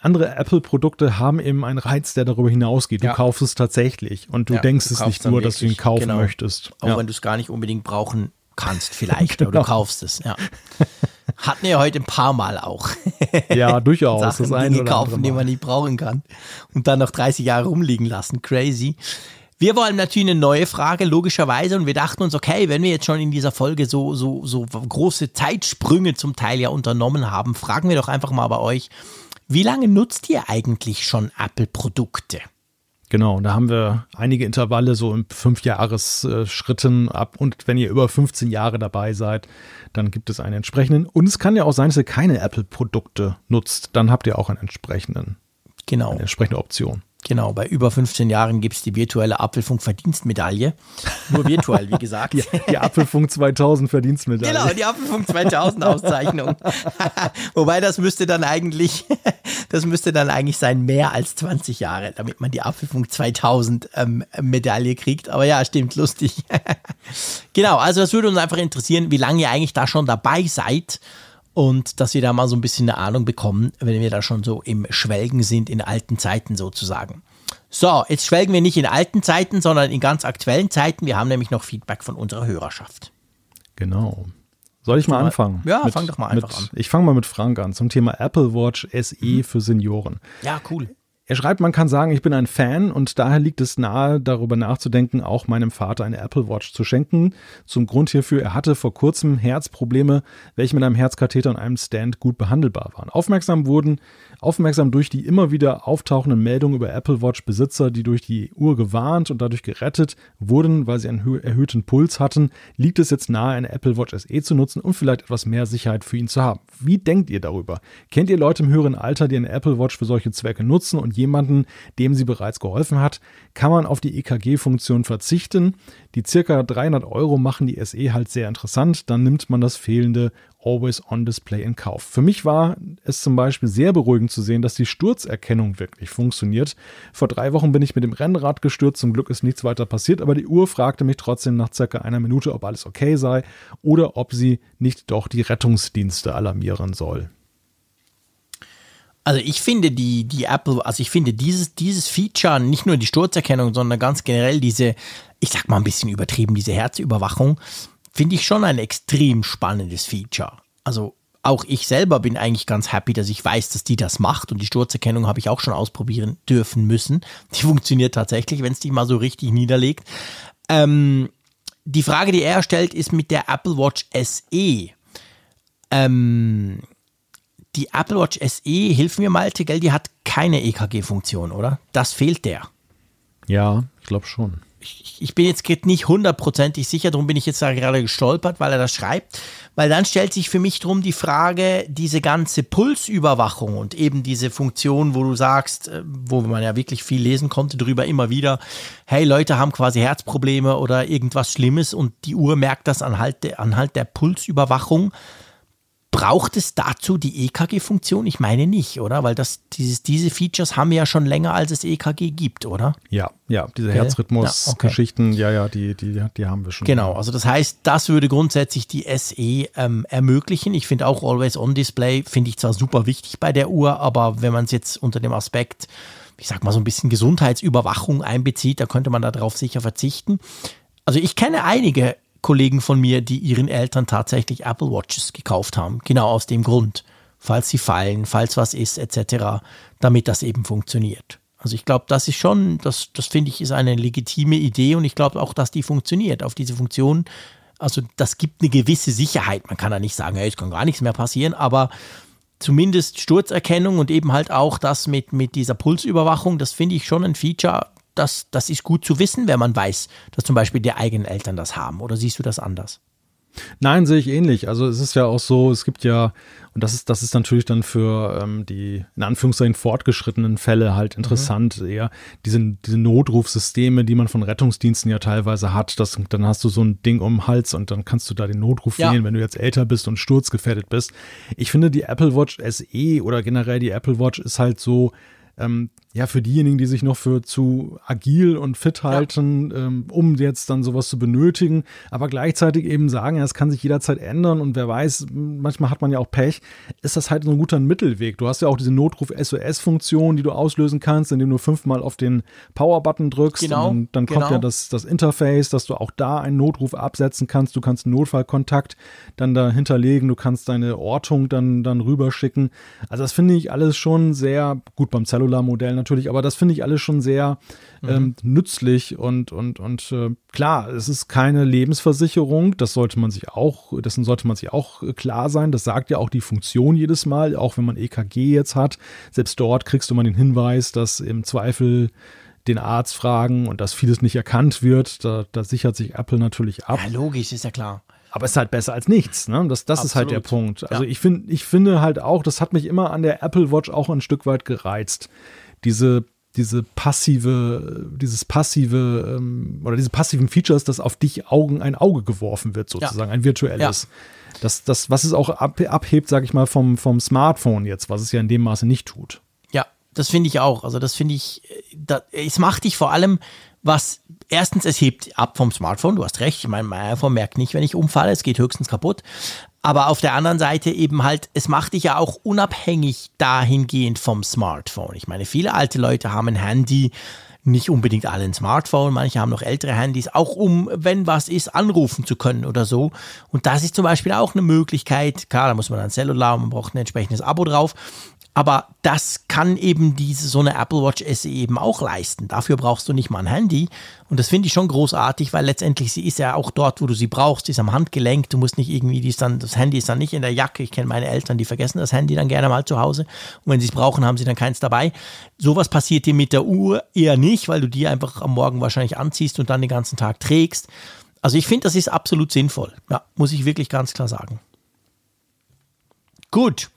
andere Apple-Produkte haben eben einen Reiz, der darüber hinausgeht. Du ja. kaufst es tatsächlich und du ja, denkst du es nicht nur, dass du ihn kaufen genau. möchtest. Auch ja. wenn du es gar nicht unbedingt brauchen kannst, vielleicht, genau. aber du kaufst es, ja. Hatten wir heute ein paar Mal auch. Ja, durchaus. Sachen, das eine Dinge kaufen, die man nicht brauchen kann. Und dann noch 30 Jahre rumliegen lassen. Crazy. Wir wollen natürlich eine neue Frage, logischerweise. Und wir dachten uns, okay, wenn wir jetzt schon in dieser Folge so, so, so große Zeitsprünge zum Teil ja unternommen haben, fragen wir doch einfach mal bei euch, wie lange nutzt ihr eigentlich schon Apple-Produkte? Genau, da haben wir einige Intervalle so in Fünfjahresschritten ab. Und wenn ihr über 15 Jahre dabei seid, dann gibt es einen entsprechenden. Und es kann ja auch sein, dass ihr keine Apple-Produkte nutzt. Dann habt ihr auch einen entsprechenden. Genau. Eine entsprechende Option. Genau, bei über 15 Jahren gibt es die virtuelle Apfelfunk-Verdienstmedaille. Nur virtuell, wie gesagt. Die, die Apfelfunk 2000 Verdienstmedaille. Genau, die Apfelfunk 2000 Auszeichnung. Wobei das müsste dann eigentlich, das müsste dann eigentlich sein mehr als 20 Jahre, damit man die Apfelfunk 2000 ähm, Medaille kriegt. Aber ja, stimmt, lustig. genau, also das würde uns einfach interessieren, wie lange ihr eigentlich da schon dabei seid und dass wir da mal so ein bisschen eine Ahnung bekommen, wenn wir da schon so im Schwelgen sind, in alten Zeiten sozusagen. So, jetzt schwelgen wir nicht in alten Zeiten, sondern in ganz aktuellen Zeiten. Wir haben nämlich noch Feedback von unserer Hörerschaft. Genau. Soll ich mal anfangen? Ja, mit, fang doch mal einfach mit, an. Ich fange mal mit Frank an zum Thema Apple Watch SE mhm. für Senioren. Ja, cool. Er schreibt, man kann sagen, ich bin ein Fan und daher liegt es nahe, darüber nachzudenken, auch meinem Vater eine Apple Watch zu schenken. Zum Grund hierfür, er hatte vor kurzem Herzprobleme, welche mit einem Herzkatheter und einem Stand gut behandelbar waren. Aufmerksam wurden Aufmerksam durch die immer wieder auftauchenden Meldungen über Apple Watch-Besitzer, die durch die Uhr gewarnt und dadurch gerettet wurden, weil sie einen erhöhten Puls hatten, liegt es jetzt nahe, eine Apple Watch SE zu nutzen und vielleicht etwas mehr Sicherheit für ihn zu haben. Wie denkt ihr darüber? Kennt ihr Leute im höheren Alter, die eine Apple Watch für solche Zwecke nutzen und jemanden, dem sie bereits geholfen hat? Kann man auf die EKG-Funktion verzichten? Die circa 300 Euro machen die SE halt sehr interessant, dann nimmt man das fehlende Always-on-Display in Kauf. Für mich war es zum Beispiel sehr beruhigend zu sehen, dass die Sturzerkennung wirklich funktioniert. Vor drei Wochen bin ich mit dem Rennrad gestürzt, zum Glück ist nichts weiter passiert, aber die Uhr fragte mich trotzdem nach circa einer Minute, ob alles okay sei oder ob sie nicht doch die Rettungsdienste alarmieren soll. Also ich finde die, die Apple, also ich finde dieses, dieses Feature, nicht nur die Sturzerkennung, sondern ganz generell diese, ich sag mal ein bisschen übertrieben, diese Herzüberwachung, finde ich schon ein extrem spannendes Feature. Also auch ich selber bin eigentlich ganz happy, dass ich weiß, dass die das macht und die Sturzerkennung habe ich auch schon ausprobieren dürfen müssen. Die funktioniert tatsächlich, wenn es dich mal so richtig niederlegt. Ähm, die Frage, die er stellt, ist mit der Apple Watch SE. Ähm, die Apple Watch SE, hilf mir Malte, gell, die hat keine EKG-Funktion, oder? Das fehlt der. Ja, ich glaube schon ich, ich bin jetzt nicht hundertprozentig sicher, darum bin ich jetzt da gerade gestolpert, weil er das schreibt. Weil dann stellt sich für mich drum die Frage, diese ganze Pulsüberwachung und eben diese Funktion, wo du sagst, äh, wo man ja wirklich viel lesen konnte drüber immer wieder, hey, Leute haben quasi Herzprobleme oder irgendwas Schlimmes und die Uhr merkt das anhalt, anhalt der Pulsüberwachung. Braucht es dazu die EKG-Funktion? Ich meine nicht, oder? Weil das, dieses, diese Features haben wir ja schon länger, als es EKG gibt, oder? Ja, ja, diese okay. Herzrhythmus-Geschichten, ja, okay. ja, die, die, die haben wir schon. Genau, also das heißt, das würde grundsätzlich die SE ähm, ermöglichen. Ich finde auch Always-On-Display, finde ich zwar super wichtig bei der Uhr, aber wenn man es jetzt unter dem Aspekt, ich sag mal so ein bisschen Gesundheitsüberwachung einbezieht, da könnte man darauf sicher verzichten. Also ich kenne einige Kollegen von mir, die ihren Eltern tatsächlich Apple Watches gekauft haben. Genau aus dem Grund. Falls sie fallen, falls was ist, etc., damit das eben funktioniert. Also ich glaube, das ist schon, das, das finde ich, ist eine legitime Idee und ich glaube auch, dass die funktioniert. Auf diese Funktion, also das gibt eine gewisse Sicherheit. Man kann da nicht sagen, hey, es kann gar nichts mehr passieren, aber zumindest Sturzerkennung und eben halt auch das mit, mit dieser Pulsüberwachung, das finde ich schon ein Feature, das, das ist gut zu wissen, wenn man weiß, dass zum Beispiel die eigenen Eltern das haben. Oder siehst du das anders? Nein, sehe ich ähnlich. Also es ist ja auch so, es gibt ja, und das ist, das ist natürlich dann für ähm, die in Anführungszeichen fortgeschrittenen Fälle halt interessant, mhm. eher diese, diese Notrufsysteme, die man von Rettungsdiensten ja teilweise hat. Das, dann hast du so ein Ding um den Hals und dann kannst du da den Notruf ja. wählen, wenn du jetzt älter bist und sturzgefährdet bist. Ich finde, die Apple Watch SE oder generell die Apple Watch ist halt so, ähm, ja, für diejenigen, die sich noch für zu agil und fit halten, ja. ähm, um jetzt dann sowas zu benötigen, aber gleichzeitig eben sagen, ja, es kann sich jederzeit ändern und wer weiß, manchmal hat man ja auch Pech, ist das halt so ein guter Mittelweg. Du hast ja auch diese Notruf-SOS-Funktion, die du auslösen kannst, indem du fünfmal auf den Power-Button drückst. Genau. Und dann kommt genau. ja das, das Interface, dass du auch da einen Notruf absetzen kannst. Du kannst einen Notfallkontakt dann da hinterlegen, du kannst deine Ortung dann, dann rüberschicken. Also das finde ich alles schon sehr gut beim Cellular-Modell natürlich, aber das finde ich alles schon sehr mhm. ähm, nützlich und, und, und äh, klar, es ist keine Lebensversicherung, das sollte man sich auch, dessen sollte man sich auch äh, klar sein. Das sagt ja auch die Funktion jedes Mal, auch wenn man EKG jetzt hat. Selbst dort kriegst du mal den Hinweis, dass im Zweifel den Arzt fragen und dass vieles nicht erkannt wird. Da, da sichert sich Apple natürlich ab. Ja, logisch, ist ja klar. Aber es ist halt besser als nichts. Ne? Das, das ist halt der Punkt. Also ja. ich, find, ich finde halt auch, das hat mich immer an der Apple Watch auch ein Stück weit gereizt. Diese diese passive, dieses passive ähm, oder diese passiven Features, dass auf dich Augen ein Auge geworfen wird, sozusagen, ja. ein virtuelles. Ja. Das, das, was es auch ab, abhebt, sage ich mal, vom, vom Smartphone jetzt, was es ja in dem Maße nicht tut. Ja, das finde ich auch. Also das finde ich, da, es macht dich vor allem, was erstens, es hebt ab vom Smartphone, du hast recht, mein, mein iPhone merkt nicht, wenn ich umfalle, es geht höchstens kaputt. Aber auf der anderen Seite eben halt, es macht dich ja auch unabhängig dahingehend vom Smartphone. Ich meine, viele alte Leute haben ein Handy, nicht unbedingt alle ein Smartphone, manche haben noch ältere Handys, auch um, wenn was ist, anrufen zu können oder so. Und das ist zum Beispiel auch eine Möglichkeit. Klar, da muss man ein Cellular, man braucht ein entsprechendes Abo drauf. Aber das kann eben diese so eine Apple Watch SE eben auch leisten. Dafür brauchst du nicht mal ein Handy. Und das finde ich schon großartig, weil letztendlich sie ist ja auch dort, wo du sie brauchst, sie ist am Handgelenk. Du musst nicht irgendwie, die ist dann, das Handy ist dann nicht in der Jacke. Ich kenne meine Eltern, die vergessen das Handy dann gerne mal zu Hause. Und wenn sie es brauchen, haben sie dann keins dabei. Sowas passiert dir mit der Uhr eher nicht, weil du die einfach am Morgen wahrscheinlich anziehst und dann den ganzen Tag trägst. Also ich finde, das ist absolut sinnvoll. Ja, muss ich wirklich ganz klar sagen. Gut.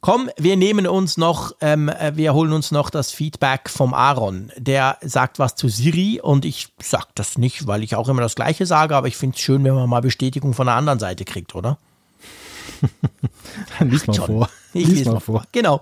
Komm, wir nehmen uns noch, ähm, äh, wir holen uns noch das Feedback vom Aaron. Der sagt was zu Siri und ich sag das nicht, weil ich auch immer das Gleiche sage, aber ich finde es schön, wenn man mal Bestätigung von der anderen Seite kriegt, oder? Lies mal vor. Ich lies mal vor. Genau.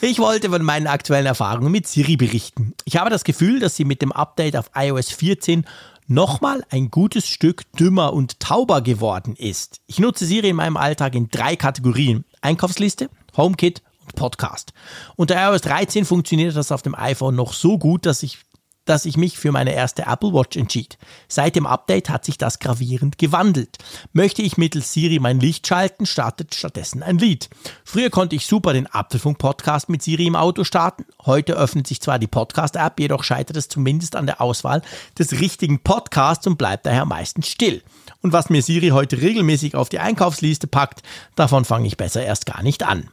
Ich wollte von meinen aktuellen Erfahrungen mit Siri berichten. Ich habe das Gefühl, dass sie mit dem Update auf iOS 14 nochmal ein gutes Stück dümmer und tauber geworden ist. Ich nutze Siri in meinem Alltag in drei Kategorien. Einkaufsliste, HomeKit und Podcast. Unter iOS 13 funktioniert das auf dem iPhone noch so gut, dass ich dass ich mich für meine erste Apple Watch entschied. Seit dem Update hat sich das gravierend gewandelt. Möchte ich mittels Siri mein Licht schalten, startet stattdessen ein Lied. Früher konnte ich super den Apfelfunk-Podcast mit Siri im Auto starten. Heute öffnet sich zwar die Podcast-App, jedoch scheitert es zumindest an der Auswahl des richtigen Podcasts und bleibt daher meistens still. Und was mir Siri heute regelmäßig auf die Einkaufsliste packt, davon fange ich besser erst gar nicht an.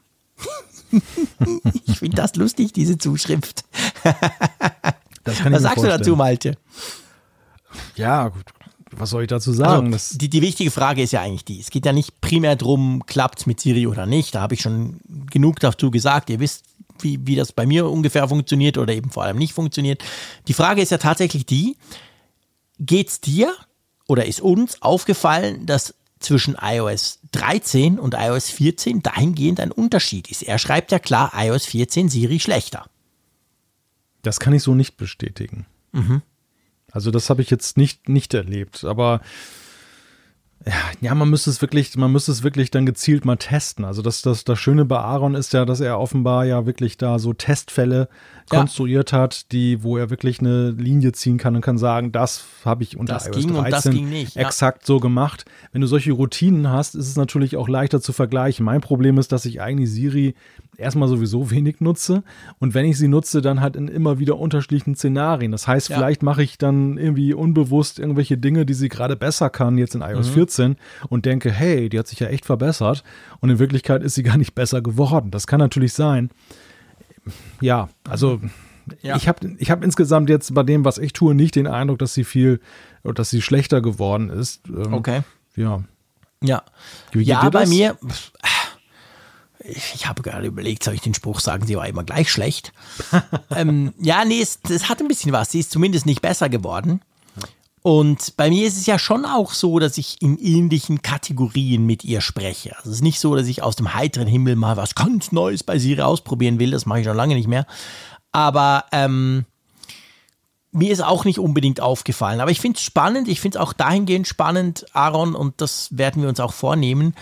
ich finde das lustig, diese Zuschrift. was sagst du dazu, Malte? Ja, gut. Was soll ich dazu sagen? Also, die, die wichtige Frage ist ja eigentlich die. Es geht ja nicht primär darum, klappt es mit Siri oder nicht. Da habe ich schon genug dazu gesagt. Ihr wisst, wie, wie das bei mir ungefähr funktioniert oder eben vor allem nicht funktioniert. Die Frage ist ja tatsächlich die, geht es dir oder ist uns aufgefallen, dass zwischen iOS 13 und iOS 14 dahingehend ein Unterschied ist. Er schreibt ja klar, iOS 14 Siri schlechter. Das kann ich so nicht bestätigen. Mhm. Also das habe ich jetzt nicht, nicht erlebt, aber ja, man müsste es wirklich, man müsste es wirklich dann gezielt mal testen. Also das, das, das Schöne bei Aaron ist ja, dass er offenbar ja wirklich da so Testfälle ja. konstruiert hat, die, wo er wirklich eine Linie ziehen kann und kann sagen, das habe ich unter das iOS 13 nicht, ja. exakt so gemacht. Wenn du solche Routinen hast, ist es natürlich auch leichter zu vergleichen. Mein Problem ist, dass ich eigentlich Siri erstmal sowieso wenig nutze und wenn ich sie nutze, dann halt in immer wieder unterschiedlichen Szenarien. Das heißt, ja. vielleicht mache ich dann irgendwie unbewusst irgendwelche Dinge, die sie gerade besser kann, jetzt in iOS mhm. 14 und denke, hey, die hat sich ja echt verbessert und in Wirklichkeit ist sie gar nicht besser geworden. Das kann natürlich sein. Ja, also ja. ich habe ich hab insgesamt jetzt bei dem, was ich tue, nicht den Eindruck, dass sie viel, dass sie schlechter geworden ist. Ähm, okay. Ja. Ja. ja, bei mir, ich habe gerade überlegt, soll ich den Spruch sagen, sie war immer gleich schlecht. ähm, ja, nee, es, es hat ein bisschen was. Sie ist zumindest nicht besser geworden. Und bei mir ist es ja schon auch so, dass ich in ähnlichen Kategorien mit ihr spreche. Also es ist nicht so, dass ich aus dem heiteren Himmel mal was ganz Neues bei Siri ausprobieren will. Das mache ich schon lange nicht mehr. Aber ähm, mir ist auch nicht unbedingt aufgefallen. Aber ich finde es spannend. Ich finde es auch dahingehend spannend, Aaron, und das werden wir uns auch vornehmen,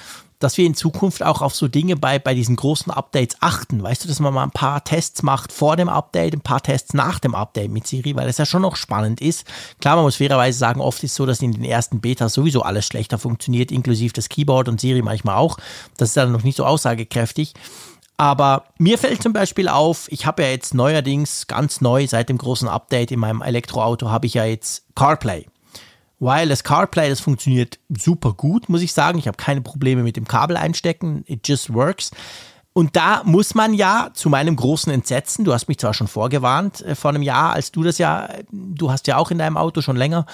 dass wir in Zukunft auch auf so Dinge bei, bei diesen großen Updates achten. Weißt du, dass man mal ein paar Tests macht vor dem Update, ein paar Tests nach dem Update mit Siri, weil es ja schon noch spannend ist. Klar, man muss fairerweise sagen, oft ist es so, dass in den ersten Betas sowieso alles schlechter funktioniert, inklusive das Keyboard und Siri manchmal auch. Das ist dann noch nicht so aussagekräftig. Aber mir fällt zum Beispiel auf, ich habe ja jetzt neuerdings ganz neu seit dem großen Update in meinem Elektroauto habe ich ja jetzt CarPlay. Wireless CarPlay, das funktioniert super gut, muss ich sagen. Ich habe keine Probleme mit dem Kabel einstecken. It just works. Und da muss man ja zu meinem großen Entsetzen, du hast mich zwar schon vorgewarnt äh, vor einem Jahr, als du das ja, du hast ja auch in deinem Auto schon länger,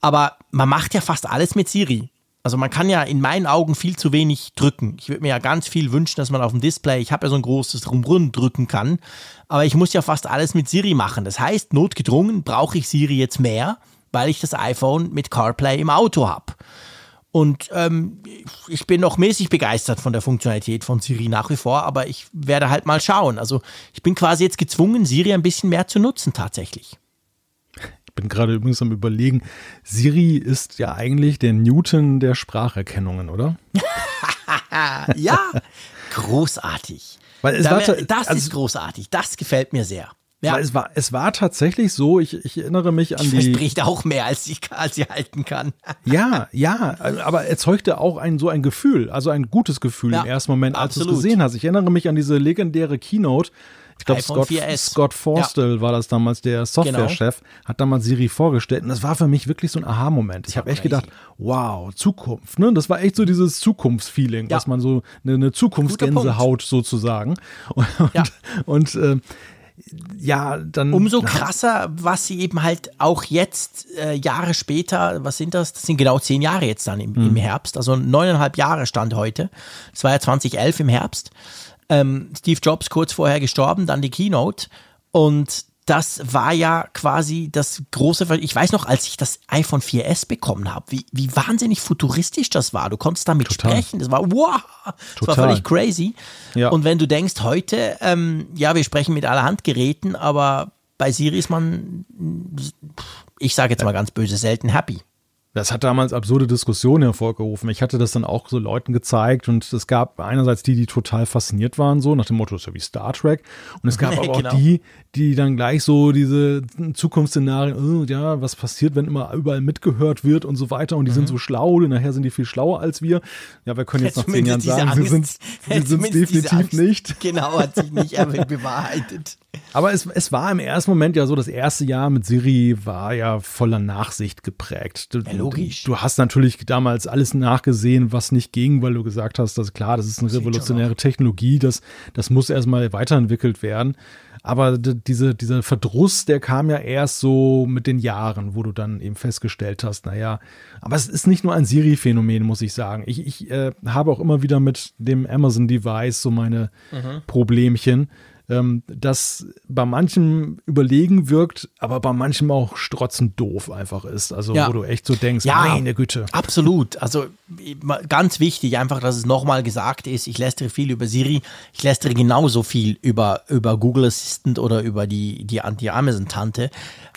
aber man macht ja fast alles mit Siri. Also man kann ja in meinen Augen viel zu wenig drücken. Ich würde mir ja ganz viel wünschen, dass man auf dem Display, ich habe ja so ein großes Rumrun drücken kann, aber ich muss ja fast alles mit Siri machen. Das heißt, notgedrungen brauche ich Siri jetzt mehr, weil ich das iPhone mit CarPlay im Auto habe. Und ähm, ich bin noch mäßig begeistert von der Funktionalität von Siri nach wie vor, aber ich werde halt mal schauen. Also ich bin quasi jetzt gezwungen, Siri ein bisschen mehr zu nutzen tatsächlich. Ich bin gerade übrigens am Überlegen, Siri ist ja eigentlich der Newton der Spracherkennungen, oder? ja, großartig. Weil es da war, das also, ist großartig, das gefällt mir sehr. Ja. Weil es war, es war tatsächlich so, ich, ich erinnere mich an die. Es spricht auch mehr, als ich, als sie halten kann. ja, ja, aber erzeugte auch ein, so ein Gefühl, also ein gutes Gefühl ja, im ersten Moment, als du es gesehen hast. Ich erinnere mich an diese legendäre Keynote, ich glaube, Scott, Scott Forstel ja. war das damals, der Softwarechef, genau. hat damals Siri vorgestellt. Und das war für mich wirklich so ein Aha-Moment. Ich habe echt gedacht, wow, Zukunft. Ne? Das war echt so dieses Zukunftsfeeling, ja. was man so, eine, eine Zukunftsgänsehaut sozusagen. Und, ja. und, äh, ja, dann. Umso krasser, was sie eben halt auch jetzt, äh, Jahre später, was sind das? Das sind genau zehn Jahre jetzt dann im, mhm. im Herbst, also neuneinhalb Jahre stand heute. Das war ja 2011 im Herbst ähm, Steve Jobs kurz vorher gestorben, dann die Keynote. Und das war ja quasi das große, ich weiß noch, als ich das iPhone 4S bekommen habe, wie, wie wahnsinnig futuristisch das war. Du konntest damit Total. sprechen. Das war wow, das Total. war völlig crazy. Ja. Und wenn du denkst, heute, ähm, ja, wir sprechen mit allerhand Geräten, aber bei Siri ist man, ich sage jetzt mal ganz böse, selten happy. Das hat damals absurde Diskussionen hervorgerufen. Ich hatte das dann auch so Leuten gezeigt und es gab einerseits die, die total fasziniert waren, so nach dem Motto, ist ja wie Star Trek. Und es gab aber auch genau. die, die dann gleich so diese Zukunftsszenarien, oh, ja, was passiert, wenn immer überall mitgehört wird und so weiter und die mhm. sind so schlau und nachher sind die viel schlauer als wir. Ja, wir können jetzt nach zehn Jahren sagen, Angst, sie sind es definitiv nicht. Genau, hat sich nicht bewahrheitet. Aber es, es war im ersten Moment ja so, das erste Jahr mit Siri war ja voller Nachsicht geprägt. Du, ja, logisch. Du, du, hast natürlich damals alles nachgesehen, was nicht ging, weil du gesagt hast, dass klar, das ist eine revolutionäre Technologie, das, das muss erstmal weiterentwickelt werden. Aber diese, dieser Verdruss, der kam ja erst so mit den Jahren, wo du dann eben festgestellt hast, naja, aber es ist nicht nur ein Siri-Phänomen, muss ich sagen. Ich, ich äh, habe auch immer wieder mit dem Amazon-Device so meine mhm. Problemchen ähm, das bei manchem überlegen wirkt, aber bei manchem auch strotzend doof einfach ist. Also ja. wo du echt so denkst, ja, meine Güte. Absolut. Also ganz wichtig, einfach, dass es nochmal gesagt ist, ich lästere viel über Siri, ich lästere genauso viel über, über Google Assistant oder über die, die, die Amazon-Tante. Ja.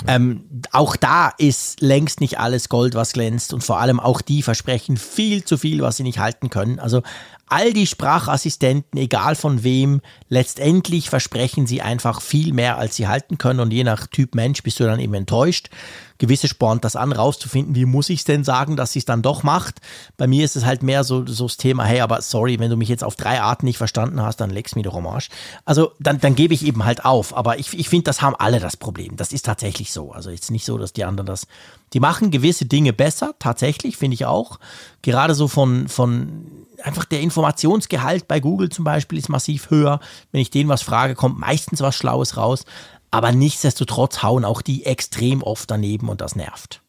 Ähm, auch da ist längst nicht alles Gold, was glänzt und vor allem auch die versprechen viel zu viel, was sie nicht halten können. Also all die Sprachassistenten, egal von wem, letztendlich versprechen sie einfach viel mehr, als sie halten können. Und je nach Typ Mensch bist du dann eben enttäuscht. Gewisse spornt das an, rauszufinden, wie muss ich es denn sagen, dass sie es dann doch macht. Bei mir ist es halt mehr so, so das Thema, hey, aber sorry, wenn du mich jetzt auf drei Arten nicht verstanden hast, dann legst mir doch am Arsch. Also dann, dann gebe ich eben halt auf. Aber ich, ich finde, das haben alle das Problem. Das ist tatsächlich so. Also jetzt nicht so, dass die anderen das. Die machen gewisse Dinge besser, tatsächlich, finde ich auch. Gerade so von, von einfach der Informationsgehalt bei Google zum Beispiel ist massiv höher. Wenn ich denen was frage, kommt meistens was Schlaues raus. Aber nichtsdestotrotz hauen auch die extrem oft daneben und das nervt.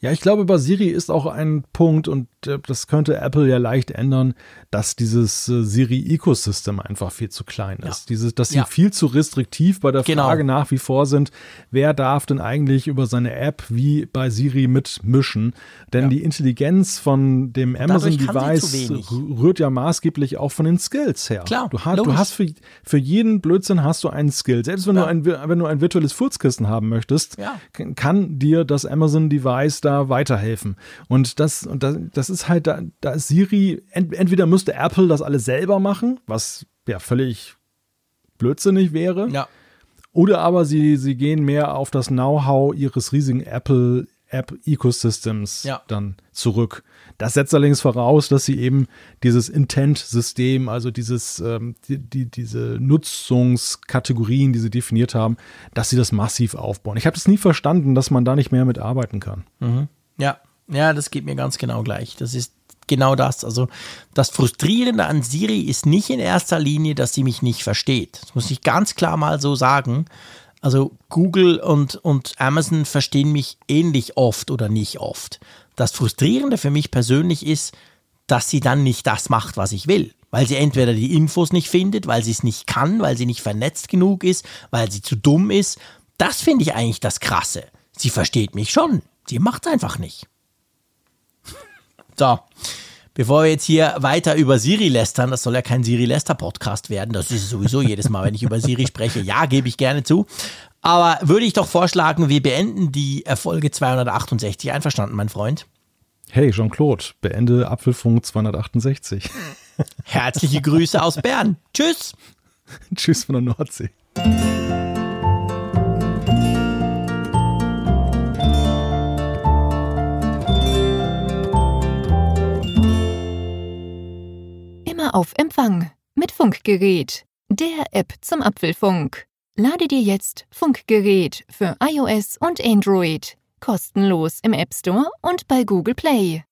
Ja, ich glaube, bei Siri ist auch ein Punkt, und äh, das könnte Apple ja leicht ändern, dass dieses äh, Siri-Ecosystem einfach viel zu klein ist. Ja. Dieses, dass sie ja. viel zu restriktiv bei der genau. Frage nach wie vor sind, wer darf denn eigentlich über seine App wie bei Siri mitmischen? Denn ja. die Intelligenz von dem Amazon-Device rührt ja maßgeblich auch von den Skills her. Klar, du, hast, du hast für, für jeden Blödsinn hast du einen Skill. Selbst wenn, du, ein, wenn du ein virtuelles Furzkissen haben möchtest, kann dir das Amazon-Device da weiterhelfen. Und das, und das, das ist halt, da, da ist Siri, ent, entweder müsste Apple das alles selber machen, was ja völlig blödsinnig wäre. Ja. Oder aber sie, sie gehen mehr auf das Know-how ihres riesigen Apple App-Ecosystems ja. dann zurück. Das setzt allerdings voraus, dass sie eben dieses Intent-System, also dieses, ähm, die, die, diese Nutzungskategorien, die sie definiert haben, dass sie das massiv aufbauen. Ich habe das nie verstanden, dass man da nicht mehr mitarbeiten kann. Mhm. Ja, ja, das geht mir ganz genau gleich. Das ist genau das. Also das Frustrierende an Siri ist nicht in erster Linie, dass sie mich nicht versteht. Das muss ich ganz klar mal so sagen. Also Google und, und Amazon verstehen mich ähnlich oft oder nicht oft. Das Frustrierende für mich persönlich ist, dass sie dann nicht das macht, was ich will. Weil sie entweder die Infos nicht findet, weil sie es nicht kann, weil sie nicht vernetzt genug ist, weil sie zu dumm ist. Das finde ich eigentlich das Krasse. Sie versteht mich schon. Sie macht es einfach nicht. So, bevor wir jetzt hier weiter über Siri lästern, das soll ja kein Siri Läster Podcast werden, das ist sowieso jedes Mal, wenn ich über Siri spreche. Ja, gebe ich gerne zu. Aber würde ich doch vorschlagen, wir beenden die Folge 268. Einverstanden, mein Freund? Hey, Jean-Claude, beende Apfelfunk 268. Herzliche Grüße aus Bern. Tschüss. Tschüss von der Nordsee. Immer auf Empfang mit Funkgerät, der App zum Apfelfunk. Lade dir jetzt Funkgerät für iOS und Android kostenlos im App Store und bei Google Play.